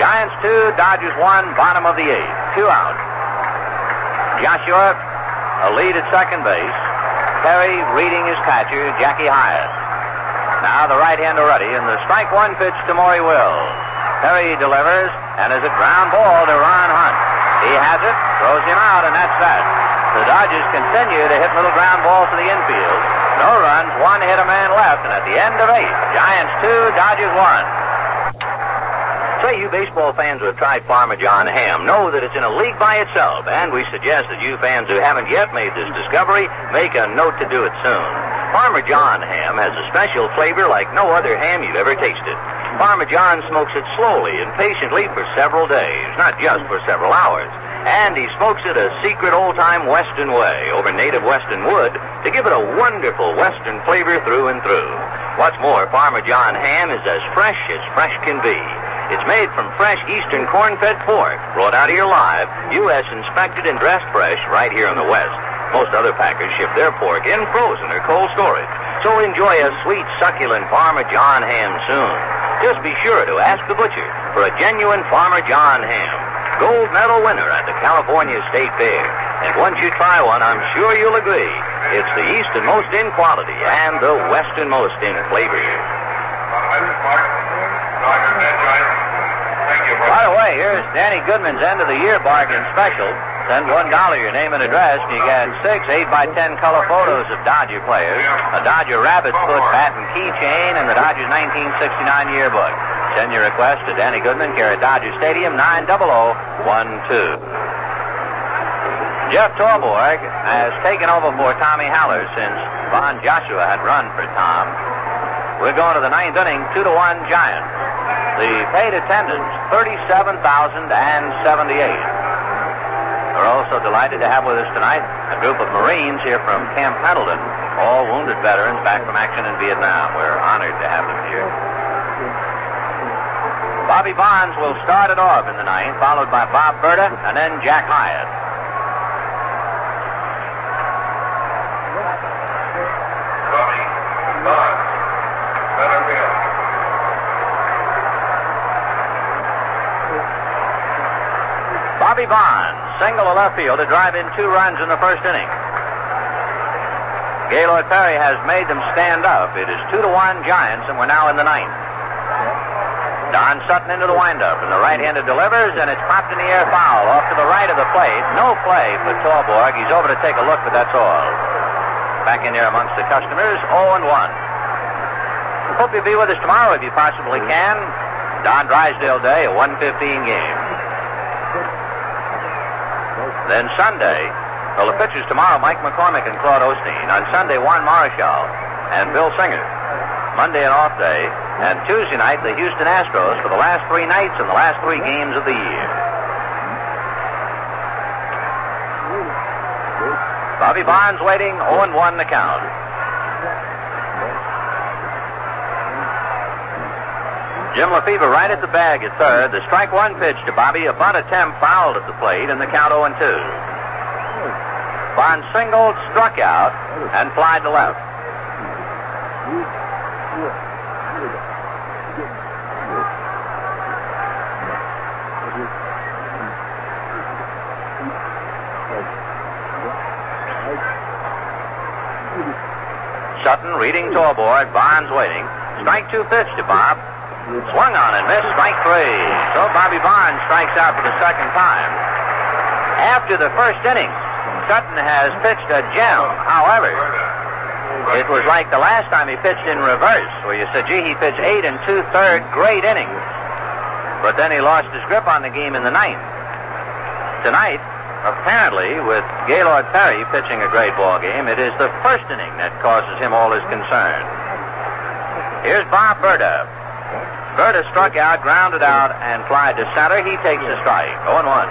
Giants two, Dodgers one, bottom of the eighth. Two out. Joshua, a lead at second base. Perry reading his catcher, Jackie Hiatt. Now the right hander ready, and the strike one pitch to Maury Wills. Perry delivers, and is a ground ball to Ron Hunt. He has it, throws him out, and that's that. The Dodgers continue to hit little ground balls to the infield. No runs, one hit a man left, and at the end of eight, Giants two, Dodgers one. Say, you baseball fans who have tried Farmer John ham know that it's in a league by itself, and we suggest that you fans who haven't yet made this discovery make a note to do it soon. Farmer John ham has a special flavor like no other ham you've ever tasted. Farmer John smokes it slowly and patiently for several days, not just for several hours. And he smokes it a secret old-time Western way over native Western wood to give it a wonderful Western flavor through and through. What's more, Farmer John ham is as fresh as fresh can be. It's made from fresh eastern corn-fed pork, brought out here live, U.S. inspected and dressed fresh right here in the West. Most other packers ship their pork in frozen or cold storage. So enjoy a sweet, succulent Farmer John ham soon. Just be sure to ask the butcher for a genuine Farmer John ham. Gold medal winner at the California State Fair. And once you try one, I'm sure you'll agree. It's the easternmost in quality and the westernmost in flavor. Okay, here's Danny Goodman's end of the year bargain special. Send one dollar your name and address, and you get six eight by ten color photos of Dodger players, a Dodger rabbit foot bat and keychain, and the Dodgers 1969 yearbook. Send your request to Danny Goodman, care at Dodger Stadium, 90012. Jeff Torborg has taken over for Tommy Haller since Von Joshua had run for Tom. We're going to the ninth inning, two to one Giants. The paid attendance, 37,078. We're also delighted to have with us tonight a group of Marines here from Camp Pendleton, all wounded veterans back from action in Vietnam. We're honored to have them here. Bobby Bonds will start it off in the ninth, followed by Bob Burda and then Jack Hiatt. Bobby Bonds, center field. Bobby Bonds, single to left field to drive in two runs in the first inning. Gaylord Perry has made them stand up. It is two to one Giants, and we're now in the ninth. Don Sutton into the windup, and the right-hander delivers, and it's popped in the air foul off to the right of the plate. No play for Torborg. He's over to take a look, but that's all. Back in there amongst the customers, 0 and 1. Hope you'll be with us tomorrow if you possibly can. Don Drysdale Day, a 115 game. Then Sunday, well, the pitchers tomorrow, Mike McCormick and Claude Osteen. On Sunday, Juan Marichal and Bill Singer. Monday, an off day. And Tuesday night, the Houston Astros for the last three nights and the last three games of the year. Bobby Bonds waiting, 0 1 the count. Jim Lefebvre right at the bag at third. The strike one pitch to Bobby. A bunt attempt fouled at the plate, and the count 0 2. Bonds singled, struck out, and flied to left. Sutton reading Torborg. Bonds waiting. Strike two pitch to Bob. Swung on and missed. Strike three. So Bobby Bonds strikes out for the second time. After the first inning, Sutton has pitched a gem. However, it was like the last time he pitched in reverse, where you said, gee, he pitched eight and two-third great innings. But then he lost his grip on the game in the ninth. Tonight, apparently, with Gaylord Perry pitching a great ball game, it is the first inning that causes him all his concern. Here's Bob Burda. Burda struck out, grounded out, and flied to center. He takes the strike. 0 1.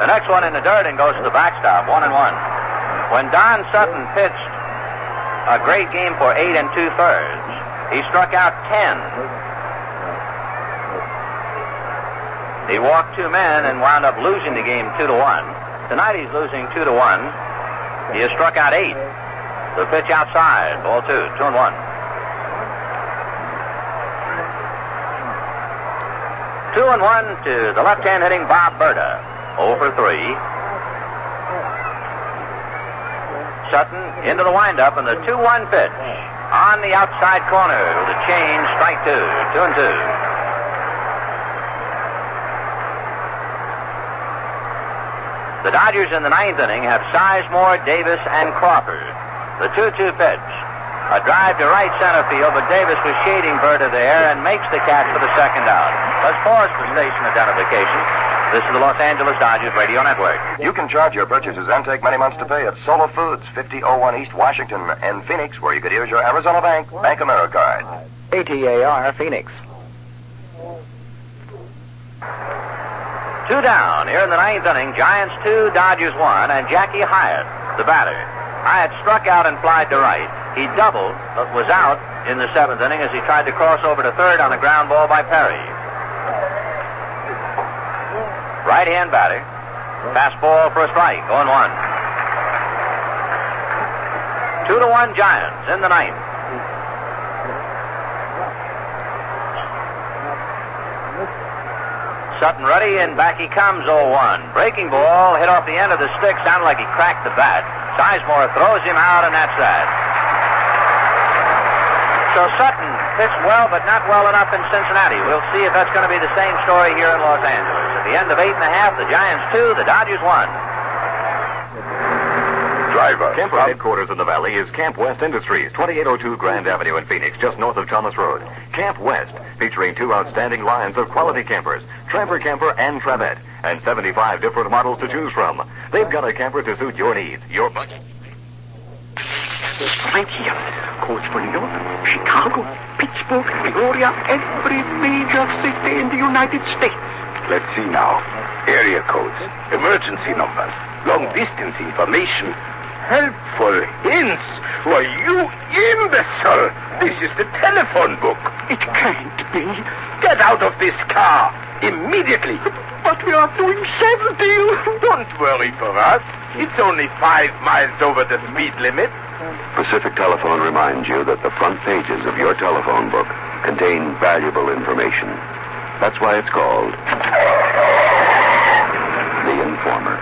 The next one in the dirt and goes to the backstop, one and one. When Don Sutton pitched a great game for eight and two thirds, he struck out ten. He walked two men and wound up losing the game two to one. Tonight he's losing two to one. He has struck out eight. The pitch outside, ball two, two and one. Two and one to the left-hand hitting Bob Burda. 0 for 3. Sutton into the windup and the 2 1 pitch on the outside corner with a change, strike two, 2 and 2. The Dodgers in the ninth inning have Sizemore, Davis, and Crawford. The 2 2 pitch. A drive to right center field, but Davis was shading Burda there and makes the catch for the second out. Let's pause for station identification. This is the Los Angeles Dodgers Radio Network. You can charge your purchases and take many months to pay at Solo Foods, 5001 East Washington, and Phoenix, where you could use your Arizona Bank, Bank America card. KTAR Phoenix. Two down here in the ninth inning. Giants two, Dodgers one, and Jackie Hiatt, the batter. Hiatt struck out and flied to right. He doubled, but was out in the seventh inning as he tried to cross over to third on a ground ball by Perry. Right hand batter. Fastball for a strike. Going one. Two to one Giants in the ninth. Sutton ready, and back he comes 0-1. Breaking ball hit off the end of the stick, sounded like he cracked the bat. Sizemore throws him out, and that's that. So Sutton pitched well, but not well enough in Cincinnati. We'll see if that's going to be the same story here in Los Angeles. At the end of eight and a half, the Giants two, the Dodgers one. Driver. Kemper headquarters in the valley is Camp West Industries, 2802 Grand Avenue in Phoenix, just north of Thomas Road. Camp West, featuring two outstanding lines of quality campers, Tramper Camper and Travette, and 75 different models to choose from. They've got a camper to suit your needs, your budget. Right here. Codes for New York, Chicago, Pittsburgh, Peoria, every major city in the United States. Let's see now. Area codes, emergency numbers, long distance information, helpful hints. Why, you imbecile! This is the telephone book. It can't be. Get out of this car immediately. But we are doing 70. Don't worry for us. It's only five miles over the speed limit. Pacific Telephone reminds you that the front pages of your telephone book contain valuable information. That's why it's called The Informer.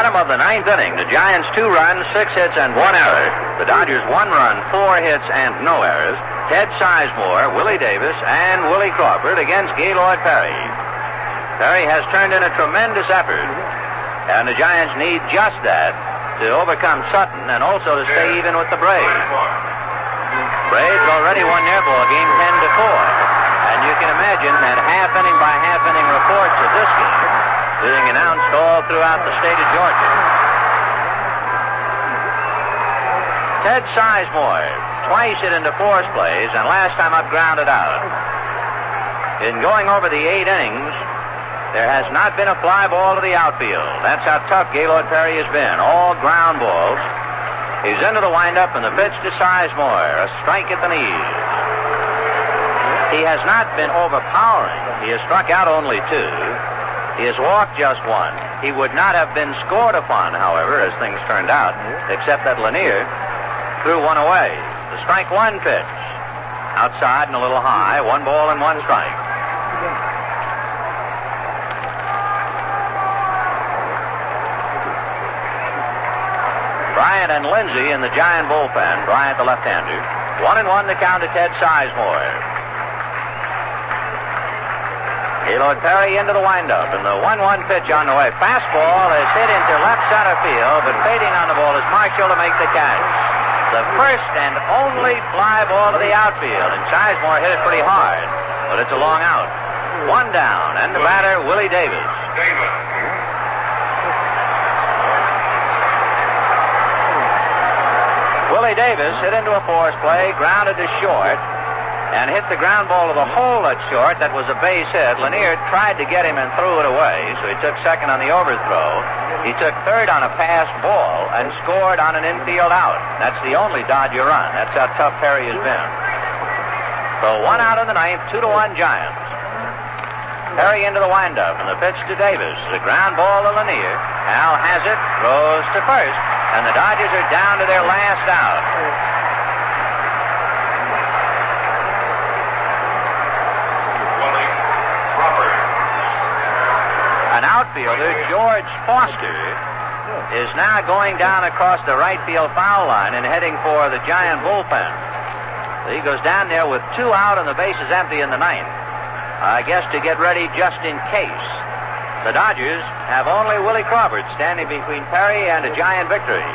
Bottom of the ninth inning, the Giants two runs, six hits, and one error. The Dodgers one run, four hits, and no errors. Ted Sizemore, Willie Davis, and Willie Crawford against Gaylord Perry. Perry has turned in a tremendous effort, and the Giants need just that to overcome Sutton and also to stay even with the Braves. Braves already won their ball game 10 to 4. And you can imagine that half inning by half inning reports of this game being announced all throughout the state of Georgia. Ted Sizemore twice hit into force plays and last time up grounded out. In going over the eight innings, there has not been a fly ball to the outfield. That's how tough Gaylord Perry has been. All ground balls. He's into the windup and the pitch to Sizemore. A strike at the knees. He has not been overpowering. He has struck out only two. He has walked just one. He would not have been scored upon, however, as things turned out, except that Lanier threw one away. The strike one pitch. Outside and a little high. One ball and one strike. Bryant and Linzy in the Giant bullpen. Bryant, the left-hander. One and one to count to Ted Sizemore. Gaylord Perry into the windup, and the 1-1 pitch on the way. Fastball is hit into left center field, but fading on the ball is Marshall to make the catch. The first and only fly ball to the outfield, and Sizemore hit it pretty hard, but it's a long out. One down, and the batter, Willie Davis. Willie Davis hit into a force play, grounded to short, and hit the ground ball to the hole at short. That was a base hit. Lanier tried to get him and threw it away, so he took second on the overthrow. He took third on a passed ball and scored on an infield out. That's the only Dodger run. That's how tough Perry has been. So one out in the ninth, two to one Giants. Perry into the windup, and the pitch to Davis. The ground ball to Lanier. Al has it, throws to first, and the Dodgers are down to their last out. Outfielder, George Foster, is now going down across the right field foul line and heading for the Giant bullpen. He goes down there with two out and the bases empty in the ninth. I guess to get ready just in case. The Dodgers have only Willie Crawford standing between Perry and a Giant victory.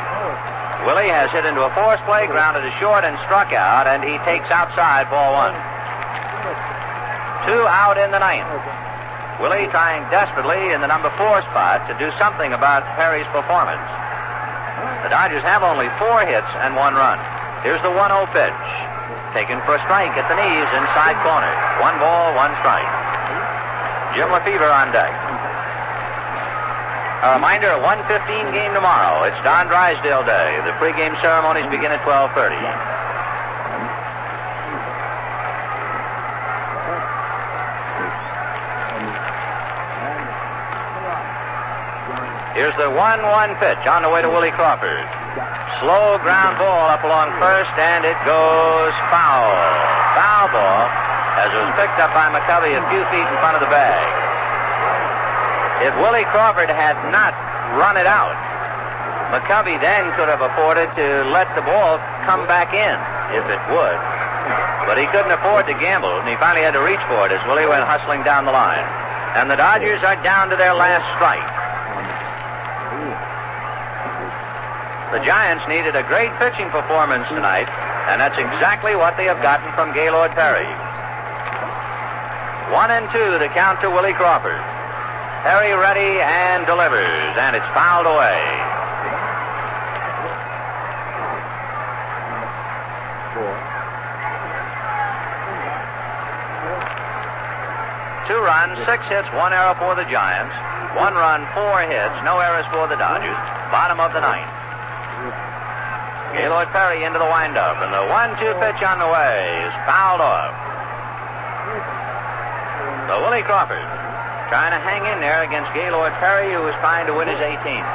Willie has hit into a force play, grounded to short, and struck out, and he takes outside ball one. Two out in the ninth. Willie trying desperately in the number four spot to do something about Perry's performance. The Dodgers have only four hits and one run. Here's the 1-0 pitch. Taken for a strike at the knees inside corner. One ball, one strike. Jim Lefebvre on deck. A reminder, a 115 game tomorrow. It's Don Drysdale Day. The pregame ceremonies begin at 1230. Here's the 1-1 pitch on the way to Willie Crawford. Slow ground ball up along first, and it goes foul. Foul ball. as it was picked up by McCovey a few feet in front of the bag. If Willie Crawford had not run it out, McCovey then could have afforded to let the ball come back in, if it would. But he couldn't afford to gamble, and he finally had to reach for it as Willie went hustling down the line. And the Dodgers are down to their last strike. The Giants needed a great pitching performance tonight, and that's exactly what they have gotten from Gaylord Perry. One and two to count to Willie Crawford. Perry ready and delivers, and it's fouled away. Two runs, six hits, one error for the Giants. One run, four hits, no errors for the Dodgers. Bottom of the ninth. Gaylord Perry into the windup, and the one-two pitch on the way is fouled off. So Willie Crawford trying to hang in there against Gaylord Perry, who is trying to win his 18th.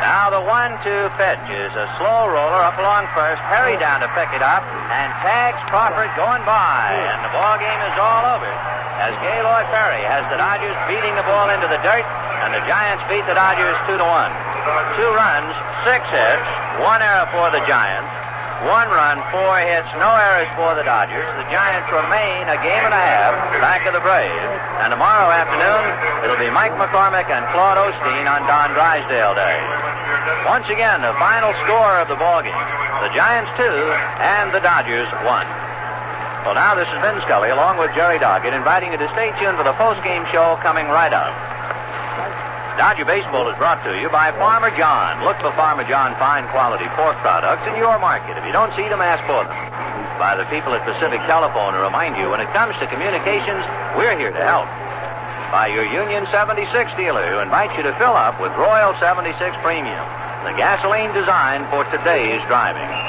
Now the one-two pitch is a slow roller up along first. Perry down to pick it up and tags Crawford going by, and the ball game is all over. As Gaylord Perry has the Dodgers beating the ball into the dirt, and the Giants beat the Dodgers two to one. Two runs, six hits, one error for the Giants. One run, four hits, no errors for the Dodgers. The Giants remain a game and a half back of the Braves. And tomorrow afternoon, it'll be Mike McCormick and Claude Osteen on Don Drysdale Day. Once again, the final score of the ball game: the Giants two and the Dodgers one. Well, now this is Vin Scully along with Jerry Doggett inviting you to stay tuned for the post-game show coming right up. Dodger Baseball is brought to you by Farmer John. Look for Farmer John fine quality pork products in your market. If you don't see them, ask for them. By the people at Pacific Telephone to remind you when it comes to communications, we're here to help. By your Union 76 dealer who invites you to fill up with Royal 76 Premium, the gasoline designed for today's driving.